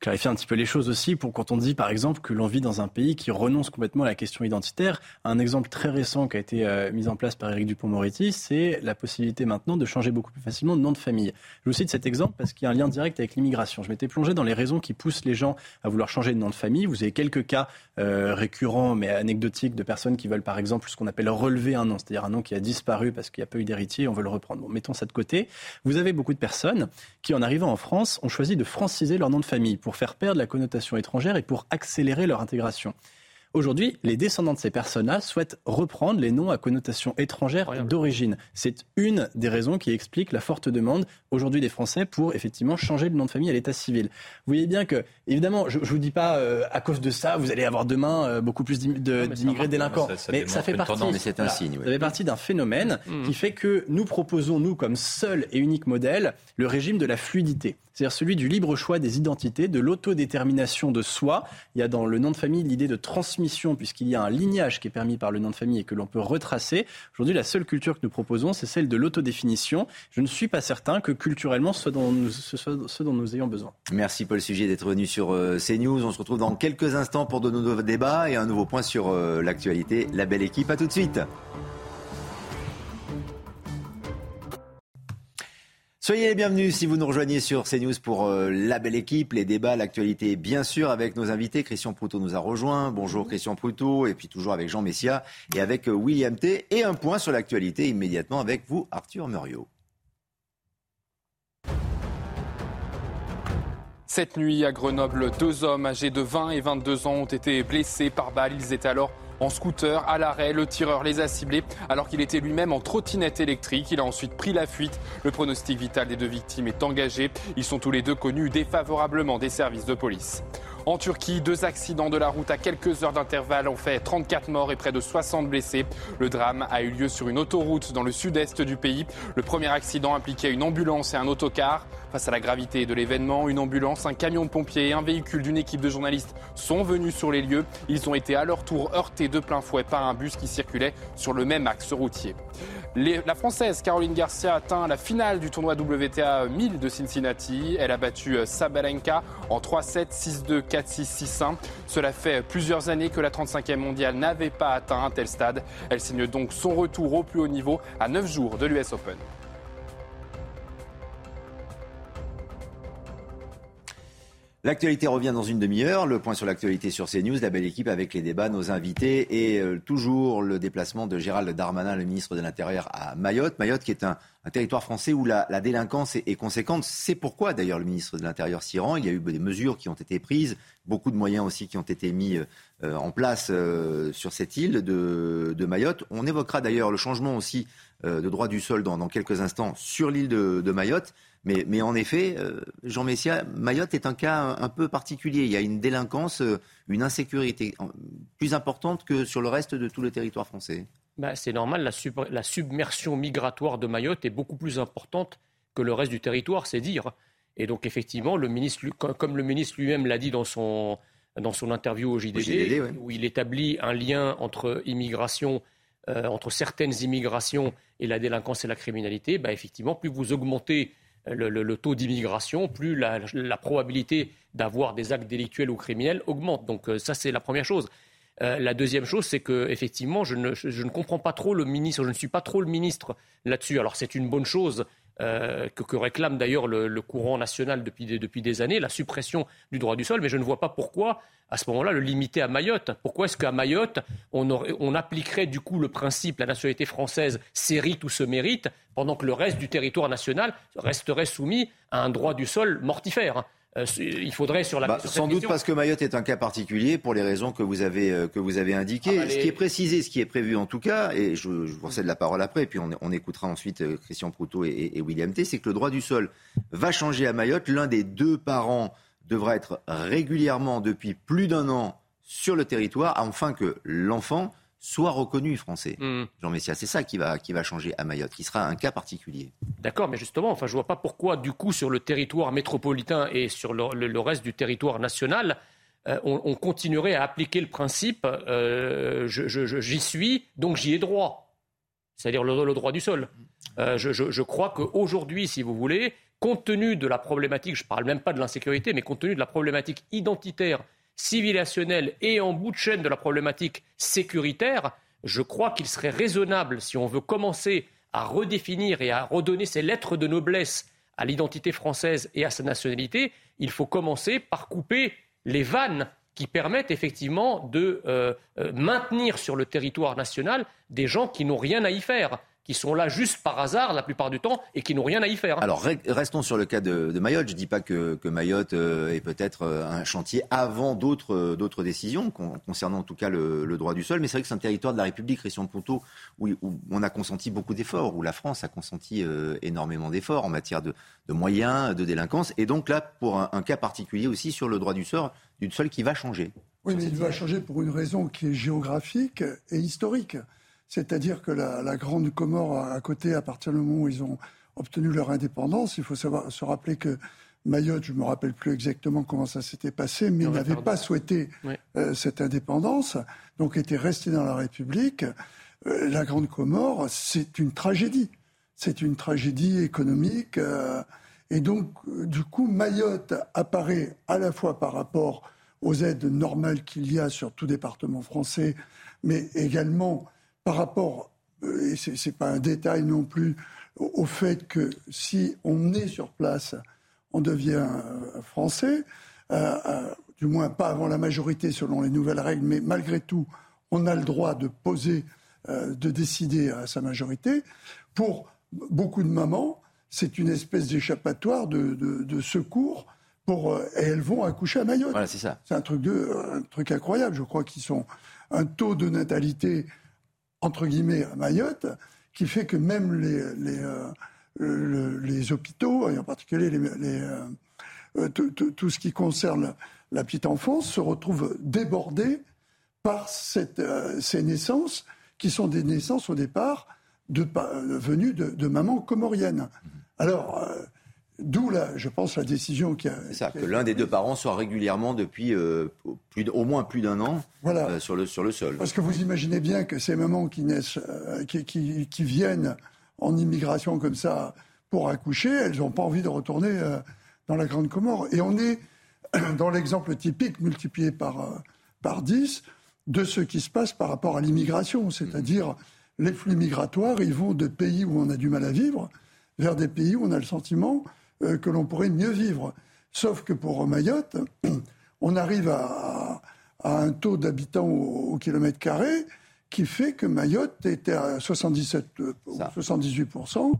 clarifié un petit peu les choses aussi pour quand on dit par exemple que l'on vit dans un pays qui renonce complètement à la question identitaire. Un exemple très récent qui a été euh, mis en place par Éric Dupont-Moretti, c'est la possibilité maintenant de changer beaucoup plus facilement de nom de famille. Je vous cite cet exemple parce qu'il y a un lien direct avec l'immigration. Je m'étais plongé dans les raisons qui poussent les gens à vouloir changer de nom de famille. Vous avez quelques cas euh, récurrents mais anecdotiques de personnes qui veulent par exemple ce qu'on appelle relever un nom, c'est-à-dire un nom qui a disparu parce qu'il n'y a pas eu d'héritier, on veut le reprendre. Bon, mettons ça de côté. Vous avez beaucoup de personnes qui, en arrivant en France, ont choisi de franciser leur nom de famille faire perdre la connotation étrangère et pour accélérer leur intégration. Aujourd'hui, les descendants de ces personnes-là souhaitent reprendre les noms à connotation étrangère d'origine. C'est une des raisons qui explique la forte demande aujourd'hui des Français pour effectivement changer le nom de famille à l'état civil. Vous voyez bien que, évidemment, je ne vous dis pas euh, à cause de ça, vous allez avoir demain euh, beaucoup plus d'immigrés délinquants. Ça- ça mais ça fait partie. tendance. Mais c'est un signe, oui. Ça fait partie d'un phénomène Mm. qui fait que nous proposons, nous, comme seul et unique modèle, le régime de la fluidité. C'est-à-dire celui du libre choix des identités, de l'autodétermination de soi. Il y a dans le nom de famille l'idée de transmission, puisqu'il y a un lignage qui est permis par le nom de famille et que l'on peut retracer. Aujourd'hui, la seule culture que nous proposons, c'est celle de l'autodéfinition. Je ne suis pas certain que culturellement, ce ce soit ce dont nous ayons besoin. Merci Paul Sujet d'être venu sur euh, CNews. On se retrouve dans quelques instants pour de nouveaux débats et un nouveau point sur euh, l'actualité. La belle équipe, à tout de suite. Soyez les bienvenus si vous nous rejoignez sur CNews pour euh, la belle équipe, les débats, l'actualité, bien sûr, avec nos invités. Christian Proutot nous a rejoint. Bonjour Christian Proutot, et puis toujours avec Jean Messia et avec euh, William T. Et un point sur l'actualité immédiatement avec vous, Arthur Muriot. Cette nuit à Grenoble, deux hommes âgés de 20 et 22 ans ont été blessés par balle. Ils étaient alors en scooter à l'arrêt. Le tireur les a ciblés alors qu'il était lui-même en trottinette électrique. Il a ensuite pris la fuite. Le pronostic vital des deux victimes est engagé. Ils sont tous les deux connus défavorablement des services de police. En Turquie, deux accidents de la route à quelques heures d'intervalle ont fait 34 morts et près de 60 blessés. Le drame a eu lieu sur une autoroute dans le sud-est du pays. Le premier accident impliquait une ambulance et un autocar. Face à la gravité de l'événement, une ambulance, un camion de pompiers et un véhicule d'une équipe de journalistes sont venus sur les lieux. Ils ont été à leur tour heurtés de plein fouet par un bus qui circulait sur le même axe routier. La Française Caroline Garcia atteint la finale du tournoi WTA 1000 de Cincinnati. Elle a battu euh, Sabalenka en 3-7, 6-2, 4-6, 6-1. Cela fait plusieurs années que la 35e mondiale n'avait pas atteint un tel stade. Elle signe donc son retour au plus haut niveau à 9 jours de l'US Open. L'actualité revient dans une demi-heure. Le point sur l'actualité sur CNews, la belle équipe avec les débats, nos invités et euh, toujours le déplacement de Gérald Darmanin, le ministre de l'Intérieur, à Mayotte. Mayotte qui est un, territoire français où la, délinquance est, conséquente. C'est pourquoi d'ailleurs le ministre de l'Intérieur s'y rend. Il y a eu des mesures qui ont été prises, beaucoup de moyens aussi qui ont été mis euh, en place euh, sur cette île de, Mayotte. On évoquera d'ailleurs le changement aussi euh, de droit du sol dans, quelques instants sur l'île de Mayotte. Mais, mais, en effet, euh, Jean Messia, Mayotte est un cas un, peu particulier. Il y a une délinquance, euh, une insécurité plus importante que sur le reste de tout le territoire français. Bah, c'est normal, la, sub la, submersion migratoire de Mayotte est beaucoup plus importante que le reste du territoire, c'est dire. Et donc effectivement, le ministre, comme le ministre lui-même l'a dit dans son, dans son interview au JDD, au JDD ouais. où il établit un lien entre immigration entre certaines immigrations et la délinquance et la criminalité, bah, effectivement, plus vous augmentez le, taux d'immigration, plus la, probabilité d'avoir des actes délictuels ou criminels augmente. Donc ça, c'est la première chose. La deuxième chose, c'est que effectivement, je ne, comprends pas trop le ministre, je ne suis pas trop le ministre là-dessus. Alors c'est une bonne chose euh, que, réclame d'ailleurs le, courant national depuis des, depuis des années, la suppression du droit du sol, mais je ne vois pas pourquoi, à ce moment-là, le limiter à Mayotte. Pourquoi est-ce qu'à Mayotte, on, on appliquerait du coup le principe la nationalité française s'hérite ou se mérite, pendant que le reste du territoire national resterait soumis à un droit du sol mortifère? Euh, il faudrait sur la bah, sans doute parce que Mayotte est un cas particulier pour les raisons que vous avez euh, que vous avez indiquées. Ah, bah, ce qui est précisé, ce qui est prévu en tout cas, et je, vous cède la parole après, et puis on, écoutera ensuite euh, Christian Proutot et, et, William T. C'est que le droit du sol va changer à Mayotte. L'un des deux parents devra être régulièrement depuis plus d'un an sur le territoire, afin que l'enfant soit reconnu français. Hmm. Jean Messia, c'est ça qui va, qui va changer à Mayotte, qui sera un cas particulier. D'accord, mais justement, enfin, je ne vois pas pourquoi, du coup, sur le territoire métropolitain et sur le, reste du territoire national, euh, on, continuerait à appliquer le principe euh, j'y suis, donc j'y ai droit, c'est-à-dire le, droit du sol. Euh, je, crois qu'aujourd'hui, si vous voulez, compte tenu de la problématique, je ne parle même pas de l'insécurité, mais compte tenu de la problématique identitaire civilisationnelle et en bout de chaîne de la problématique sécuritaire, je crois qu'il serait raisonnable, si on veut commencer à redéfinir et à redonner ses lettres de noblesse à l'identité française et à sa nationalité, il faut commencer par couper les vannes qui permettent effectivement de euh, euh, maintenir sur le territoire national des gens qui n'ont rien à y faire qui sont là juste par hasard la plupart du temps et qui n'ont rien à y faire. Alors restons sur le cas de, Mayotte. Je ne dis pas que, Mayotte euh, est peut-être euh, un chantier avant d'autres euh, d'autres décisions concernant en tout cas le, droit du sol, mais c'est vrai que c'est un territoire de la République, Christian Ponto, où, où on a consenti beaucoup d'efforts, où la France a consenti énormément d'efforts en matière de, moyens, de délinquance, et donc là pour un, cas particulier aussi sur le droit du sol, du sol qui va changer. Oui, mais il va changer pour une raison qui est géographique et historique. C'est-à-dire que la, Grande Comore à côté, à partir du moment où ils ont obtenu leur indépendance, il faut savoir, se rappeler que Mayotte, je ne me rappelle plus exactement comment ça s'était passé, mais n'avait pas souhaité euh, cette indépendance, donc était resté dans la République. Euh, la Grande Comore, c'est une tragédie. C'est une tragédie économique. Euh, et donc, du coup, Mayotte apparaît à la fois par rapport aux aides normales qu'il y a sur tout département français, mais également par rapport, euh, et ce n'est pas un détail non plus, au, fait que si on est sur place, on devient euh, français, euh, du moins pas avant la majorité selon les nouvelles règles, mais malgré tout, on a le droit de poser, de décider à sa majorité. Pour beaucoup de mamans, c'est une espèce d'échappatoire de, secours pour, et elles vont accoucher à Mayotte. Voilà, c'est ça. C'est un truc, de, un truc incroyable. Je crois qu'ils sont un taux de natalité entre guillemets, à Mayotte, qui fait que même les, les, euh, les hôpitaux, et en particulier les, euh, euh, tout, ce qui concerne la petite enfance, se retrouvent débordés par cette, ces naissances, qui sont des naissances au départ de, venues de, de mamans comoriennes. Alors, D'où, je pense, la décision qui a. C'est ça, que l'un des deux parents soit régulièrement depuis euh, plus, au moins plus d'un an euh, sur, le, sur le sol. Parce que vous imaginez bien que ces mamans qui, naissent, euh, qui, qui, qui, viennent en immigration comme ça pour accoucher, elles n'ont pas envie de retourner dans la Grande Comore. Et on est (clears throat) dans l'exemple typique multiplié par, par 10 de ce qui se passe par rapport à l'immigration. C'est-à-dire, les flux migratoires, ils vont de pays où on a du mal à vivre vers des pays où on a le sentiment euh, que l'on pourrait mieux vivre. Sauf que pour Mayotte, (clears throat) on arrive à, un taux d'habitants au, kilomètre carré qui fait que Mayotte était à 77 78%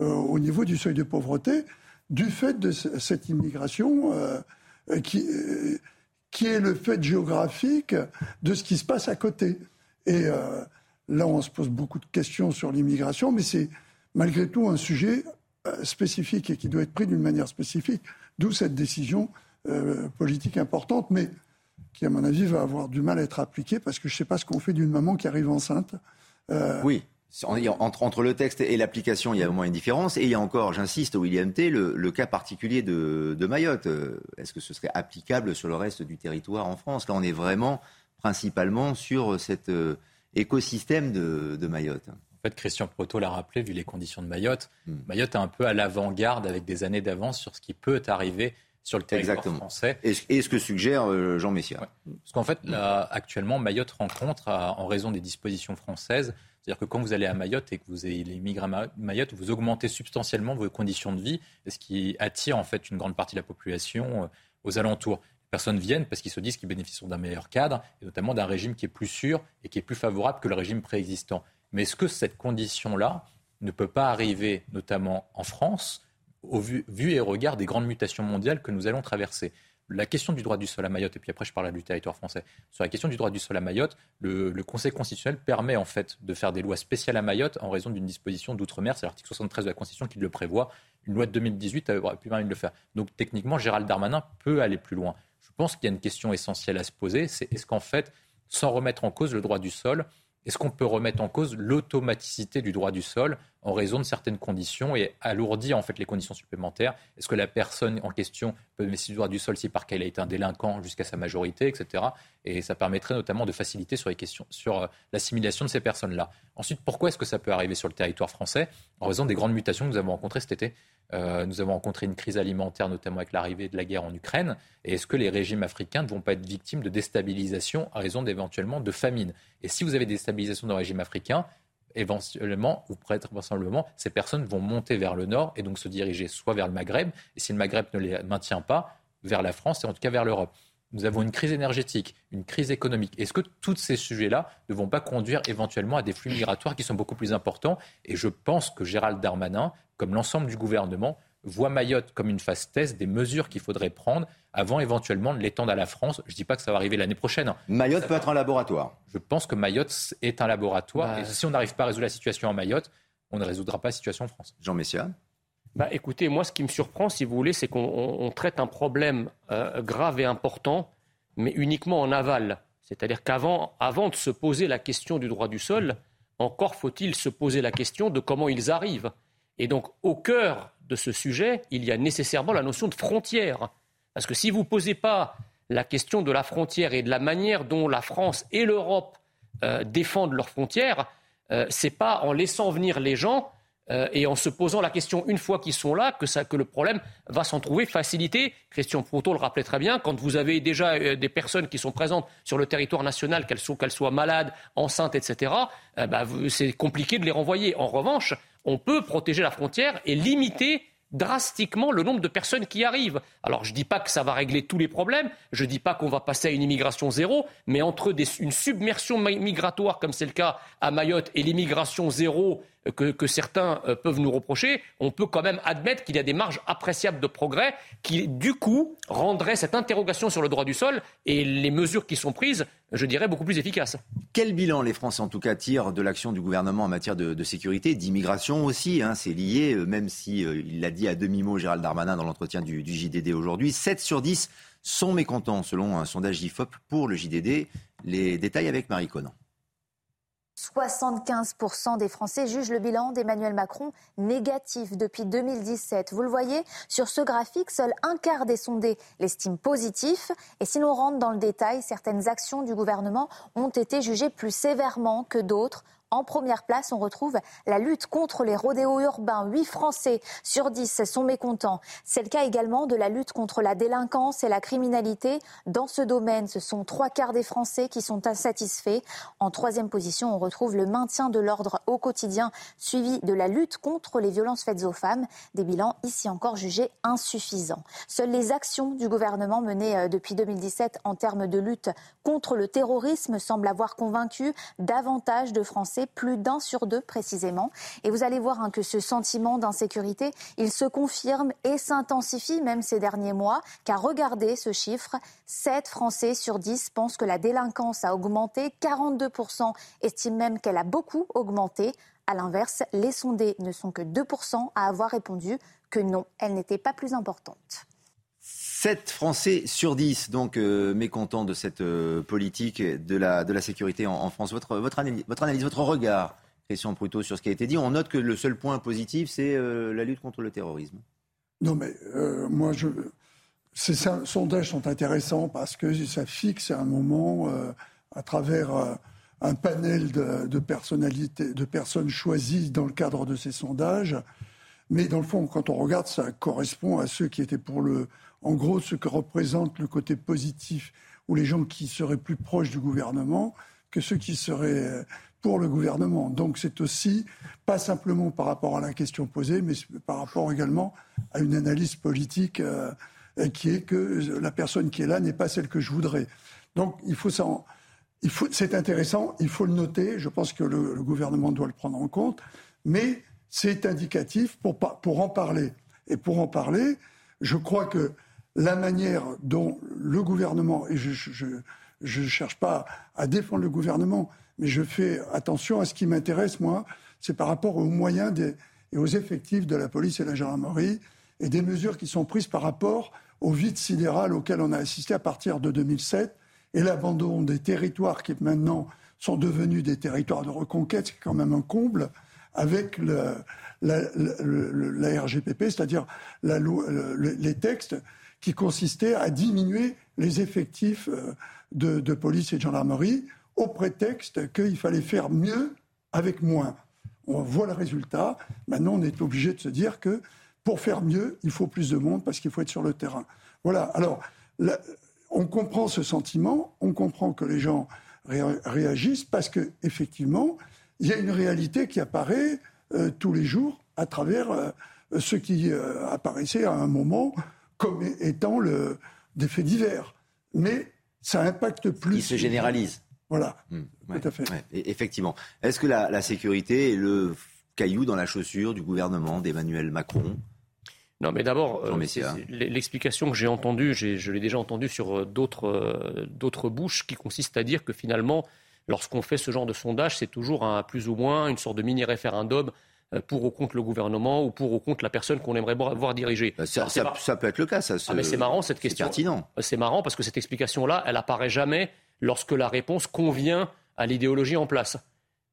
euh, au niveau du seuil de pauvreté du fait de cette immigration euh, qui, qui est le fait géographique de ce qui se passe à côté. Et là, on se pose beaucoup de questions sur l'immigration, mais c'est malgré tout un sujet euh, spécifique et qui doit être pris d'une manière spécifique, d'où cette décision euh, politique importante, mais qui, à mon avis, va avoir du mal à être appliquée parce que je ne sais pas ce qu'on fait d'une maman qui arrive enceinte. Euh, oui. Entre, le texte et l'application, il y a au moins une différence. Et il y a encore, j'insiste, William T., le, cas particulier de, Mayotte. Est-ce que ce serait applicable sur le reste du territoire en France? Là, on est vraiment principalement sur cette écosystème de, Mayotte. Fait, Christian Proto l'a rappelé, vu les conditions de Mayotte, hmm. Mayotte est un peu à l'avant-garde avec des années d'avance sur ce qui peut arriver sur le territoire français. Et, ce que suggère euh, Jean Messia. Parce qu'en fait, là, actuellement, Mayotte rencontre, en raison des dispositions françaises, c'est-à-dire que quand vous allez à Mayotte et que vous immigré à Mayotte, vous augmentez substantiellement vos conditions de vie, ce qui attire en fait une grande partie de la population euh, aux alentours. Les personnes viennent parce qu'ils se disent qu'ils bénéficient d'un meilleur cadre, et notamment d'un régime qui est plus sûr et qui est plus favorable que le régime préexistant. Mais est-ce que cette condition-là ne peut pas arriver, notamment en France, au vu, et regard des grandes mutations mondiales que nous allons traverser. La question du droit du sol à Mayotte, et puis après je parle du territoire français, sur la question du droit du sol à Mayotte, le, Conseil constitutionnel permet en fait de faire des lois spéciales à Mayotte en raison d'une disposition d'outre-mer, c'est l'article 73 de la Constitution qui le prévoit. Une loi de 2018 aurait pu permettre de le faire. Donc techniquement, Gérald Darmanin peut aller plus loin. Je pense qu'il y a une question essentielle à se poser, c'est est-ce qu'en fait, sans remettre en cause le droit du sol, est-ce qu'on peut remettre en cause l'automaticité du droit du sol en raison de certaines conditions et alourdir en fait les conditions supplémentaires Est-ce que la personne en question peut bénéficier du sol si par qu'elle a été un délinquant jusqu'à sa majorité, etc. Et ça permettrait notamment de faciliter sur les questions sur euh, l'assimilation de ces personnes-là. Ensuite, pourquoi est-ce que ça peut arriver sur le territoire français? En raison des grandes mutations que nous avons rencontrées cet été. Euh, nous avons rencontré une crise alimentaire, notamment avec l'arrivée de la guerre en Ukraine. Et est-ce que les régimes africains ne vont pas être victimes de déstabilisation à raison d'éventuellement de famine? Et si vous avez des déstabilisations dans le régime africain, éventuellement, ou peut-être vraisemblablement, ces personnes vont monter vers le nord et donc se diriger soit vers le Maghreb, et si le Maghreb ne les maintient pas, vers la France et en tout cas vers l'Europe. Nous avons une crise énergétique, une crise économique. Est-ce que tous ces sujets-là ne vont pas conduire éventuellement à des flux migratoires qui sont beaucoup plus importants? Et je pense que Gérald Darmanin, comme l'ensemble du gouvernement, voit Mayotte comme une phase test des mesures qu'il faudrait prendre avant éventuellement de l'étendre à la France. Je ne dis pas que ça va arriver l'année prochaine. Mayotte peut être un laboratoire. Je pense que Mayotte est un laboratoire. Bah, et si on n'arrive pas à résoudre la situation en Mayotte, on ne résoudra pas la situation en France. Jean Messia? Bah, écoutez, moi, ce qui me surprend, si vous voulez, c'est qu'on traite un problème euh, grave et important, mais uniquement en aval. C'est-à-dire qu'avant avant de se poser la question du droit du sol, encore faut-il se poser la question de comment ils arrivent. Et donc, au cœur de ce sujet, il y a nécessairement la notion de frontière. Parce que si vous ne posez pas la question de la frontière et de la manière dont la France et l'Europe euh, défendent leurs frontières, euh, ce n'est pas en laissant venir les gens euh, et en se posant la question une fois qu'ils sont là que, le problème va s'en trouver facilité. Christian Proto le rappelait très bien, quand vous avez déjà des personnes qui sont présentes sur le territoire national, qu'elles soient, soient, malades, enceintes, etc., bah, c'est compliqué de les renvoyer. En revanche, on peut protéger la frontière et limiter drastiquement le nombre de personnes qui arrivent. Alors je ne dis pas que ça va régler tous les problèmes, je ne dis pas qu'on va passer à une immigration zéro, mais entre une submersion migratoire comme c'est le cas à Mayotte et l'immigration zéro que, certains euh, peuvent nous reprocher, on peut quand même admettre qu'il y a des marges appréciables de progrès qui, du coup, rendraient cette interrogation sur le droit du sol et les mesures qui sont prises, je dirais, beaucoup plus efficaces. Quel bilan les Français, en tout cas, tirent de l'action du gouvernement en matière de, sécurité, d'immigration aussi hein, C'est lié, euh, même si euh, il l'a dit à demi-mot Gérald Darmanin dans l'entretien du, JDD aujourd'hui. 7 sur 10 sont mécontents, selon un sondage IFOP pour le JDD. Les détails avec Marie Conan. 75% des Français jugent le bilan d'Emmanuel Macron négatif depuis 2017. Vous le voyez, sur ce graphique, seul un quart des sondés l'estiment positif. Et si l'on rentre dans le détail, certaines actions du gouvernement ont été jugées plus sévèrement que d'autres. En première place, on retrouve la lutte contre les rodéos urbains. 8 Français sur 10 sont mécontents. C'est le cas également de la lutte contre la délinquance et la criminalité. Dans ce domaine, ce sont trois quarts des Français qui sont insatisfaits. En troisième position, on retrouve le maintien de l'ordre au quotidien, suivi de la lutte contre les violences faites aux femmes. Des bilans ici encore jugés insuffisants. Seules les actions du gouvernement menées euh, depuis 2017 en termes de lutte contre le terrorisme semblent avoir convaincu davantage de Français plus d'un sur deux précisément. Et vous allez voir hein, que ce sentiment d'insécurité, il se confirme et s'intensifie même ces derniers mois, car regardez ce chiffre, 7 Français sur 10 pensent que la délinquance a augmenté, 42% estiment même qu'elle a beaucoup augmenté. À l'inverse, les sondés ne sont que 2% à avoir répondu que non, elle n'était pas plus importante. 7 Français sur 10, donc euh, mécontents de cette euh, politique de la, de la sécurité en, France. Votre, votre, analyse, votre analyse, votre regard, Christian Prutot, sur ce qui a été dit. On note que le seul point positif, c'est euh, la lutte contre le terrorisme. Non, mais moi, je, ces sondages sont intéressants parce que ça fixe un moment à travers un panel de, personnalités, de personnes choisies dans le cadre de ces sondages. Mais dans le fond, quand on regarde, ça correspond à ceux qui étaient pour le. En gros, ce que représente le côté positif ou les gens qui seraient plus proches du gouvernement que ceux qui seraient pour le gouvernement. Donc c'est aussi, pas simplement par rapport à la question posée, mais par rapport également à une analyse politique euh, qui est que la personne qui est là n'est pas celle que je voudrais. Donc il faut ça. C'est intéressant, il faut le noter. Je pense que le, gouvernement doit le prendre en compte, mais c'est indicatif pour, pour en parler. Et pour en parler, je crois que la manière dont le gouvernement, et je ne cherche pas à défendre le gouvernement, mais je fais attention à ce qui m'intéresse, moi, c'est par rapport aux moyens et aux effectifs de la police et de la gendarmerie et des mesures qui sont prises par rapport au vide sidéral auquel on a assisté à partir de 2007 et l'abandon des territoires qui maintenant sont devenus des territoires de reconquête, c'est quand même un comble, avec le, la, RGPP, c'est-à-dire les textes qui consistaient à diminuer les effectifs euh, de, police et de gendarmerie au prétexte qu'il fallait faire mieux avec moins. On voit le résultat. Maintenant, on est obligé de se dire que pour faire mieux, il faut plus de monde parce qu'il faut être sur le terrain. Voilà. Alors, on comprend ce sentiment, on comprend que les gens réagissent parce qu'effectivement, il y a une réalité qui apparaît euh, tous les jours à travers euh, ce qui apparaissait à un moment comme étant le, des faits divers. Mais ça impacte plus. Il se généralise. Voilà, hmm, tout à fait. effectivement. Est-ce que la, sécurité est le caillou dans la chaussure du gouvernement d'Emmanuel Macron? Non, mais d'abord, euh, l'explication que j'ai entendue, je l'ai déjà entendue sur euh, euh, d'autres bouches, qui consiste à dire que finalement, lorsqu'on fait ce genre de sondage, c'est toujours un, plus ou moins une sorte de mini-référendum pour ou contre le gouvernement ou pour ou contre la personne qu'on aimerait voir diriger. Bah, ça, peut être le cas, ça. Ah, mais c'est marrant cette question. C'est marrant parce que cette explication-là, elle apparaît jamais lorsque la réponse convient à l'idéologie en place.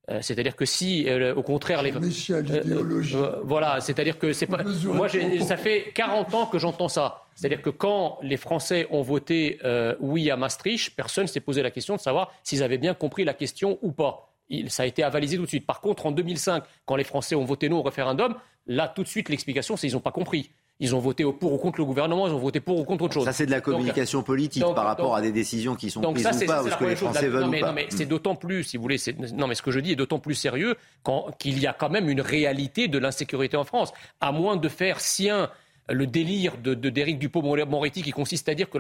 Euh, c'est-à-dire que si, euh, au contraire, les. Euh, voilà, c'est-à-dire que c'est pas. Moi, ça fait 40 ans que j'entends ça. C'est-à-dire que quand les Français ont voté oui à Maastricht, personne ne s'est posé la question de savoir s'ils avaient bien compris la question ou pas. Ça a été avalisé tout de suite. Par contre, en 2005, quand les Français ont voté non au référendum, là, tout de suite, l'explication, c'est qu'ils n'ont pas compris. Ils ont voté pour ou contre le gouvernement, ils ont voté pour ou contre autre chose. Ça, c'est de la communication politique par rapport à des décisions qui sont prises ou pas, ou ce que les Français veulent non, mais, ou pas. Non, mais c'est d'autant plus, si vous voulez, non, mais ce que je dis est d'autant plus sérieux qu'il y a quand même une réalité de l'insécurité en France. À moins de faire sien le délire de, d'Éric Dupont-Moretti qui consiste à dire que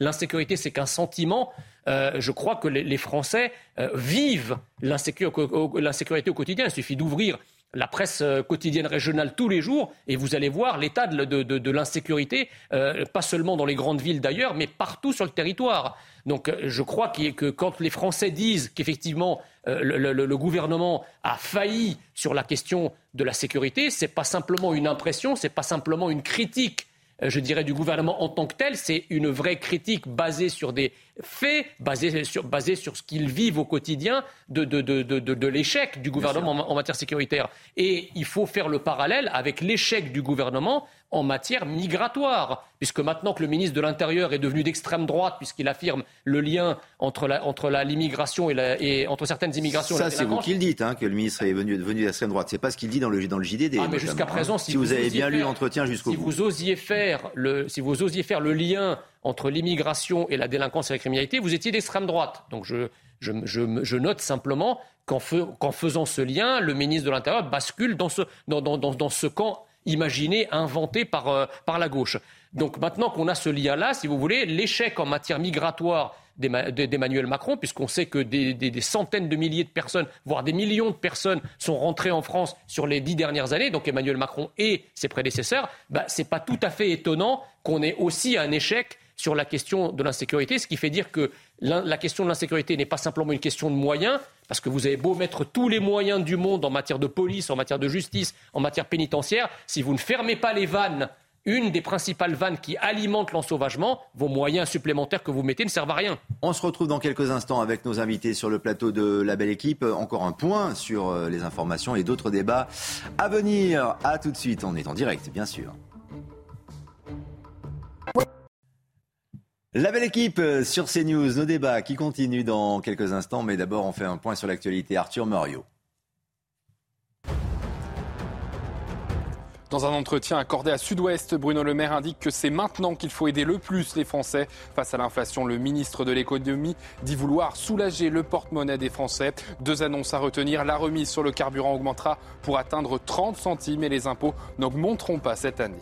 l'insécurité, c'est qu'un sentiment. Euh, je crois que les, Français euh, vivent l'insécurité au quotidien. Il suffit d'ouvrir la presse euh, quotidienne régionale tous les jours et vous allez voir l'état de, l'insécurité, euh, pas seulement dans les grandes villes d'ailleurs, mais partout sur le territoire. Donc euh, je crois que quand les Français disent qu'effectivement le, gouvernement a failli sur la question de la sécurité, ce n'est pas simplement une impression, ce n'est pas simplement une critique je dirais, du gouvernement en tant que tel. C'est une vraie critique basée sur des faits, basée sur, basée sur ce qu'ils vivent au quotidien de, de, de, de l'échec du gouvernement en, matière sécuritaire. Et il faut faire le parallèle avec l'échec du gouvernement en matière migratoire, puisque maintenant que le ministre de l'Intérieur est devenu d'extrême droite, puisqu'il affirme le lien entre la, entre l'immigration et, la, et entre certaines immigrations. Ça, c'est vous qui le dites, hein, que le ministre est venu, devenu d'extrême droite. C'est pas ce qu'il dit dans le, dans le JDD. Ah, mais jusqu'à présent, si, si vous, avez bien lu l'entretien jusqu'au si bout. Vous osiez faire le, si vous osiez faire le lien entre l'immigration et la délinquance et la criminalité, vous étiez d'extrême droite. Donc je, je, je, note simplement qu'en, faisant ce lien, le ministre de l'Intérieur bascule dans ce, dans, dans, dans, ce camp imaginé, inventé par, euh, par la gauche. Donc maintenant qu'on a ce lien-là, si vous voulez, l'échec en matière migratoire d'Emmanuel Macron, puisqu'on sait que des, centaines de milliers de personnes, voire des millions de personnes sont rentrées en France sur les dix dernières années, donc Emmanuel Macron et ses prédécesseurs, bah, ce n'est pas tout à fait étonnant qu'on ait aussi un échec sur la question de l'insécurité, ce qui fait dire que la question de l'insécurité n'est pas simplement une question de moyens, parce que vous avez beau mettre tous les moyens du monde en matière de police, en matière de justice, en matière pénitentiaire, si vous ne fermez pas les vannes, une des principales vannes qui alimentent l'ensauvagement, vos moyens supplémentaires que vous mettez ne servent à rien. On se retrouve dans quelques instants avec nos invités sur le plateau de la belle équipe. Encore un point sur euh, les informations et d'autres débats à venir. A tout de suite, on est en direct, bien sûr. La belle équipe euh, sur CNews, nos débats qui continuent dans quelques instants, mais d'abord on fait un point sur l'actualité. Arthur Mario. Dans un entretien accordé à Sud-Ouest, Bruno Le Maire indique que c'est maintenant qu'il faut aider le plus les Français. Face à l'inflation, le ministre de l'économie dit vouloir soulager le porte-monnaie des Français. Deux annonces à retenir. La remise sur le carburant augmentera pour atteindre 30 centimes et les impôts n'augmenteront pas cette année.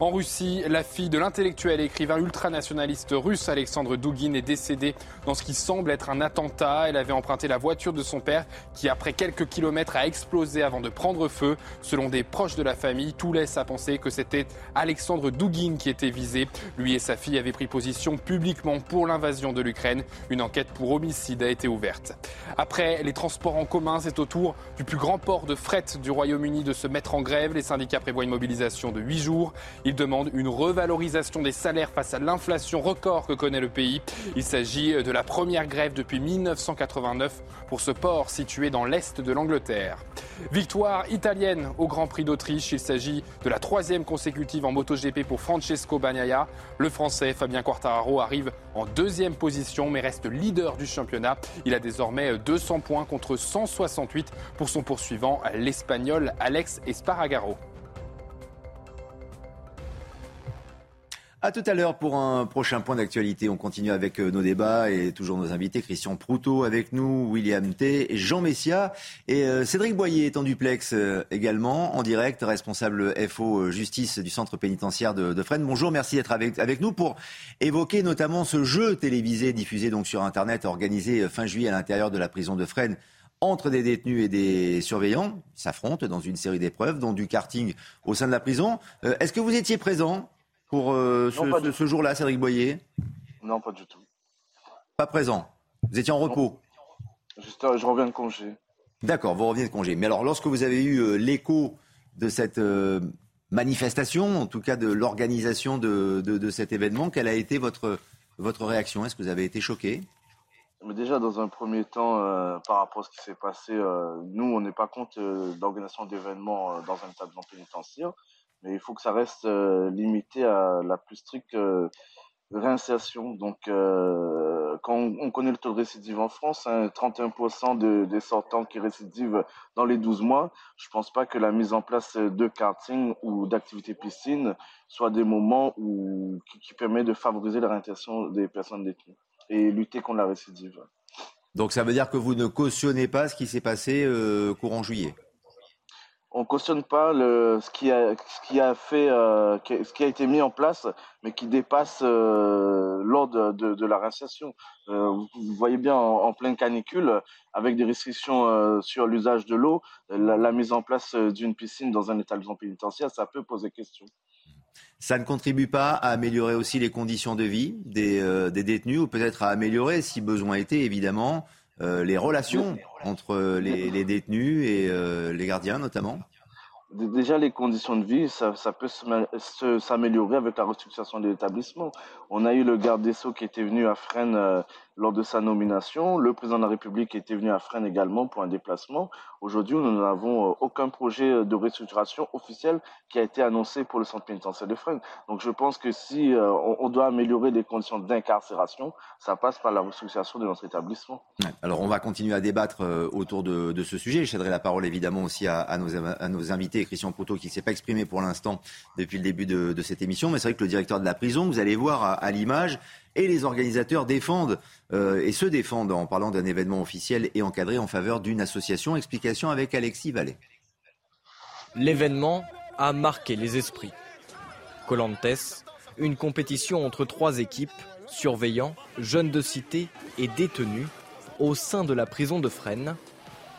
En Russie, la fille de l'intellectuel écrivain ultranationaliste russe Alexandre Douguin est décédée dans ce qui semble être un attentat. Elle avait emprunté la voiture de son père qui, après quelques kilomètres, a explosé avant de prendre feu. Selon des proches de la famille, laisse à penser que c'était Alexandre Douguin qui était visé. Lui et sa fille avaient pris position publiquement pour l'invasion de l'Ukraine. Une enquête pour homicide a été ouverte. Après les transports en commun, c'est au tour du plus grand port de fret du Royaume-Uni de se mettre en grève. Les syndicats prévoient une mobilisation de 8 jours. Il demande une revalorisation des salaires face à l'inflation record que connaît le pays. Il s'agit de la première grève depuis 1989 pour ce port situé dans l'est de l'Angleterre. Victoire italienne au Grand Prix d'Autriche. Il s'agit de la troisième consécutive en MotoGP pour Francesco Bagnaia. Le Français Fabien Quartararo arrive en deuxième position mais reste leader du championnat. Il a désormais 200 points contre 168 pour son poursuivant, l'Espagnol Alex Esparagaro. À tout à l'heure pour un prochain point d'actualité. On continue avec euh, nos débats et toujours nos invités. Christian Proutot avec nous, William T, Jean Messia et euh, Cédric Boyer est en duplex euh, également, en direct, responsable FO Justice du centre pénitentiaire de, de Fresnes. Bonjour, merci d'être avec, avec nous pour évoquer notamment ce jeu télévisé diffusé donc sur Internet, organisé fin juillet à l'intérieur de la prison de Fresnes entre des détenus et des surveillants. Ils s'affrontent dans une série d'épreuves, dont du karting au sein de la prison. Est-ce que vous étiez présent pour euh, ce, jour-là, Cédric Boyer Non, pas du tout. Pas présent. Vous étiez en repos Juste, euh, je reviens de congé. D'accord, vous revenez de congé. Mais alors, lorsque vous avez eu euh, l'écho de cette manifestation, en tout cas de l'organisation de, cet événement, quelle a été votre, votre réaction? Est-ce que vous avez été choqué? Mais déjà, dans un premier temps, par rapport à ce qui s'est passé, nous, on n'est pas contre l'organisation d'événements dans un établissement pénitentiaire mais il faut que ça reste euh, limité à la plus stricte euh, réinsertion. Donc, euh, quand on, connaît le taux de récidive en France, 31% hein, de, des sortants qui récidivent dans les 12 mois, je ne pense pas que la mise en place de karting ou d'activités piscine soit des moments qui, qui permet de favoriser la réinsertion des personnes détenues et lutter contre la récidive. Donc ça veut dire que vous ne cautionnez pas ce qui s'est passé courant juillet? On cautionne pas ce qui a, euh, été mis en place, mais qui dépasse euh, l'ordre de, la réinsertion. Euh, vous, voyez bien en, pleine canicule, avec des restrictions sur l'usage de l'eau, la, mise en place d'une piscine dans un établissement pénitentiaire, ça peut poser question. Ça ne contribue pas à améliorer aussi les conditions de vie des, des détenus, ou peut-être à améliorer, si besoin était, évidemment, euh, les relations entre les, détenus et euh, les gardiens notamment Déjà, les conditions de vie, ça, peut s'améliorer avec la restructuration de l'établissement. On a eu le garde des Sceaux qui était venu à Fresnes euh, lors de sa nomination. Le président de la République était venu à Fresnes également pour un déplacement. Aujourd'hui, nous n'avons euh, aucun projet euh, de restructuration officiel qui a été annoncé pour le centre pénitentiaire de Fresnes. Donc je pense que si euh, on doit améliorer les conditions d'incarcération, ça passe par la restructuration de notre établissement. Alors on va continuer à débattre autour de, ce sujet. Je céderai la parole évidemment aussi à, nos, invités, Christian Poteau qui ne s'est pas exprimé pour l'instant depuis le début de, cette émission. Mais c'est vrai que le directeur de la prison, vous allez voir à l'image, et les organisateurs défendent euh, et se défendent en parlant d'un événement officiel et encadré en faveur d'une association. Explication avec Alexis Vallée. L'événement a marqué les esprits. Colantes, une compétition entre trois équipes, surveillants, jeunes de cité et détenus, au sein de la prison de Fresnes,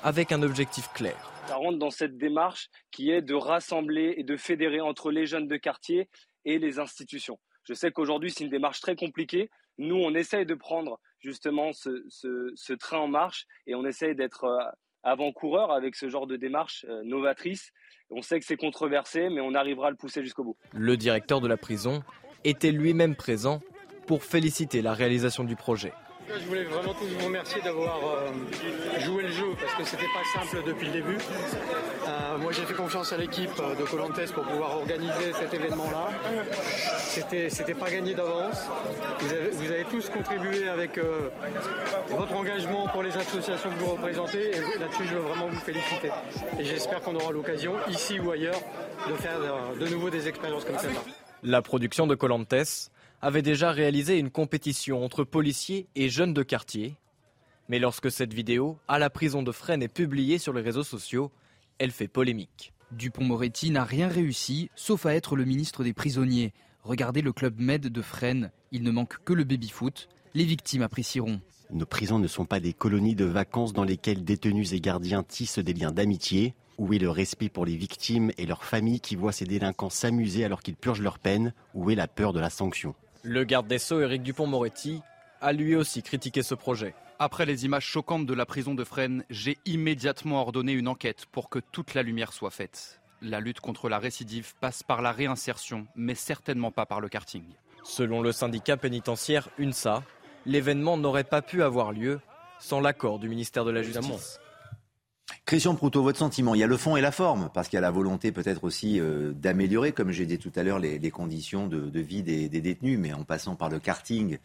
avec un objectif clair. Ça rentre dans cette démarche qui est de rassembler et de fédérer entre les jeunes de quartier et les institutions. Je sais qu'aujourd'hui, c'est une démarche très compliquée. Nous, on essaye de prendre justement ce, train en marche et on essaye d'être euh, avant-coureur avec ce genre de démarche euh, novatrice. On sait que c'est controversé, mais on arrivera à le pousser jusqu'au bout. Le directeur de la prison était lui-même présent pour féliciter la réalisation du projet. Je voulais vraiment tous vous remercier d'avoir euh, joué le jeu parce que c'était pas simple depuis le début. Euh, moi, j'ai fait confiance à l'équipe de Colantes pour pouvoir organiser cet événement-là. C'était, c'était pas gagné d'avance. Vous avez, tous contribué avec euh, votre engagement pour les associations que vous représentez. Et là-dessus, je veux vraiment vous féliciter. Et j'espère qu'on aura l'occasion, ici ou ailleurs, de faire de nouveau des expériences comme celle-là. La production de Colantes avait déjà réalisé une compétition entre policiers et jeunes de quartier. Mais lorsque cette vidéo à la prison de Fresnes est publiée sur les réseaux sociaux, elle fait polémique. Dupont-Moretti n'a rien réussi, sauf à être le ministre des prisonniers. Regardez le club Med de Fresnes, il ne manque que le baby-foot. Les victimes apprécieront. Nos prisons ne sont pas des colonies de vacances dans lesquelles détenus et gardiens tissent des liens d'amitié. Où est le respect pour les victimes et leurs familles qui voient ces délinquants s'amuser alors qu'ils purgent leur peine? Où est la peur de la sanction? Le garde des Sceaux, Éric Dupont-Moretti, a lui aussi critiqué ce projet. Après les images choquantes de la prison de Fresnes, j'ai immédiatement ordonné une enquête pour que toute la lumière soit faite. La lutte contre la récidive passe par la réinsertion, mais certainement pas par le karting. Selon le syndicat pénitentiaire UNSA, l'événement n'aurait pas pu avoir lieu sans l'accord du ministère de la Justice. Christian Proutot, votre sentiment Il y a le fond et la forme, parce qu'il y a la volonté peut-être aussi euh, d'améliorer, comme j'ai dit tout à l'heure, les, conditions de, vie des, détenus, mais en passant par le karting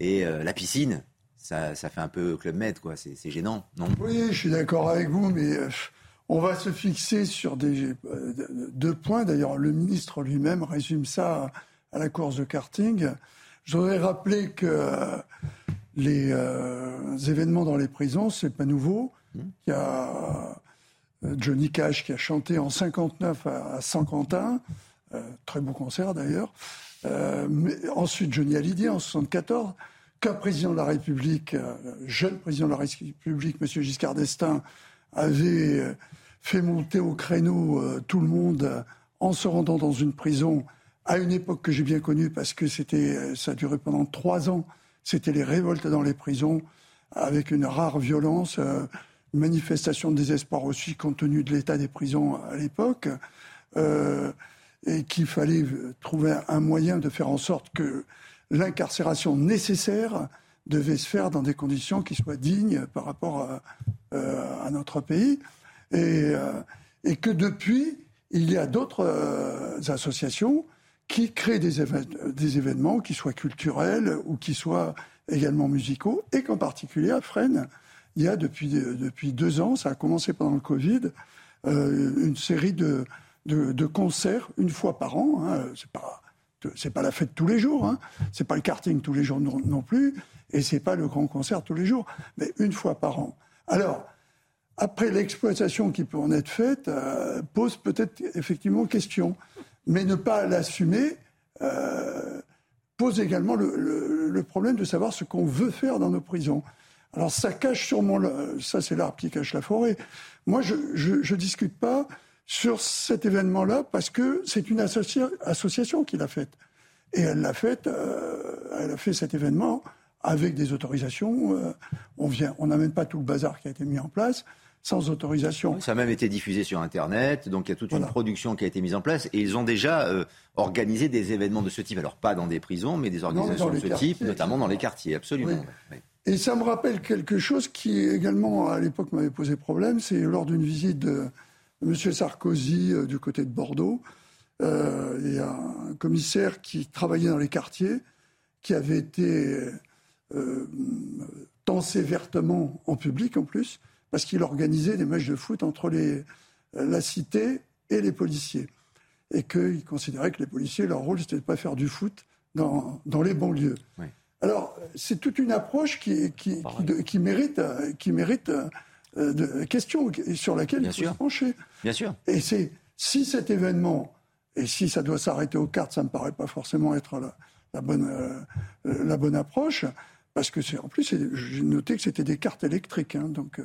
et euh, la piscine, ça, fait un peu club med, quoi. C'est gênant, non? Oui, je suis d'accord avec vous, mais euh, on va se fixer sur deux points. D'ailleurs, le ministre lui-même résume ça à la course de karting. Je voudrais rappeler que les événements dans les prisons, c'est pas nouveau. Il y a euh, Johnny Cash qui a chanté en 59 à Saint-Quentin, euh, très beau concert d'ailleurs. Euh, ensuite Johnny Hallyday en 74, qu'un président de la République, jeune président de la République, M. Giscard d'Estaing, avait fait monter au créneau tout le monde en se rendant dans une prison à une époque que j'ai bien connue parce que c'était, ça a duré pendant trois ans. C'était les révoltes dans les prisons avec une rare violence manifestation de désespoir aussi compte tenu de l'état des prisons à l'époque, euh, et qu'il fallait trouver un moyen de faire en sorte que l'incarcération nécessaire devait se faire dans des conditions qui soient dignes par rapport à, euh, notre pays, et, euh, que depuis, il y a d'autres associations qui créent des, des, événements qui soient culturels ou qui soient également musicaux, et qu'en particulier à Fresnes, il y a depuis, depuis deux ans, ça a commencé pendant le Covid, euh, une série de, de, concerts une fois par an. Hein. C'est pas pas la fête tous les jours, hein. c'est pas le karting tous les jours non, plus, et c'est pas le grand concert tous les jours, mais une fois par an. Alors, après l'exploitation qui peut en être faite, euh, pose peut-être effectivement question, mais ne pas l'assumer euh, pose également le, le, problème de savoir ce qu'on veut faire dans nos prisons. Alors ça cache sûrement, ça c'est l'arbre qui cache la forêt. Moi, je ne discute pas sur cet événement-là parce que c'est une association qui l'a faite. Et elle l'a fait, euh, elle a fait cet événement avec des autorisations. Euh, on vient, on n'amène pas tout le bazar qui a été mis en place sans autorisation. Ça a même été diffusé sur Internet, donc il y a toute une production qui a été mise en place et ils ont déjà euh, organisé des événements de ce type. Alors pas dans des prisons, mais des organisations de ce type, notamment dans les quartiers, absolument. Et ça me rappelle quelque chose qui également à l'époque m'avait posé problème, c'est lors d'une visite de, M. Sarkozy euh, du côté de Bordeaux, euh, il y a un commissaire qui travaillait dans les quartiers, qui avait été euh, vertement en public en plus, parce qu'il organisait des matchs de foot entre les, la cité et les policiers. Et qu'il considérait que les policiers, leur rôle, c'était de ne pas faire du foot dans, dans les banlieues. Oui. Alors, c'est toute une approche qui, qui, mérite, qui mérite euh, de question sur laquelle il faut se pencher. Bien sûr. Et c'est si cet événement, et si ça doit s'arrêter aux cartes, ça ne me paraît pas forcément être la, bonne, euh, la bonne approche, parce que c'est en plus, j'ai noté que c'était des cartes électriques, hein, donc. Euh,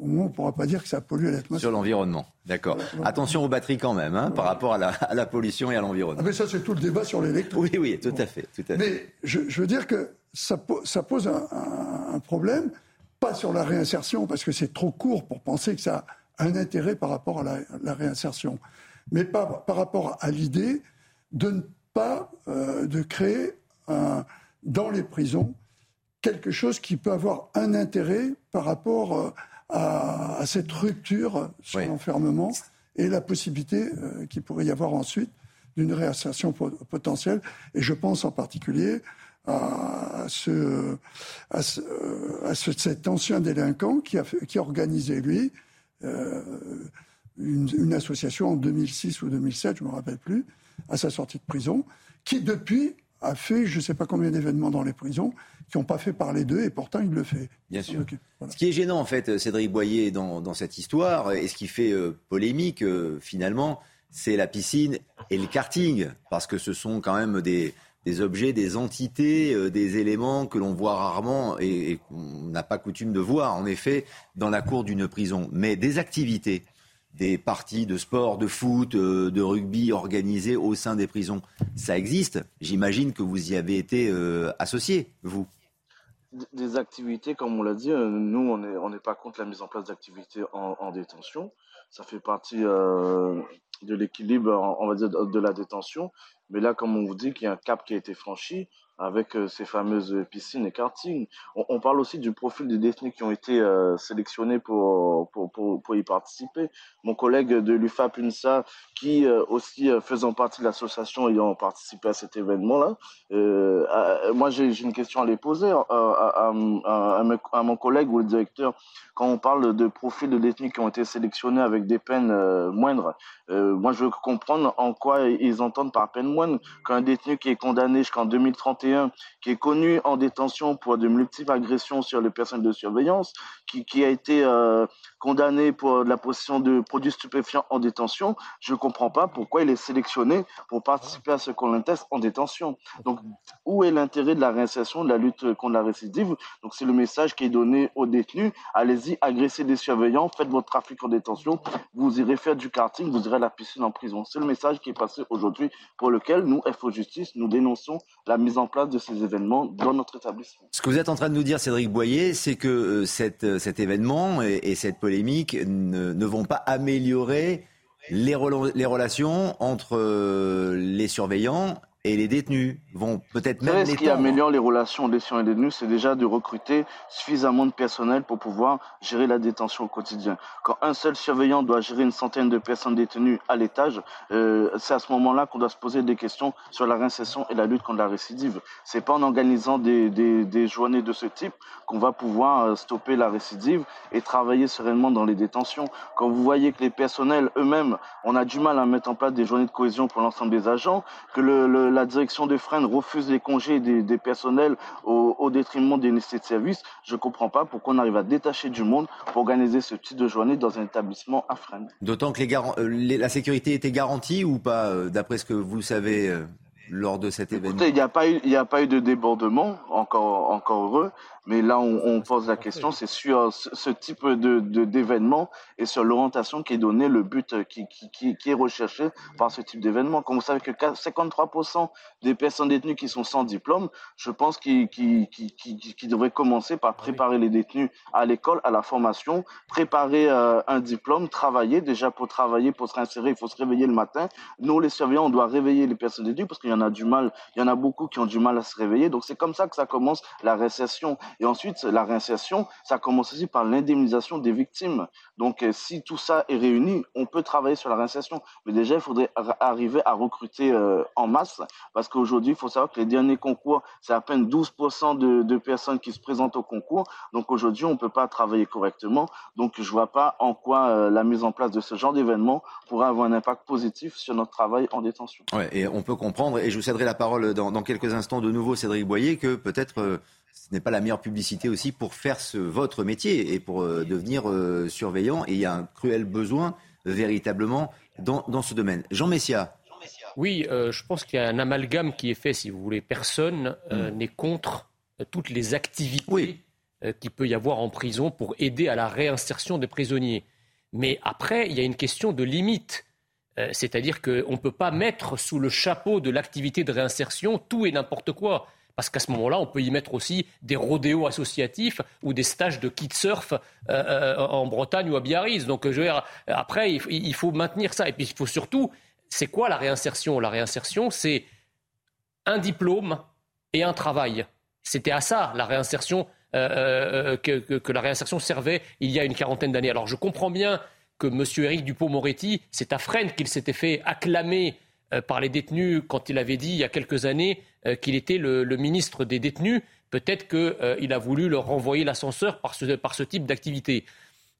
au moins, on ne pourra pas dire que ça pollue l'atmosphère. Sur l'environnement, d'accord. Attention aux batteries quand même, hein, par rapport à la, pollution et à l'environnement. Ah mais ça, c'est tout le débat sur l'électrique. Oui, oui, tout à fait. Tout à fait. Mais je, veux dire que ça, ça pose un, problème, pas sur la réinsertion, parce que c'est trop court pour penser que ça a un intérêt par rapport à la, réinsertion, mais pas par rapport à l'idée de ne pas euh, de créer un, dans les prisons quelque chose qui peut avoir un intérêt par rapport euh, à, à cette rupture sur l'enfermement et la possibilité euh, qu'il pourrait y avoir ensuite d'une réinsertion potentielle. Et je pense en particulier à, ce, à, ce, à cet ancien délinquant qui a, qui a organisé, lui, euh, une, une, association en 2006 ou 2007, je ne me rappelle plus, à sa sortie de prison, qui depuis a fait je ne sais pas combien d'événements dans les prisons qui n'ont pas fait parler d'eux et pourtant il le fait. Bien sûr. Ce qui est gênant en fait, Cédric Boyer, dans, dans cette histoire, et ce qui fait euh, polémique euh, finalement, c'est la piscine et le karting, parce que ce sont quand même des, des objets, des entités, euh, des éléments que l'on voit rarement et, et qu'on n'a pas coutume de voir en effet dans la cour d'une prison. Mais des activités des parties de sport, de foot, euh, de rugby organisées au sein des prisons. Ça existe. J'imagine que vous y avez été euh, associé, vous. Des activités, comme on l'a dit, euh, nous, on n'est pas contre la mise en place d'activités en, détention. Ça fait partie de l'équilibre, on va dire, de la détention. Mais là, comme on vous dit qu'il y a un cap qui a été franchi, avec euh, ces fameuses piscines et karting. On, parle aussi du profil des détenus qui ont été euh, sélectionnés pour, pour, pour, y participer. Mon collègue de l'UFAP UNSA, qui euh, aussi faisant partie de l'association ayant participé à cet événement-là, moi j'ai une question à les poser à, à, mon collègue ou le directeur. Quand on parle de profils de détenus qui ont été sélectionnés avec des peines moindres, moi je veux comprendre en quoi ils entendent par peine moindre qu'un détenu qui est condamné jusqu'en 2031 qui est connu en détention pour de multiples agressions sur les personnes de surveillance, qui, a été euh, condamné pour la possession de produits stupéfiants en détention, je ne comprends pas pourquoi il est sélectionné pour participer à ce qu'on teste en détention. Donc, où est l'intérêt de la réinsertion, de la lutte contre la récidive? Donc, c'est le message qui est donné aux détenus. Allez-y, agressez des surveillants, faites votre trafic en détention, vous irez faire du karting, vous irez à la piscine en prison. C'est le message qui est passé aujourd'hui pour lequel nous, FO Justice, nous dénonçons la mise en place de ces événements dans notre établissement. Ce que vous êtes en train de nous dire, Cédric Boyer, c'est que euh, euh, cet événement et, cette polémique ne, vont pas améliorer les, les relations entre euh, les surveillants et les détenus vont peut-être même. Ce qui améliore les relations des et détenus, c'est déjà de recruter suffisamment de personnel pour pouvoir gérer la détention au quotidien. Quand un seul surveillant doit gérer une centaine de personnes détenues à l'étage, euh, c'est à ce moment-là qu'on doit se poser des questions sur la réinsertion et la lutte contre la récidive. C'est pas en organisant des, des, des journées de ce type qu'on va pouvoir euh, stopper la récidive et travailler sereinement dans les détentions. Quand vous voyez que les personnels eux-mêmes, on a du mal à mettre en place des journées de cohésion pour l'ensemble des agents, que le, le la direction de Fresnes refuse les congés des, personnels au, détriment des nécessités de service, je ne comprends pas pourquoi on arrive à détacher du monde pour organiser ce type de journée dans un établissement à Fresnes. D'autant que euh, la sécurité était garantie ou pas, euh, d'après ce que vous savez euh, lors de cet événement Il n'y a, pas eu, a pas eu de débordement, encore, encore heureux. Mais là, on, on pose la question, c'est sur ce, ce type de, d'événement et sur l'orientation qui est donnée, le but qui, qui, qui est recherché par ce type d'événement. Comme vous savez que 53% des personnes détenues qui sont sans diplôme, je pense qu'ils qui, qui, qui, devraient commencer par préparer les détenus à l'école, à la formation, préparer euh, un diplôme, travailler. Déjà, pour travailler, pour se réinsérer, il faut se réveiller le matin. Nous, les surveillants, on doit réveiller les personnes détenues parce qu'il y en a du mal, il y en a beaucoup qui ont du mal à se réveiller. Donc, c'est comme ça que ça commence la récession. Et ensuite, la réinsertion, ça commence aussi par l'indemnisation des victimes. Donc, euh, si tout ça est réuni, on peut travailler sur la réinsertion. Mais déjà, il faudrait arriver à recruter euh, en masse, parce qu'aujourd'hui, il faut savoir que les derniers concours, c'est à peine 12% de, personnes qui se présentent au concours. Donc, aujourd'hui, on ne peut pas travailler correctement. Donc, je ne vois pas en quoi euh, la mise en place de ce genre d'événement pourrait avoir un impact positif sur notre travail en détention. Ouais, et on peut comprendre, et je vous céderai la parole dans, dans quelques instants de nouveau, Cédric Boyer, que peut-être euh, ce n'est pas la meilleure publicité aussi pour faire ce, votre métier et pour euh, devenir euh, surveillant. Et il y a un cruel besoin véritablement dans, dans ce domaine. Jean Messia. Oui, euh, je pense qu'il y a un amalgame qui est fait, si vous voulez. Personne euh, mm. n'est contre toutes les activités oui. qu'il peut y avoir en prison pour aider à la réinsertion des prisonniers. Mais après, il y a une question de limite. C'est-à-dire qu'on ne peut pas mettre sous le chapeau de l'activité de réinsertion tout et n'importe quoi. Parce qu'à ce moment-là, on peut y mettre aussi des rodéos associatifs ou des stages de kitesurf euh, en Bretagne ou à Biarritz. Donc, je veux dire, après, il, il faut maintenir ça. Et puis, il faut surtout, c'est quoi la réinsertion? La réinsertion, c'est un diplôme et un travail. C'était à ça la réinsertion que, que, la réinsertion servait il y a une quarantaine d'années. Alors je comprends bien que M. Éric Dupont-Moretti, c'est à Fresnes qu'il s'était fait acclamer par les détenus quand il avait dit il y a quelques années qu'il était le, ministre des détenus. Peut-être qu'il a voulu leur renvoyer l'ascenseur par ce, type d'activité.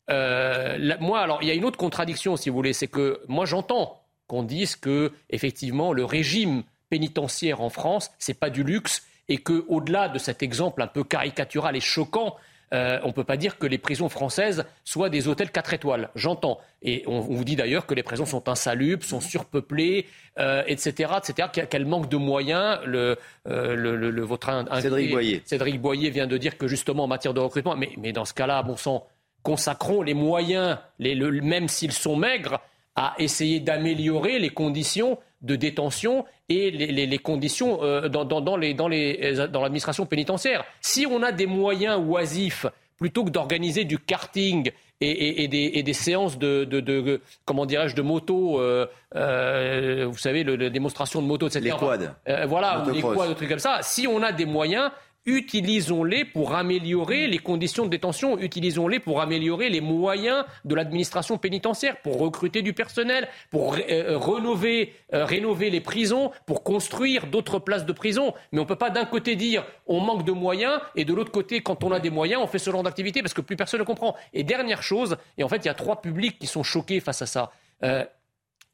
moi, alors, il y a une autre contradiction, si vous voulez, c'est que moi, j'entends qu'on dise que, effectivement, le régime pénitentiaire en France, n'est pas du luxe et qu'au-delà de cet exemple un peu caricatural et choquant, euh, on ne peut pas dire que les prisons françaises soient des hôtels 4 étoiles. J'entends. Et on, vous dit d'ailleurs que les prisons sont insalubres, sont surpeuplées, etc., etc., qu'elles manquent de moyens. Le, euh, votre Cédric Boyer. Cédric Boyer vient de dire que justement en matière de recrutement, mais, mais dans ce cas-là, bon sang, consacrons les moyens, les, même s'ils sont maigres, à essayer d'améliorer les conditions de détention et les, conditions euh, dans, dans, dans l'administration pénitentiaire. Si on a des moyens oisifs, plutôt que d'organiser du karting et, des, des, séances de, de, comment dirais-je de moto, euh, euh, vous savez, la démonstration de moto, etc. Les quads. voilà, ou les quads, des trucs comme ça. Si on a des moyens, utilisons-les pour améliorer les conditions de détention, utilisons-les pour améliorer les moyens de l'administration pénitentiaire, pour recruter du personnel, pour euh, euh, rénover, euh, les prisons, pour construire d'autres places de prison. Mais on ne peut pas d'un côté dire on manque de moyens et de l'autre côté, quand on a des moyens, on fait ce genre d'activité parce que plus personne ne comprend. Et dernière chose, et en fait, il y a trois publics qui sont choqués face à ça.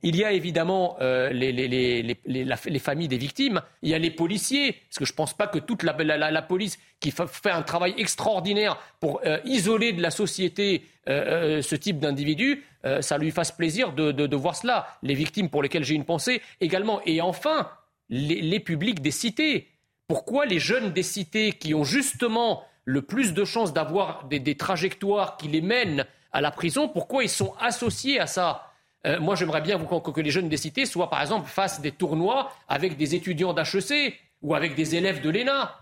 Il y a évidemment euh, les, familles des victimes, il y a les policiers, parce que je ne pense pas que toute la, police qui fait un travail extraordinaire pour euh, isoler de la société euh, ce type d'individu, ça lui fasse plaisir de, voir cela. Les victimes pour lesquelles j'ai une pensée également. Et enfin, les, publics des cités. Pourquoi les jeunes des cités qui ont justement le plus de chances d'avoir des trajectoires qui les mènent à la prison, pourquoi ils sont associés à ça? Euh, moi, j'aimerais bien que les jeunes des cités soient, par exemple, fassent des tournois avec des étudiants d'HEC ou avec des élèves de l'ENA,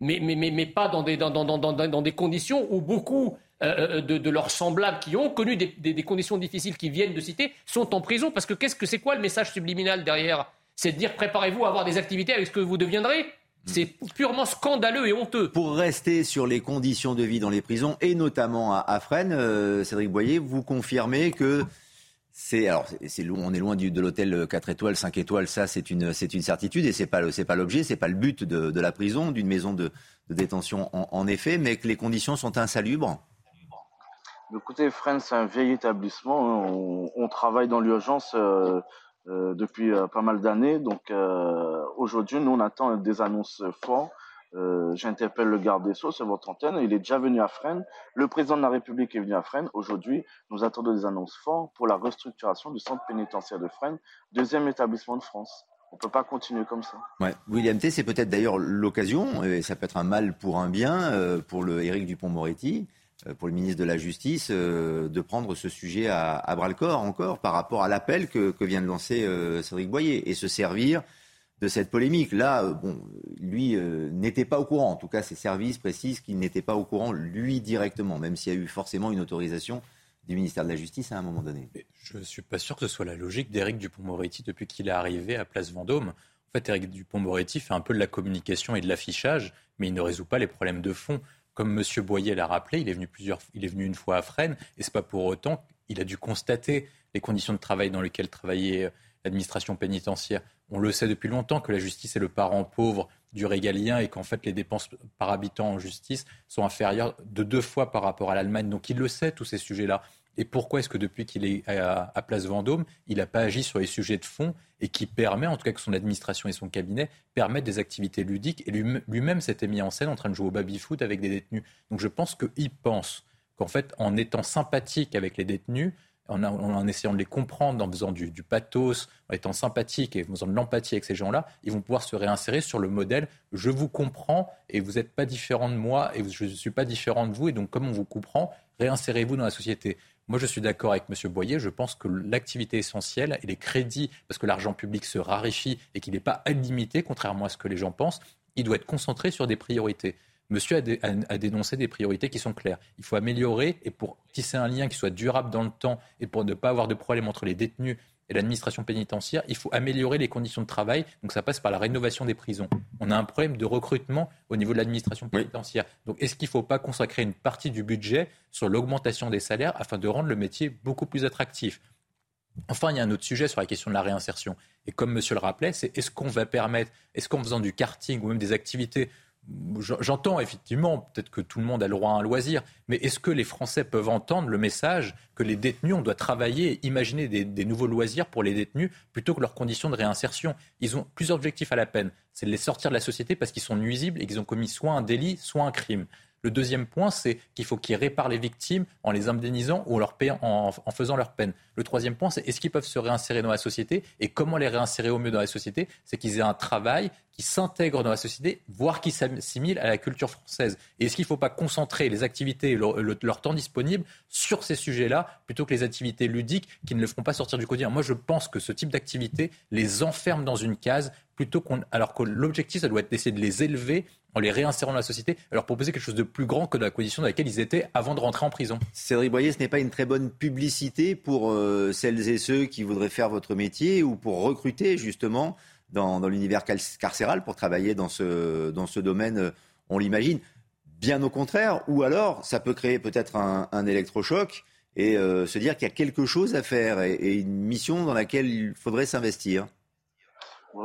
mais, mais, mais, pas dans des, dans, dans, dans, des conditions où beaucoup euh, euh, de, leurs semblables qui ont connu des, des, conditions difficiles, qui viennent de cité, sont en prison. Parce que qu'est-ce que c'est quoi le message subliminal derrière? C'est de dire préparez-vous à avoir des activités avec ce que vous deviendrez c'est purement scandaleux et honteux. Pour rester sur les conditions de vie dans les prisons, et notamment à, à Fresnes, Cédric Boyer, vous confirmez que c'est alors on est loin du, de l'hôtel 4 étoiles, 5 étoiles, ça c'est une certitude et c'est pas pas l'objet, c'est pas le but de, la prison, d'une maison de, détention en, effet, mais que les conditions sont insalubres. Écoutez, Fresnes, c'est un vieil établissement. On, on travaille dans l'urgence euh, euh, depuis euh, pas mal d'années. Donc euh, aujourd'hui, nous on attend des annonces fortes euh, j'interpelle le garde des Sceaux sur votre antenne. Il est déjà venu à Fresnes. Le président de la République est venu à Fresnes. Aujourd'hui, nous attendons des annonces fortes pour la restructuration du centre pénitentiaire de Fresnes, deuxième établissement de France. On ne peut pas continuer comme ça. William T, c'est peut-être d'ailleurs l'occasion, et ça peut être un mal pour un bien, euh, pour le Éric Dupont-Moretti, euh, pour le ministre de la Justice, de prendre ce sujet à, bras le corps encore par rapport à l'appel que, que, vient de lancer Cédric Boyer et se servir de cette polémique. Là, euh, bon, lui euh, n'était pas au courant. En tout cas, ses services précisent qu'il n'était pas au courant, lui, directement, même s'il y a eu forcément une autorisation du ministère de la Justice à un moment donné. je ne suis pas sûr que ce soit la logique d'Éric Dupont-Moretti depuis qu'il est arrivé à Place Vendôme. En fait, Éric Dupont-Moretti fait un peu de la communication et de l'affichage, mais il ne résout pas les problèmes de fond. Comme M. Boyer l'a rappelé, il est venu plusieurs, il est venu une fois à Fresnes, et c'est pas pour autant qu'il a dû constater les conditions de travail dans lesquelles travaillait euh, l'administration pénitentiaire. On le sait depuis longtemps que la justice est le parent pauvre du régalien et qu'en fait les dépenses par habitant en justice sont inférieures de deux fois par rapport à l'Allemagne. Donc il le sait, tous ces sujets-là. Et pourquoi est-ce que depuis qu'il est à, Place Vendôme, il n'a pas agi sur les sujets de fond et qui permet, en tout cas que son administration et son cabinet permettent des activités ludiques et lui-même s'était mis en scène en train de jouer au baby-foot avec des détenus. Donc je pense qu'il pense qu'en fait, en étant sympathique avec les détenus, en, essayant de les comprendre, en faisant du, pathos, en étant sympathique et en faisant de l'empathie avec ces gens-là, ils vont pouvoir se réinsérer sur le modèle je vous comprends et vous n'êtes pas différent de moi et je ne suis pas différent de vous et donc comme on vous comprend, réinsérez-vous dans la société. Moi, je suis d'accord avec M. Boyer. Je pense que l'activité essentielle et les crédits, parce que l'argent public se raréfie et qu'il n'est pas illimité, contrairement à ce que les gens pensent, il doit être concentré sur des priorités. Monsieur a, dénoncé des priorités qui sont claires. Il faut améliorer et pour tisser un lien qui soit durable dans le temps et pour ne pas avoir de problème entre les détenus et l'administration pénitentiaire, il faut améliorer les conditions de travail. Donc ça passe par la rénovation des prisons. On a un problème de recrutement au niveau de l'administration pénitentiaire. Donc est-ce qu'il ne faut pas consacrer une partie du budget sur l'augmentation des salaires afin de rendre le métier beaucoup plus attractif? Enfin, il y a un autre sujet sur la question de la réinsertion. Et comme monsieur le rappelait, c'est est-ce qu'on va permettre, est-ce qu'en faisant du karting ou même des activités J'entends effectivement, peut-être que tout le monde a le droit à un loisir, mais est-ce que les Français peuvent entendre le message que les détenus, on doit travailler et imaginer des, nouveaux loisirs pour les détenus plutôt que leurs conditions de réinsertion? Ils ont plusieurs objectifs à la peine. C'est de les sortir de la société parce qu'ils sont nuisibles et qu'ils ont commis soit un délit, soit un crime. Le deuxième point, c'est qu'il faut qu'ils réparent les victimes en les indemnisant ou en, faisant leur peine. Le troisième point, c'est est-ce qu'ils peuvent se réinsérer dans la société et comment les réinsérer au mieux dans la société? C'est qu'ils aient un travail qui s'intègre dans la société, voire qui s'assimile à la culture française. Et est-ce qu'il ne faut pas concentrer les activités et leur, temps disponible sur ces sujets-là plutôt que les activités ludiques qui ne le feront pas sortir du quotidien? Moi, je pense que ce type d'activité les enferme dans une case plutôt qu'on, alors que l'objectif, ça doit être d'essayer de les élever en les réinsérant dans la société, leur proposer quelque chose de plus grand que la condition dans laquelle ils étaient avant de rentrer en prison. Cédric Boyer, ce n'est pas une très bonne publicité pour euh, celles et ceux qui voudraient faire votre métier ou pour recruter justement dans, l'univers carcéral pour travailler dans ce, dans ce domaine, euh, on l'imagine. Bien au contraire, ou alors ça peut créer peut-être un, électrochoc et euh, se dire qu'il y a quelque chose à faire et une mission dans laquelle il faudrait s'investir.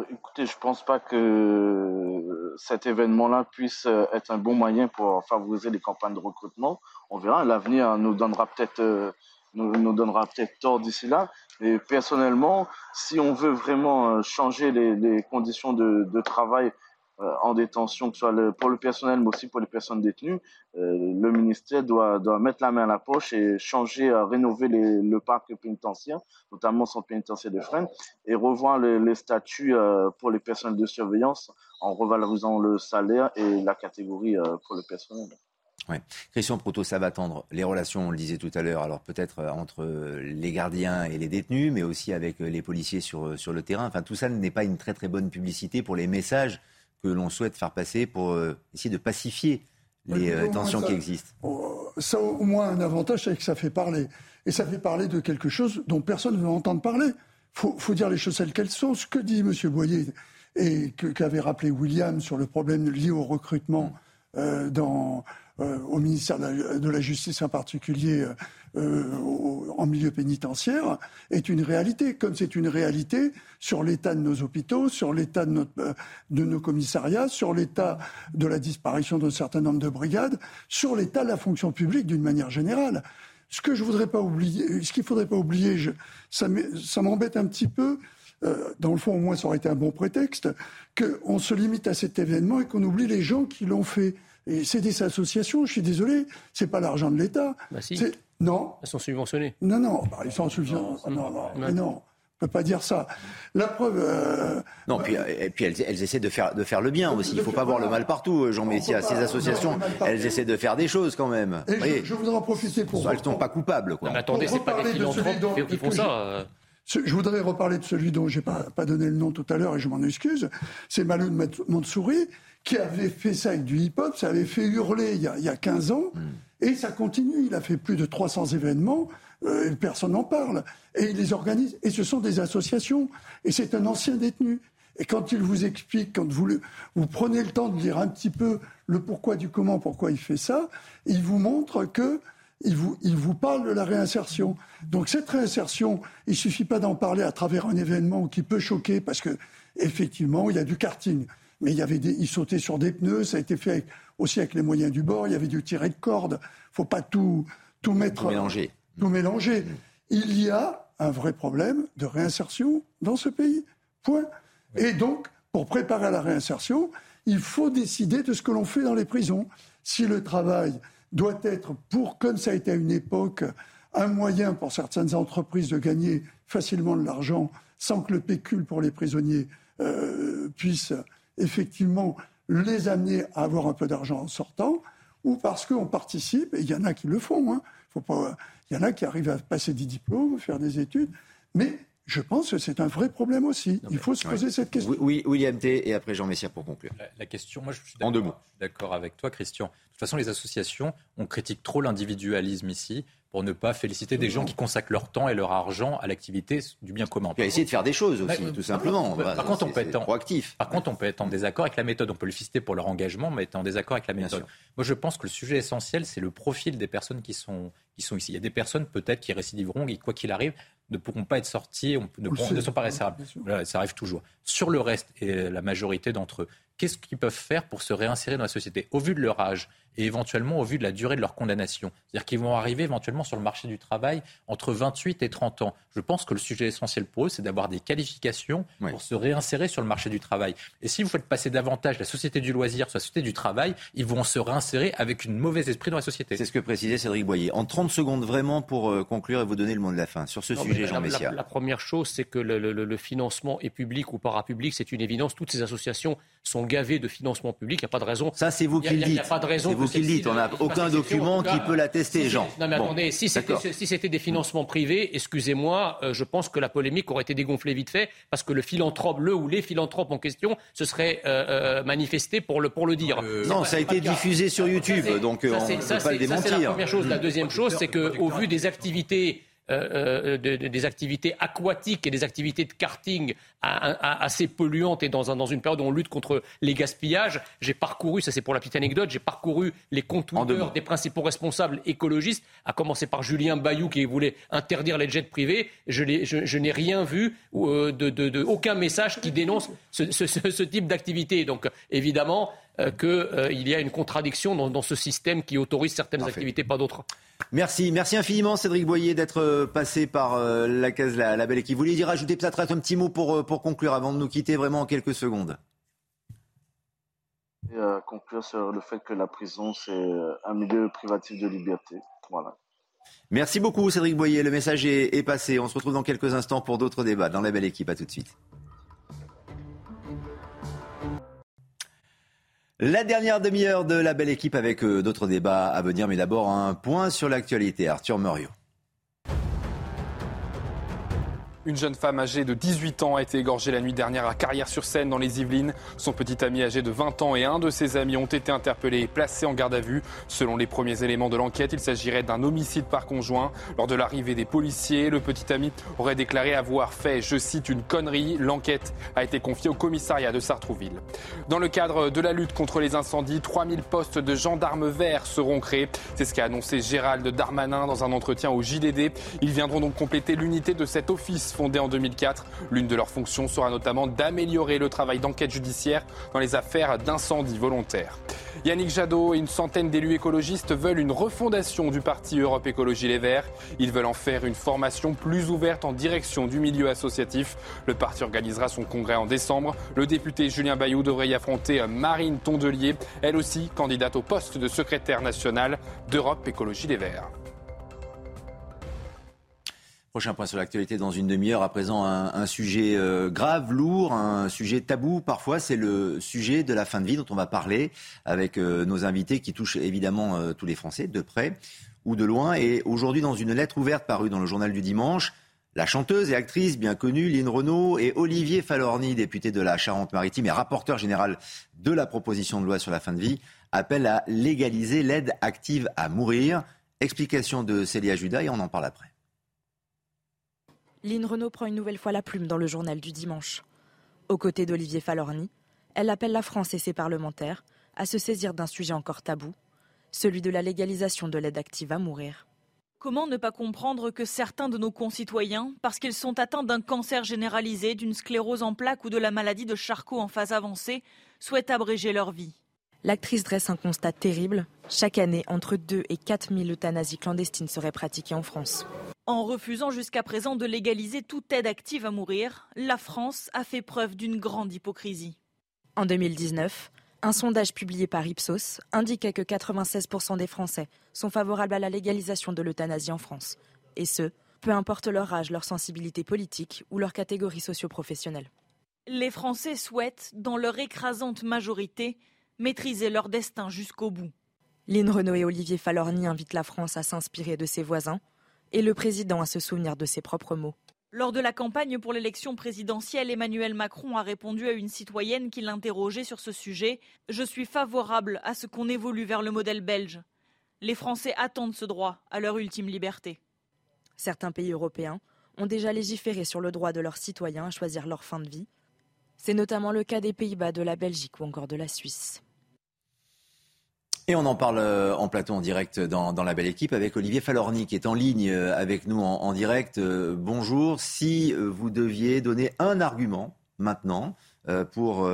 Écoutez, je pense pas que cet événement-là puisse euh, être un bon moyen pour favoriser les campagnes de recrutement. On verra. L'avenir nous donnera peut-être euh, nous, donnera peut-être tort d'ici là. Et personnellement, si on veut vraiment euh, changer les, conditions de, travail euh, en détention, que ce soit pour le personnel, mais aussi pour les personnes détenues, euh, le ministère doit, mettre la main à la poche et changer, rénover les, le parc pénitentiaire, notamment son pénitentiaire de Fresnes, et revoir les, statuts euh, pour les personnes de surveillance en revalorisant le salaire et la catégorie pour le personnel. Ouais. Christian Proto, ça va attendre les relations, on le disait tout à l'heure, alors peut-être entre les gardiens et les détenus, mais aussi avec les policiers sur, sur le terrain. Enfin, tout ça n'est pas une très très bonne publicité pour les messages que l'on souhaite faire passer pour euh, essayer de pacifier les euh, tensions qui existent Ça a au moins un avantage, c'est que ça fait parler. Et ça fait parler de quelque chose dont personne ne veut entendre parler. Il faut, dire les choses telles qu'elles sont. Ce que dit M. Boyer et qu'avait rappelé William sur le problème lié au recrutement euh, dans, euh, au ministère de la, Justice en particulier euh, en milieu pénitentiaire est une réalité, comme c'est une réalité sur l'état de nos hôpitaux, sur l'état de, de, nos commissariats, sur l'état de la disparition d'un certain nombre de brigades, sur l'état de la fonction publique d'une manière générale. Ce que je voudrais pas oublier, ce qu'il faudrait pas oublier, je, ça m'embête un petit peu. dans le fond, au moins, ça aurait été un bon prétexte qu'on se limite à cet événement et qu'on oublie les gens qui l'ont fait. Et c'est des associations, je suis désolé, c'est pas l'argent de l'État. Bah si. Non. Elles sont subventionnées. Non, non, bah, ils sont subventionnés. Non, non, mais non. On peut pas dire ça. La preuve. Euh, non, puis, et puis elles, essaient de faire, de faire le bien aussi. Il ne faut pas voir le mal partout, Jean Messia. Ces associations, elles essaient de faire des choses quand même. Et je, voudrais en profiter pour. Elles ne sont pas coupables. Quoi. Non, mais attendez, c'est pas des philanthropes qui font ça. Euh. Je voudrais reparler de celui dont j'ai pas, pas donné le nom tout à l'heure et je m'en excuse. C'est Malou Mansouri qui avait fait ça avec du hip-hop, ça avait fait hurler il y a, il y a 15 ans, mm. et ça continue. Il a fait plus de 300 événements, euh, personne n'en parle, et il les organise. Et ce sont des associations, et c'est un ancien détenu. Et quand il vous explique, quand vous, vous prenez le temps de lire un petit peu le pourquoi du comment, pourquoi il fait ça, il vous montre que il vous, il vous parle de la réinsertion. Donc cette réinsertion, il suffit pas d'en parler à travers un événement qui peut choquer parce que effectivement, il y a du karting mais il y avait des, il sautait sur des pneus, ça a été fait aussi avec les moyens du bord, il y avait du tiré de corde. Faut pas tout, tout mettre. Tout mélanger. Tout mélanger. Il y a un vrai problème de réinsertion dans ce pays. Point. Et donc, pour préparer la réinsertion, il faut décider de ce que l'on fait dans les prisons. Si le travail doit être, pour, comme ça a été à une époque, un moyen pour certaines entreprises de gagner facilement de l'argent sans que le pécule pour les prisonniers euh, puisse effectivement les amener à avoir un peu d'argent en sortant, ou parce qu'on participe, et il y en a qui le font, hein. Faut pas, il y en a qui arrivent à passer des diplômes, faire des études, mais je pense que c'est un vrai problème aussi. il faut se poser cette question. Oui, William T. Et après Jean Messia pour conclure. La, question, moi je suis d'accord avec toi, Christian. De toute façon, les associations, on critique trop l'individualisme ici pour ne pas féliciter des gens qui consacrent leur temps et leur argent à l'activité du bien commun. Puis essayer de faire des choses aussi, tout simplement. Par, contre, on peut être en, proactif. Par contre, on peut être en désaccord avec la méthode. On peut le féliciter pour leur engagement, mais être en désaccord avec la méthode. Moi, je pense que le sujet essentiel, c'est le profil des personnes qui sont, qui sont ici. Il y a des personnes peut-être qui récidiveront et quoi qu'il arrive, ne pourront pas être sorties, ne, ne sont pas récérables. ça arrive toujours. Sur le reste, et la majorité d'entre eux, qu'est-ce qu'ils peuvent faire pour se réinsérer dans la société? Au vu de leur âge, et éventuellement au vu de la durée de leur condamnation. C'est-à-dire qu'ils vont arriver éventuellement sur le marché du travail entre 28 et 30 ans. Je pense que le sujet essentiel pour eux, c'est d'avoir des qualifications pour se réinsérer sur le marché du travail. Et si vous faites passer davantage la société du loisir sur la société du travail, ils vont se réinsérer avec une mauvaise esprit dans la société. C'est ce que précisait Cédric Boyer. En 30 secondes, vraiment, pour euh, conclure et vous donner le mot de la fin sur ce sujet, Jean Messia. La, première chose, c'est que le, le, financement est public ou parapublic, c'est une évidence. Toutes ces associations sont gavées de financement public. Il n'y a pas de raison. Ça, c'est vous qui le dites. Il n'y a pas de raison. Vous qui le dites. On n'a aucun document qui peut l'attester, Jean. Non, mais attendez, si c'était des financements privés, excusez-moi, euh, je pense que la polémique aurait été dégonflée vite fait, parce que le philanthrope, le ou les philanthropes en question, se serait euh, euh, manifesté pour le, pour le dire. non, ça a été diffusé sur YouTube, donc on ne peut pas le démentir. Ça, c'est la première chose. La deuxième chose, c'est qu'au vu des activités euh, euh, des activités aquatiques et des activités de karting assez polluantes et dans, dans, une période où on lutte contre les gaspillages. J'ai parcouru, ça c'est pour la petite anecdote, j'ai parcouru les comptes des principaux responsables écologistes, à commencer par Julien Bayou qui voulait interdire les jets privés. Je, je n'ai rien vu, euh, de, de, aucun message qui dénonce ce, ce, ce type d'activité. Donc évidemment, euh, qu'il euh, y a une contradiction dans, ce système qui autorise certaines activités, pas d'autres. Merci, merci infiniment Cédric Boyer d'être euh, passé par la case la, belle équipe. Vous vouliez dire rajouter peut-être un petit mot pour, pour conclure avant de nous quitter vraiment en quelques secondes et, conclure sur le fait que la prison, c'est un milieu privatif de liberté. Voilà. Merci beaucoup Cédric Boyer. Le message est, est passé. On se retrouve dans quelques instants pour d'autres débats dans la belle équipe. À tout de suite. La dernière demi-heure de la belle équipe avec euh, d'autres débats à venir, mais d'abord un point sur l'actualité. Arthur Muriot. Une jeune femme âgée de 18 ans a été égorgée la nuit dernière à Carrière-sur-Seine dans les Yvelines. Son petit ami âgé de 20 ans et un de ses amis ont été interpellés et placés en garde à vue. Selon les premiers éléments de l'enquête, il s'agirait d'un homicide par conjoint. Lors de l'arrivée des policiers, le petit ami aurait déclaré avoir fait, je cite, une connerie. L'enquête a été confiée au commissariat de Sartrouville. Dans le cadre de la lutte contre les incendies, 3000 postes de gendarmes verts seront créés. C'est ce qu'a annoncé Gérald Darmanin dans un entretien au JDD. Ils viendront donc compléter l'unité de cet office fondée en 2004. L'une de leurs fonctions sera notamment d'améliorer le travail d'enquête judiciaire dans les affaires d'incendie volontaires. Yannick Jadot et une centaine d'élus écologistes veulent une refondation du parti Europe Écologie Les Verts. Ils veulent en faire une formation plus ouverte en direction du milieu associatif. Le parti organisera son congrès en décembre. Le député Julien Bayou devrait y affronter Marine Tondelier, elle aussi candidate au poste de secrétaire national d'Europe Écologie Les Verts. Prochain point sur l'actualité dans une demi-heure. À présent, un, sujet euh, grave, lourd, un sujet tabou. Parfois, c'est le sujet de la fin de vie dont on va parler avec euh, nos invités qui touchent évidemment euh, tous les Français, de près ou de loin. Et aujourd'hui, dans une lettre ouverte parue dans le journal du dimanche, la chanteuse et actrice bien connue Lynn Renault et Olivier Falorni, député de la Charente-Maritime et rapporteur général de la proposition de loi sur la fin de vie, appellent à légaliser l'aide active à mourir. Explication de Célia Judas et on en parle après. Lynn Renault prend une nouvelle fois la plume dans le journal du dimanche. Aux côtés d'Olivier Falorni, elle appelle la France et ses parlementaires à se saisir d'un sujet encore tabou, celui de la légalisation de l'aide active à mourir. Comment ne pas comprendre que certains de nos concitoyens, parce qu'ils sont atteints d'un cancer généralisé, d'une sclérose en plaques ou de la maladie de Charcot en phase avancée, souhaitent abréger leur vie? L'actrice dresse un constat terrible. Chaque année, entre 2 et 4 000 euthanasies clandestines seraient pratiquées en France. En refusant jusqu'à présent de légaliser toute aide active à mourir, la France a fait preuve d'une grande hypocrisie. En 2019, un sondage publié par Ipsos indiquait que 96% des Français sont favorables à la légalisation de l'euthanasie en France. Et ce, peu importe leur âge, leur sensibilité politique ou leur catégorie socio-professionnelle. Les Français souhaitent, dans leur écrasante majorité, maîtriser leur destin jusqu'au bout. Lynn Renault et Olivier Falorni invitent la France à s'inspirer de ses voisins et le président à se souvenir de ses propres mots. Lors de la campagne pour l'élection présidentielle, Emmanuel Macron a répondu à une citoyenne qui l'interrogeait sur ce sujet. Je suis favorable à ce qu'on évolue vers le modèle belge. Les Français attendent ce droit à leur ultime liberté. Certains pays européens ont déjà légiféré sur le droit de leurs citoyens à choisir leur fin de vie. C'est notamment le cas des Pays-Bas, de la Belgique ou encore de la Suisse. Et on en parle euh, en plateau en direct dans, la belle équipe avec Olivier Falorni qui est en ligne euh, avec nous en, direct. Euh, bonjour. Si vous deviez donner un argument maintenant pour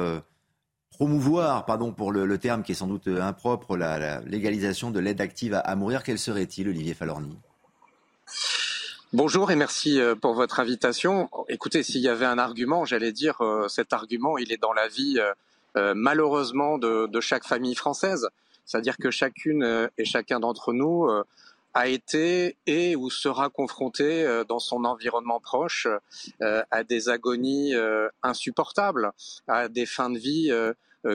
promouvoir, pardon pour le, terme qui est sans doute impropre, la, légalisation de l'aide active à, mourir, quel serait-il, Olivier Falorni? Bonjour et merci pour votre invitation. Écoutez, s'il y avait un argument, j'allais dire cet argument, il est dans la vie malheureusement de chaque famille française. C'est-à-dire que chacune euh, et chacun d'entre nous euh, a été et ou sera confronté euh, dans son environnement proche à des agonies insupportables, à des fins de vie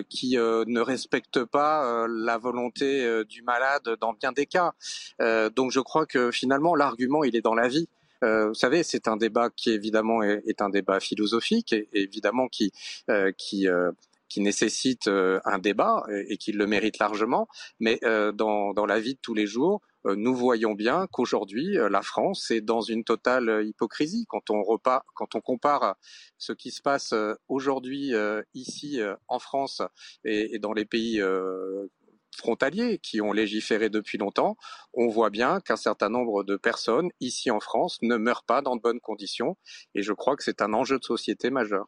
qui ne respectent pas la volonté du malade dans bien des cas. donc je crois que finalement l'argument il est dans la vie. vous savez, c'est un débat qui évidemment est, un débat philosophique et, évidemment qui qui qui nécessite euh, un débat et, qui le mérite largement, mais euh, dans, dans la vie de tous les jours, euh, nous voyons bien qu'aujourd'hui, la France est dans une totale hypocrisie. Quand on, repas, quand on compare ce qui se passe aujourd'hui ici en France et, et, dans les pays frontaliers qui ont légiféré depuis longtemps, on voit bien qu'un certain nombre de personnes ici en France ne meurent pas dans de bonnes conditions. Et je crois que c'est un enjeu de société majeur.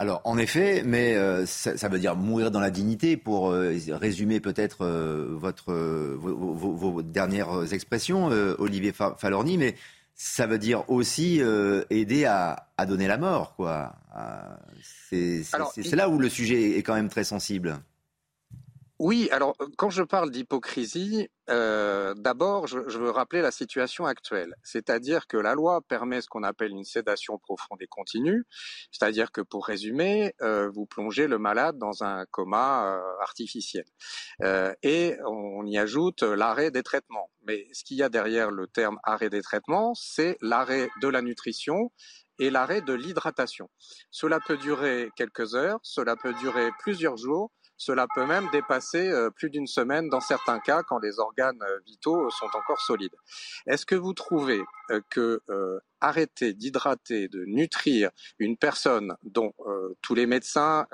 Alors, en effet, mais euh, ça, veut dire mourir dans la dignité, pour euh, résumer peut-être euh, votre, vos, dernières expressions, Olivier Falorni, mais ça veut dire aussi aider à, donner la mort, quoi. C'est là où le sujet est quand même très sensible. Oui, alors quand je parle d'hypocrisie, euh, d'abord je, veux rappeler la situation actuelle, c'est-à-dire que la loi permet ce qu'on appelle une sédation profonde et continue, c'est-à-dire que pour résumer, euh, vous plongez le malade dans un coma euh, artificiel et on y ajoute l'arrêt des traitements. Mais ce qu'il y a derrière le terme arrêt des traitements, c'est l'arrêt de la nutrition et l'arrêt de l'hydratation. Cela peut durer quelques heures, cela peut durer plusieurs jours cela peut même dépasser euh, plus d'une semaine dans certains cas quand les organes euh, vitaux sont encore solides. Est-ce que vous trouvez euh, que arrêter d'hydrater, de nutrir une personne dont tous les médecins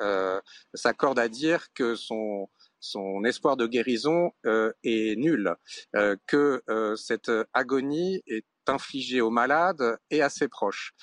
s'accordent à dire que son son espoir de guérison est nul, que cette agonie est infligée aux malades et à ses proches,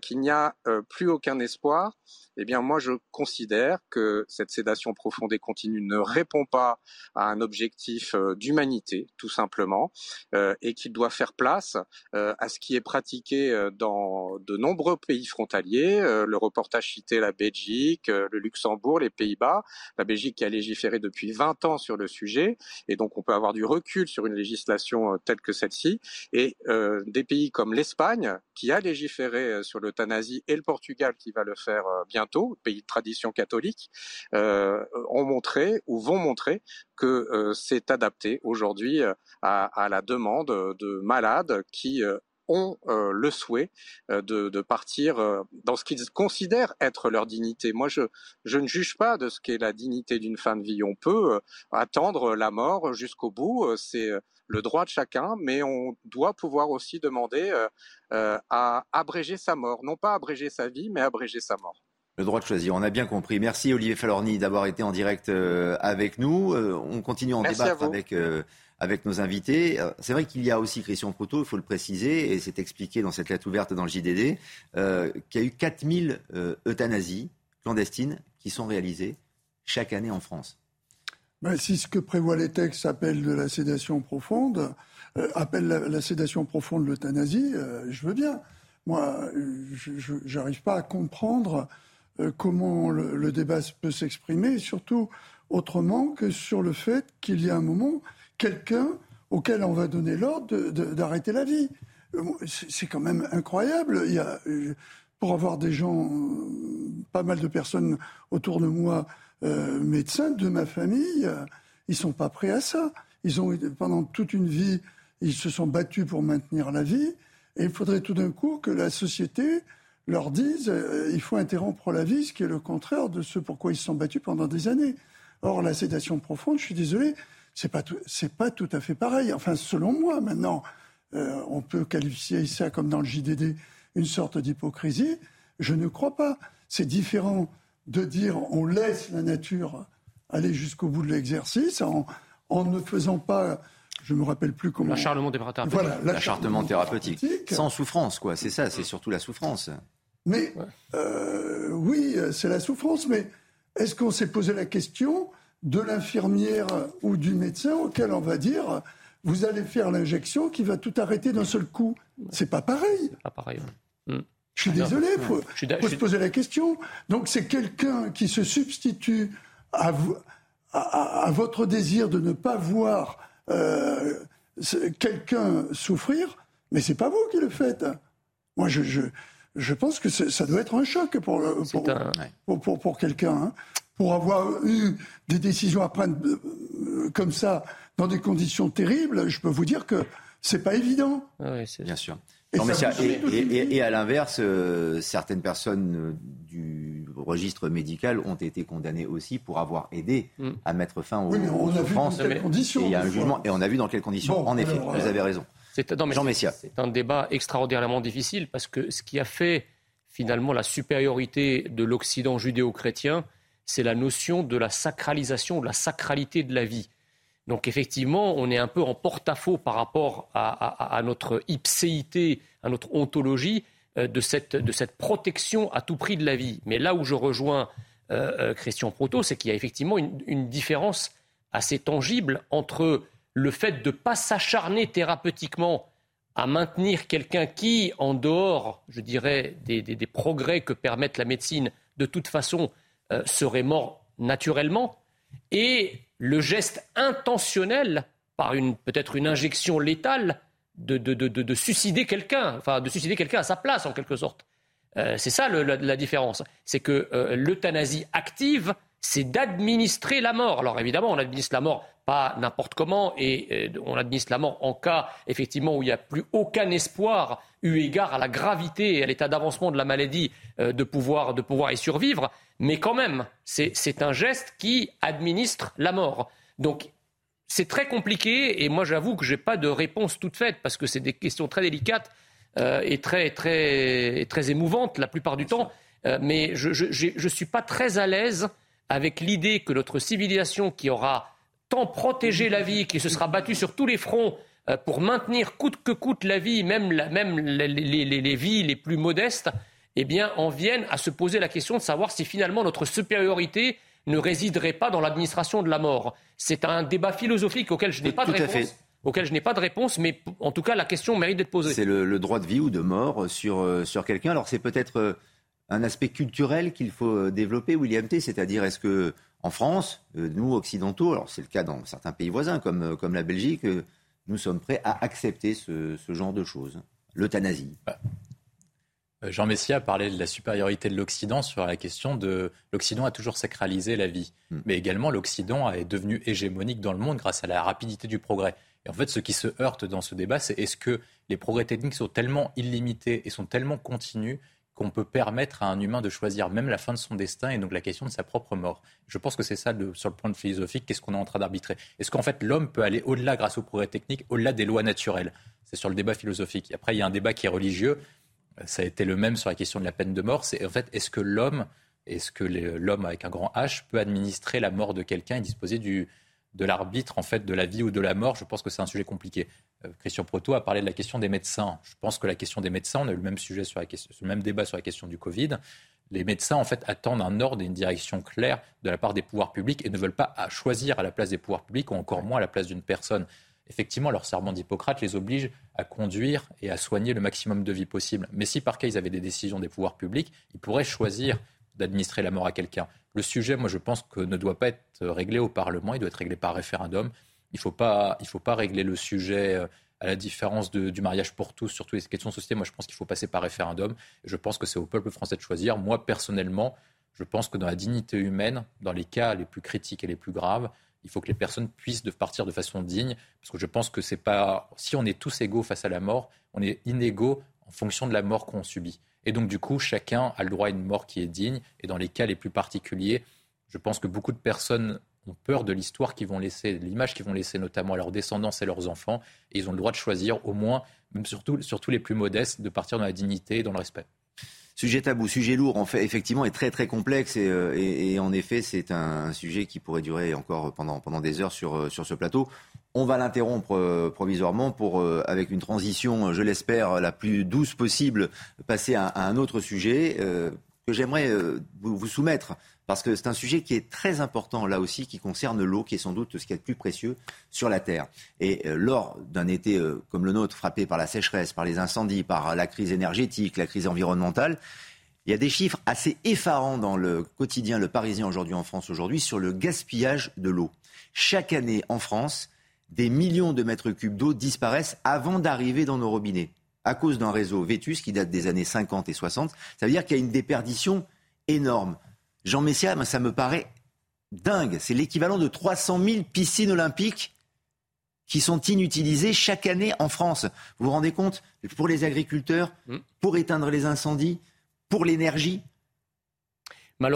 qu'il n'y a plus aucun espoir eh bien moi je considère que cette sédation profonde et continue ne répond pas à un objectif euh, d'humanité, tout simplement, euh, et qu'il doit faire place euh, à ce qui est pratiqué dans de nombreux pays frontaliers. le reportage citait la Belgique, le Luxembourg, les Pays-Bas, la Belgique qui a légiféré depuis 20 ans sur le sujet, et donc on peut avoir du recul sur une législation telle que celle-ci, et des pays comme l'Espagne qui a légiféré sur l'euthanasie et le Portugal qui va le faire bientôt pays de tradition catholique, euh, ont montré ou vont montrer que euh, c'est adapté aujourd'hui euh, à, la demande de malades qui ont le souhait de, partir dans ce qu'ils considèrent être leur dignité. Moi, je, je ne juge pas de ce qu'est la dignité d'une fin de vie. On peut attendre la mort jusqu'au bout, c'est le droit de chacun, mais on doit pouvoir aussi demander à abréger sa mort. Non pas abréger sa vie, mais abréger sa mort. Le droit de choisir, on a bien compris. Merci Olivier Falorni d'avoir été en direct euh, avec nous. Euh, on continue à en débattre avec, euh, avec nos invités. C'est vrai qu'il y a aussi Christian Proutot, il faut le préciser, et c'est expliqué dans cette lettre ouverte dans le JDD, qu'il y a eu 4000 euthanasies clandestines qui sont réalisées chaque année en France. Ben, si ce que prévoient les textes s'appelle de la sédation profonde, appelle la, sédation profonde l'euthanasie, je veux bien. Moi, je n'arrive pas à comprendre euh, comment le, débat peut s'exprimer, et surtout autrement que sur le fait qu'il y a un moment quelqu'un auquel on va donner l'ordre d'arrêter la vie. Euh, c'est quand même incroyable. Euh, pour avoir des gens, pas mal de personnes autour de moi, médecins de ma famille, ils sont pas prêts à ça. Ils ont pendant toute une vie, ils se sont battus pour maintenir la vie, et il faudrait tout d'un coup que la société leur disent euh, il faut interrompre la vie, ce qui est le contraire de ce pourquoi ils se sont battus pendant des années. Or, la sédation profonde, je suis désolé, c'est pas c'est pas tout à fait pareil. Enfin, selon moi, maintenant, euh, on peut qualifier ça comme dans le JDD une sorte d'hypocrisie. Je ne crois pas. C'est différent de dire on laisse la nature aller jusqu'au bout de l'exercice en, en ne faisant pas je me rappelle plus comment. L'acharnement thérapeutique. Voilà, l'acharnement thérapeutique. Sans souffrance, quoi. C'est ça, c'est surtout la souffrance. Mais euh, oui, c'est la souffrance. Mais est-ce qu'on s'est posé la question de l'infirmière ou du médecin auquel on va dire vous allez faire l'injection qui va tout arrêter d'un seul coup? C'est pas pareil. Pas pareil. Hmm. Je suis désolé, il faut, se poser la question. Donc c'est quelqu'un qui se substitue à, à, votre désir de ne pas voir euh, quelqu'un souffrir, mais c'est pas vous qui le faites. Moi, je, je, je pense que ça doit être un choc pour, pour, pour, pour, quelqu'un. Hein. Pour avoir eu des décisions à prendre euh, comme ça, dans des conditions terribles, je peux vous dire que c'est pas évident. Bien sûr. Et, à l'inverse, euh, certaines personnes euh, du registre médical ont été condamnées aussi pour avoir aidé mm. à mettre fin aux, oui, on a Vu dans quelles conditions, et il y a un jugement, et on a vu dans quelles conditions. en effet, vous avez raison. C'est, Jean Messia. C'est un débat extraordinairement difficile parce que ce qui a fait finalement la supériorité de l'Occident judéo-chrétien, c'est la notion de la sacralisation, de la sacralité de la vie. Donc effectivement, on est un peu en porte-à-faux par rapport à, notre ipséité, à notre ontologie euh, de, cette, de, cette, protection à tout prix de la vie. Mais là où je rejoins euh, euh, Christian Proto, c'est qu'il y a effectivement une, différence assez tangible entre le fait de ne pas s'acharner thérapeutiquement à maintenir quelqu'un qui, en dehors, je dirais, des, progrès que permettent la médecine, de toute façon, serait mort naturellement, et le geste intentionnel, par une, peut-être une injection létale, de, de, de, de suicider quelqu'un, enfin de suicider quelqu'un à sa place en quelque sorte. Euh, c'est ça la, différence. C'est que euh, l'euthanasie active, c'est d'administrer la mort. Alors évidemment, on administre la mort pas n'importe comment et euh, on administre la mort en cas effectivement où il n'y a plus aucun espoir eu égard à la gravité et à l'état d'avancement de la maladie de, pouvoir, de pouvoir y survivre. Mais quand même, c'est un geste qui administre la mort. Donc, c'est très compliqué et moi j'avoue que je n'ai pas de réponse toute faite parce que c'est des questions très délicates euh, et très, très, très émouvantes la plupart du temps. Euh, mais je ne suis pas très à l'aise avec l'idée que notre civilisation qui aura tant protégé la vie, qui se sera battue sur tous les fronts euh, pour maintenir coûte que coûte la vie, même, même les, les, vies les plus modestes, eh bien, en viennent à se poser la question de savoir si finalement notre supériorité ne résiderait pas dans l'administration de la mort. C'est un débat philosophique auquel je n'ai pas de réponse. Auquel je n'ai pas de réponse, mais en tout cas, la question mérite d'être posée. C'est le, droit de vie ou de mort sur, euh, sur quelqu'un. Alors, c'est peut-être euh, un aspect culturel qu'il faut euh, développer, William T. C'est-à-dire, est-ce que en France, nous occidentaux, alors c'est le cas dans certains pays voisins comme, comme la Belgique, nous sommes prêts à accepter ce, ce genre de choses? L'euthanasie. Bah, euh, Jean Messia a parlé de la supériorité de l'Occident sur la question de l'Occident a toujours sacralisé la vie, hmm. mais également l'Occident est devenu hégémonique dans le monde grâce à la rapidité du progrès. Et en fait, ce qui se heurte dans ce débat, c'est est-ce que les progrès techniques sont tellement illimités et sont tellement continus qu'on peut permettre à un humain de choisir même la fin de son destin et donc la question de sa propre mort. Je pense que c'est ça sur le point de philosophique, qu'est-ce qu'on est en train d'arbitrer Est-ce qu'en fait l'homme peut aller au-delà grâce aux progrès techniques, au-delà des lois naturelles? C'est sur le débat philosophique. après, il y a un débat qui est religieux ça a été le même sur la question de la peine de mort. C'est en fait, est-ce que l'homme, est-ce que l'homme avec un grand H peut administrer la mort de quelqu'un et disposer du, de l'arbitre en fait de la vie ou de la mort Je pense que c'est un sujet compliqué. Euh, Christian Proto a parlé de la question des médecins. Je pense que la question des médecins, on a eu le même sujet sur la question, le même débat sur la question du Covid. Les médecins en fait attendent un ordre et une direction claire de la part des pouvoirs publics et ne veulent pas choisir à la place des pouvoirs publics ou encore moins à la place d'une personne effectivement, leur serment d'Hippocrate les oblige à conduire et à soigner le maximum de vie possible. Mais si par cas ils avaient des décisions des pouvoirs publics, ils pourraient choisir d'administrer la mort à quelqu'un. Le sujet, moi, je pense que ne doit pas être réglé au Parlement, il doit être réglé par référendum. Il ne faut, pas, faut pas régler le sujet euh, à la différence du mariage pour tous, surtout les questions de société. Moi, je pense qu'il faut passer par référendum. Je pense que c'est au peuple français de choisir. Moi, personnellement, je pense que dans la dignité humaine, dans les cas les plus critiques et les plus graves, il faut que les personnes puissent de partir de façon digne, parce que je pense que c'est pas. Si on est tous égaux face à la mort, on est inégaux en fonction de la mort qu'on subit. Et donc, du coup, chacun a le droit à une mort qui est digne. Et dans les cas les plus particuliers, je pense que beaucoup de personnes ont peur de l'histoire qu'ils vont laisser, de l'image qu'ils vont laisser notamment à leurs descendants et leurs enfants. Et ils ont le droit de choisir au moins, surtout les plus modestes, de partir dans la dignité et dans le respect. Sujet tabou, sujet lourd, en fait, effectivement, est très très complexe et, euh, en effet, c'est un, sujet qui pourrait durer encore pendant, des heures sur, euh, sur ce plateau. On va l'interrompre euh, provisoirement pour, avec une transition, je l'espère, la plus douce possible, passer à, un autre sujet que j'aimerais vous soumettre parce que c'est un sujet qui est très important là aussi, qui concerne l'eau, qui est sans doute ce qui est le plus précieux sur la Terre. Et euh, lors d'un été euh, comme le nôtre, frappé par la sécheresse, par les incendies, par la crise énergétique, la crise environnementale, il y a des chiffres assez effarants dans le quotidien Le Parisien aujourd'hui en France aujourd'hui sur le gaspillage de l'eau. Chaque année en France, des millions de mètres cubes d'eau disparaissent avant d'arriver dans nos robinets à cause d'un réseau vétus qui date des années 50 et 60. Ça veut dire qu'il y a une déperdition énorme. Jean Messia, ça me paraît dingue. C'est l'équivalent de 300 000 piscines olympiques qui sont inutilisées chaque année en France. Vous vous rendez compte? Pour les agriculteurs, mm. pour éteindre les incendies, pour l'énergie.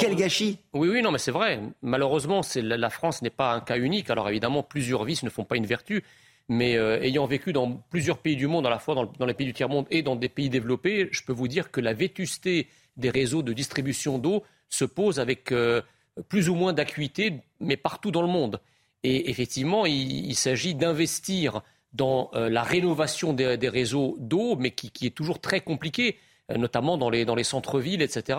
Quel gâchis Oui, oui, non, mais c'est vrai. Malheureusement, la France n'est pas un cas unique. Alors évidemment, plusieurs vices ne font pas une vertu. Mais euh, ayant vécu dans plusieurs pays du monde, à la fois dans, dans les pays du tiers-monde et dans des pays développés, je peux vous dire que la vétusté des réseaux de distribution d'eau se pose avec euh, plus ou moins d'acuité, mais partout dans le monde. Et effectivement, il, s'agit d'investir dans euh, la rénovation des, réseaux d'eau, mais qui, est toujours très compliqué. Euh, notamment dans les, dans les centres-villes, etc.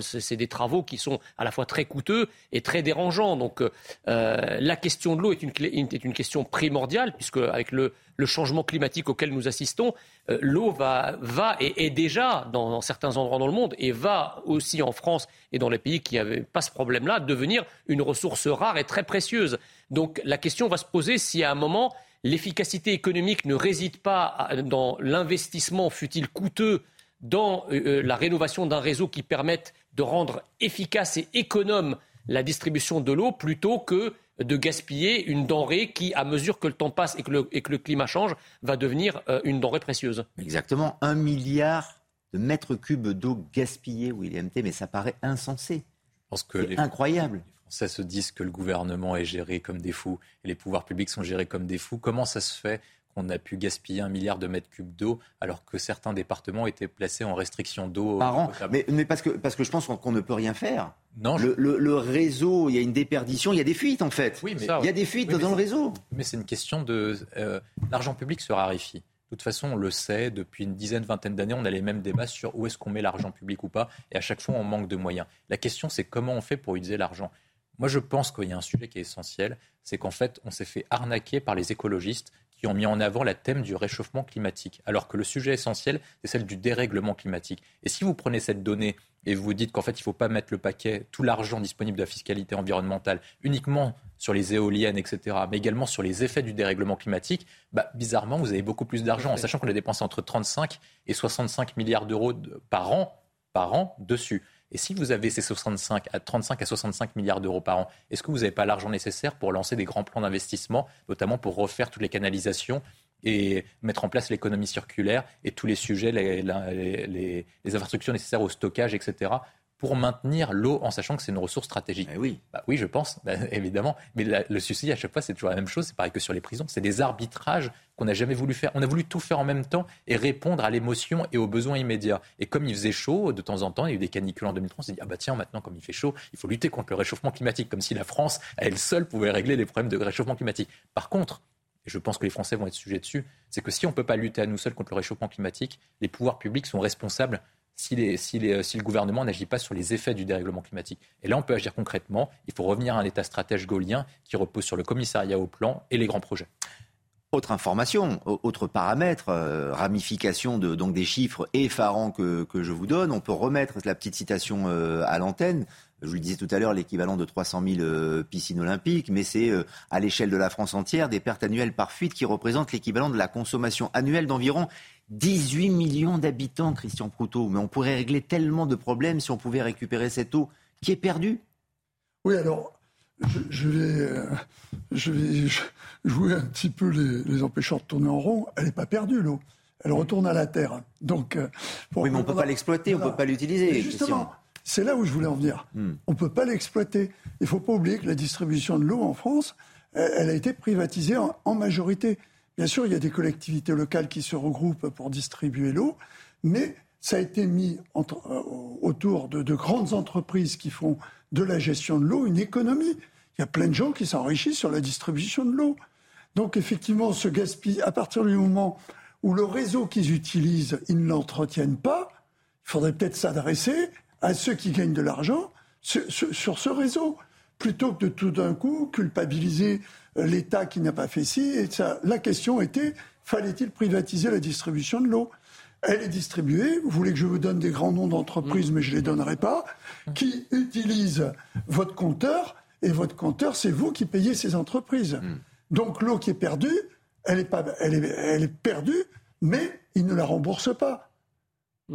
C'est des travaux qui sont à la fois très coûteux et très dérangeants. Donc euh, la question de l'eau est une, est une question primordiale, puisque avec le, le changement climatique auquel nous assistons, euh, l'eau va, va et est déjà dans, dans, certains endroits dans le monde et va aussi en France et dans les pays qui n'avaient pas ce problème-là devenir une ressource rare et très précieuse. Donc la question va se poser si à un moment l'efficacité économique ne réside pas dans l'investissement, fut-il coûteux, dans euh, euh, la rénovation d'un réseau qui permette de rendre efficace et économe la distribution de l'eau plutôt que de gaspiller une denrée qui, à mesure que le temps passe et que le, climat change, va devenir euh, une denrée précieuse. Exactement. Un milliard de mètres cubes d'eau gaspillés, William T, mais ça paraît insensé. C'est incroyable. Les Français se disent que le gouvernement est géré comme des fous et les pouvoirs publics sont gérés comme des fous. Comment ça se fait on a pu gaspiller un milliard de mètres cubes d'eau alors que certains départements étaient placés en restriction d'eau. Par an. Mais, mais, parce, que, parce que je pense qu'on ne peut rien faire. Non, le, réseau, il y a une déperdition, il y a des fuites en fait. Oui, mais, il y a des fuites dans le réseau. Mais c'est une question de. Euh, l'argent public se raréfie. De toute façon, on le sait, depuis une dizaine, vingtaine d'années, on a les mêmes débats sur où est-ce qu'on met l'argent public ou pas, et à chaque fois, on manque de moyens. La question, c'est comment on fait pour utiliser l'argent. Moi, je pense qu'il y a un sujet qui est essentiel, c'est qu'en fait, on s'est fait arnaquer par les écologistes qui ont mis en avant la thème du réchauffement climatique, alors que le sujet essentiel, c'est celle du dérèglement climatique. Et si vous prenez cette donnée et vous dites qu'en fait, il ne faut pas mettre le paquet, tout l'argent disponible de la fiscalité environnementale, uniquement sur les éoliennes, etc., mais également sur les effets du dérèglement climatique, bah, bizarrement, vous avez beaucoup plus d'argent, en sachant qu'on a dépensé entre 35 et 65 milliards d'euros par an, par an dessus. Et si vous avez ces 65 à 35 à 65 milliards d'euros par an, est-ce que vous n'avez pas l'argent nécessaire pour lancer des grands plans d'investissement, notamment pour refaire toutes les canalisations et mettre en place l'économie circulaire et tous les sujets, les infrastructures nécessaires au stockage, etc., pour maintenir l'eau en sachant que c'est une ressource stratégique. oui. Bah oui, je pense, bah, (laughs) évidemment. Mais le souci, à chaque fois, c'est toujours la même chose. C'est pareil que sur les prisons. C'est des arbitrages qu'on n'a jamais voulu faire. On a voulu tout faire en même temps et répondre à l'émotion et aux besoins immédiats. Et comme il faisait chaud, de temps en temps, il y a eu des canicules en 2030, on s'est dit, ah bah tiens, maintenant, comme il fait chaud, il faut lutter contre le réchauffement climatique, comme si la France, elle seule, pouvait régler les problèmes de réchauffement climatique. Par contre, et je pense que les Français vont être sujets dessus, c'est que si on ne peut pas lutter à nous seuls contre le réchauffement climatique, les pouvoirs publics sont responsables si, le gouvernement n'agit pas sur les effets du dérèglement climatique. Et là, on peut agir concrètement. Il faut revenir à un État stratège gaulien qui repose sur le commissariat au plan et les grands projets. Autre information, autre paramètre, euh, ramification des chiffres effarants que, je vous donne. On peut remettre la petite citation euh, à l'antenne. Je vous le disais tout à l'heure, l'équivalent de 300 000 euh, piscines olympiques, mais c'est à l'échelle de la France entière des pertes annuelles par fuite qui représentent l'équivalent de la consommation annuelle d'environ 18 millions d'habitants, Christian Proutot. Mais on pourrait régler tellement de problèmes si on pouvait récupérer cette eau qui est perdue. Oui, alors, je, vais, euh, je vais jouer un petit peu les, empêcheurs de tourner en rond. Elle n'est pas perdue, l'eau. Elle retourne à la terre. Donc, euh, oui, mais on ne peut pas l'exploiter, on ne peut pas l'utiliser. Justement, c'est là où je voulais en venir. Hmm. On ne peut pas l'exploiter. Il ne faut pas oublier que la distribution de l'eau en France, elle, elle a été privatisée en, en majorité. Bien sûr, il y a des collectivités locales qui se regroupent pour distribuer l'eau, mais ça a été mis euh, autour de, de grandes entreprises qui font de la gestion de l'eau une économie. Il y a plein de gens qui s'enrichissent sur la distribution de l'eau. Donc effectivement, ce gaspillage, à partir du moment où le réseau qu'ils utilisent, ils ne l'entretiennent pas, il faudrait peut-être s'adresser à ceux qui gagnent de l'argent sur, ce réseau, plutôt que de tout d'un coup culpabiliser l'État qui n'a pas fait ci. Et ça. La question était, fallait-il privatiser la distribution de l'eau? Elle est distribuée, vous voulez que je vous donne des grands noms d'entreprises, mais je ne les donnerai pas, qui utilisent votre compteur, et votre compteur, c'est vous qui payez ces entreprises. Donc l'eau qui est perdue, elle est, pas, elle, est, elle est perdue, mais ils ne la remboursent pas.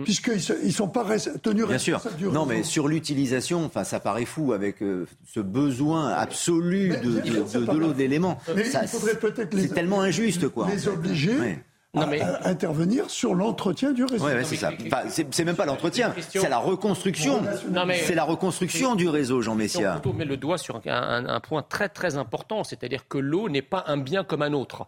Puisqu'ils ne sont pas res- tenus Bien sûr. Non, mais sur l'utilisation, enfin, ça paraît fou avec euh, ce besoin absolu Mais de, de- de- de l'eau d'éléments. Mais Ça, il faudrait peut-être les- C'est tellement injuste, quoi. les obliger Ouais. à, à intervenir sur l'entretien du réseau. Ouais, ouais, c'est ça. Enfin, c'est même pas l'entretien, c'est la reconstruction. Mais- C'est la reconstruction du réseau, Jean Si on Messia. plutôt met le doigt sur un, un- un point très très important, c'est-à-dire que l'eau n'est pas un bien comme un autre.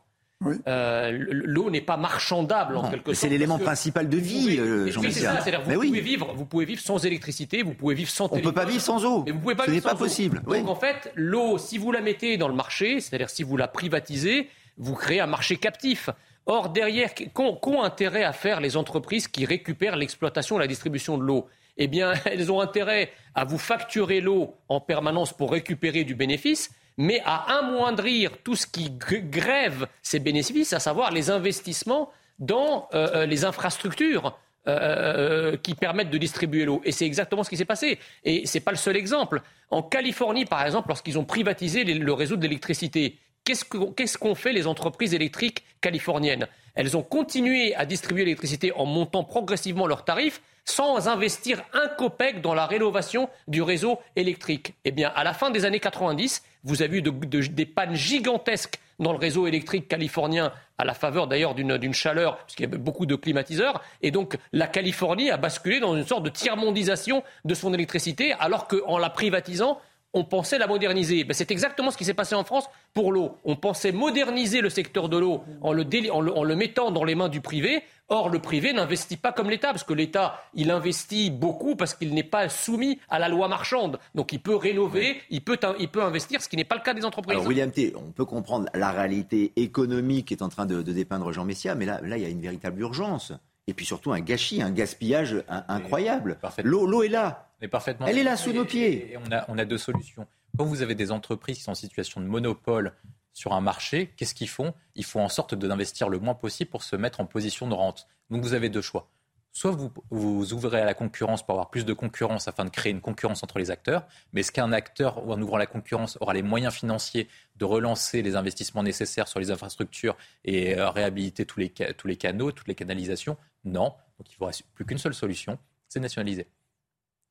Euh, l- l'eau n'est pas marchandable en quelque sorte. c'est l'élément principal de vie, euh, Mais Jean oui, c'est Messia. ça, c'est-à-dire vous oui. pouvez vivre, vous pouvez vivre sans électricité, vous pouvez vivre sans On peut téléphone. pas vivre sans eau. Mais vous pouvez pas Ce n'est pas possible, Donc oui. en fait, l'eau, si vous la mettez dans le marché, c'est-à-dire si vous la privatisez, vous créez un marché captif. Or, derrière, qu'ont qu'ont intérêt à faire les entreprises qui récupèrent l'exploitation et la distribution de l'eau? Eh bien, (laughs) elles ont intérêt à vous facturer l'eau en permanence pour récupérer du bénéfice, mais à amoindrir tout ce qui gr- grève ces bénéfices, à savoir les investissements dans euh, euh, les infrastructures euh, qui permettent de distribuer l'eau. Et c'est exactement ce qui s'est passé. Et c'est pas le seul exemple. En Californie, par exemple, lorsqu'ils ont privatisé le réseau de l'électricité, qu'est-ce que- qu'est-ce qu'ont fait les entreprises électriques californiennes? Elles ont continué à distribuer l'électricité en montant progressivement leurs tarifs sans investir un copec dans la rénovation du réseau électrique. Eh bien, à la fin des années 90, vous avez eu de- de- des pannes gigantesques dans le réseau électrique californien, à la faveur d'ailleurs d'une d'une chaleur, puisqu'il y avait beaucoup de climatiseurs. Et donc, la Californie a basculé dans une sorte de tiers-mondisation de son électricité, alors qu'en la privatisant, on pensait la moderniser. Ben, c'est exactement ce qui s'est passé en France pour l'eau. On pensait moderniser le secteur de l'eau en le, déli- en le- en le mettant dans les mains du privé. Or, le privé n'investit pas comme l'État, parce que l'État, il investit beaucoup parce qu'il n'est pas soumis à la loi marchande. Donc, il peut rénover, il, peut, il peut investir, ce qui n'est pas le cas des entreprises. Alors, William T, on peut comprendre la réalité économique qui est en train de, de dépeindre Jean Messia, mais là, là, il y a une véritable urgence. Et puis surtout un gâchis, un gaspillage incroyable. L'eau l'eau est là. Parfaitement. Elle est là sous nos pieds. Et on a, on a deux solutions. Quand vous avez des entreprises qui sont en situation de monopole sur un marché, qu'est-ce qu'ils font? Ils font en sorte d'investir le moins possible pour se mettre en position de rente. Donc vous avez deux choix. Soit vous, vous ouvrez à la concurrence pour avoir plus de concurrence afin de créer une concurrence entre les acteurs, mais est-ce qu'un acteur, en ouvrant la concurrence, aura les moyens financiers de relancer les investissements nécessaires sur les infrastructures et euh, réhabiliter tous les, ca- tous les canaux, toutes les canalisations? Non. Donc il ne vous reste plus qu'une seule solution, c'est nationaliser.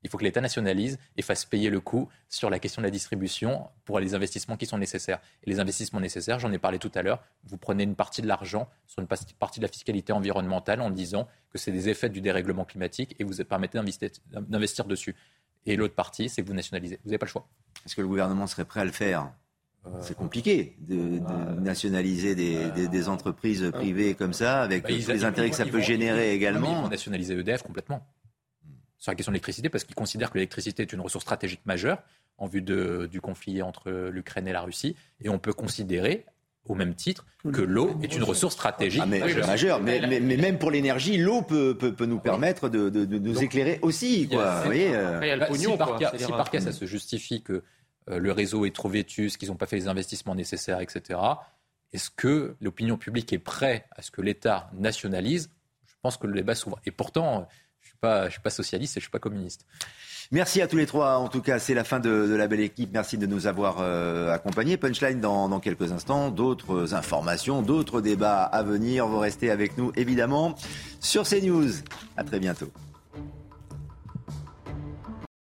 Il faut que l'État nationalise et fasse payer le coût sur la question de la distribution pour les investissements qui sont nécessaires. Et les investissements nécessaires, j'en ai parlé tout à l'heure, vous prenez une partie de l'argent sur une partie de la fiscalité environnementale en disant que c'est des effets du dérèglement climatique et vous permettez d'investir- d'investir dessus. Et l'autre partie, c'est que vous nationalisez. Vous n'avez pas le choix. Est-ce que le gouvernement serait prêt à le faire? C'est compliqué de, de nationaliser des, des- des entreprises privées comme ça, avec Bah, tous les intérêts vont- que ça peut vont- générer mais Ils également. vont nationaliser EDF complètement. Sur la question de l'électricité, parce qu'ils considèrent que l'électricité est une ressource stratégique majeure en vue de- du conflit entre l'Ukraine et la Russie. Et on peut considérer, au même titre, que l'eau est une ressource stratégique Ah, mais, majeure. majeur, mais, mais- mais même pour l'énergie, l'eau peut, peut, peut nous permettre de, de- de nous éclairer aussi. Quoi, vous voyez, euh. Bah, si par quoi. cas, si par cas, ça se justifie que euh, le réseau est trop vétuste, qu'ils n'ont pas fait les investissements nécessaires, etc., est-ce que l'opinion publique est prête à ce que l'État nationalise? Je pense que le débat s'ouvre. Et pourtant, pas- je suis pas socialiste et je suis pas communiste. Merci à tous les trois. En tout cas, c'est la fin de, de la belle équipe. Merci de nous avoir euh, accompagnés. Punchline dans, dans quelques instants. D'autres informations, d'autres débats à venir. Vous restez avec nous, évidemment, sur CNews. À très bientôt.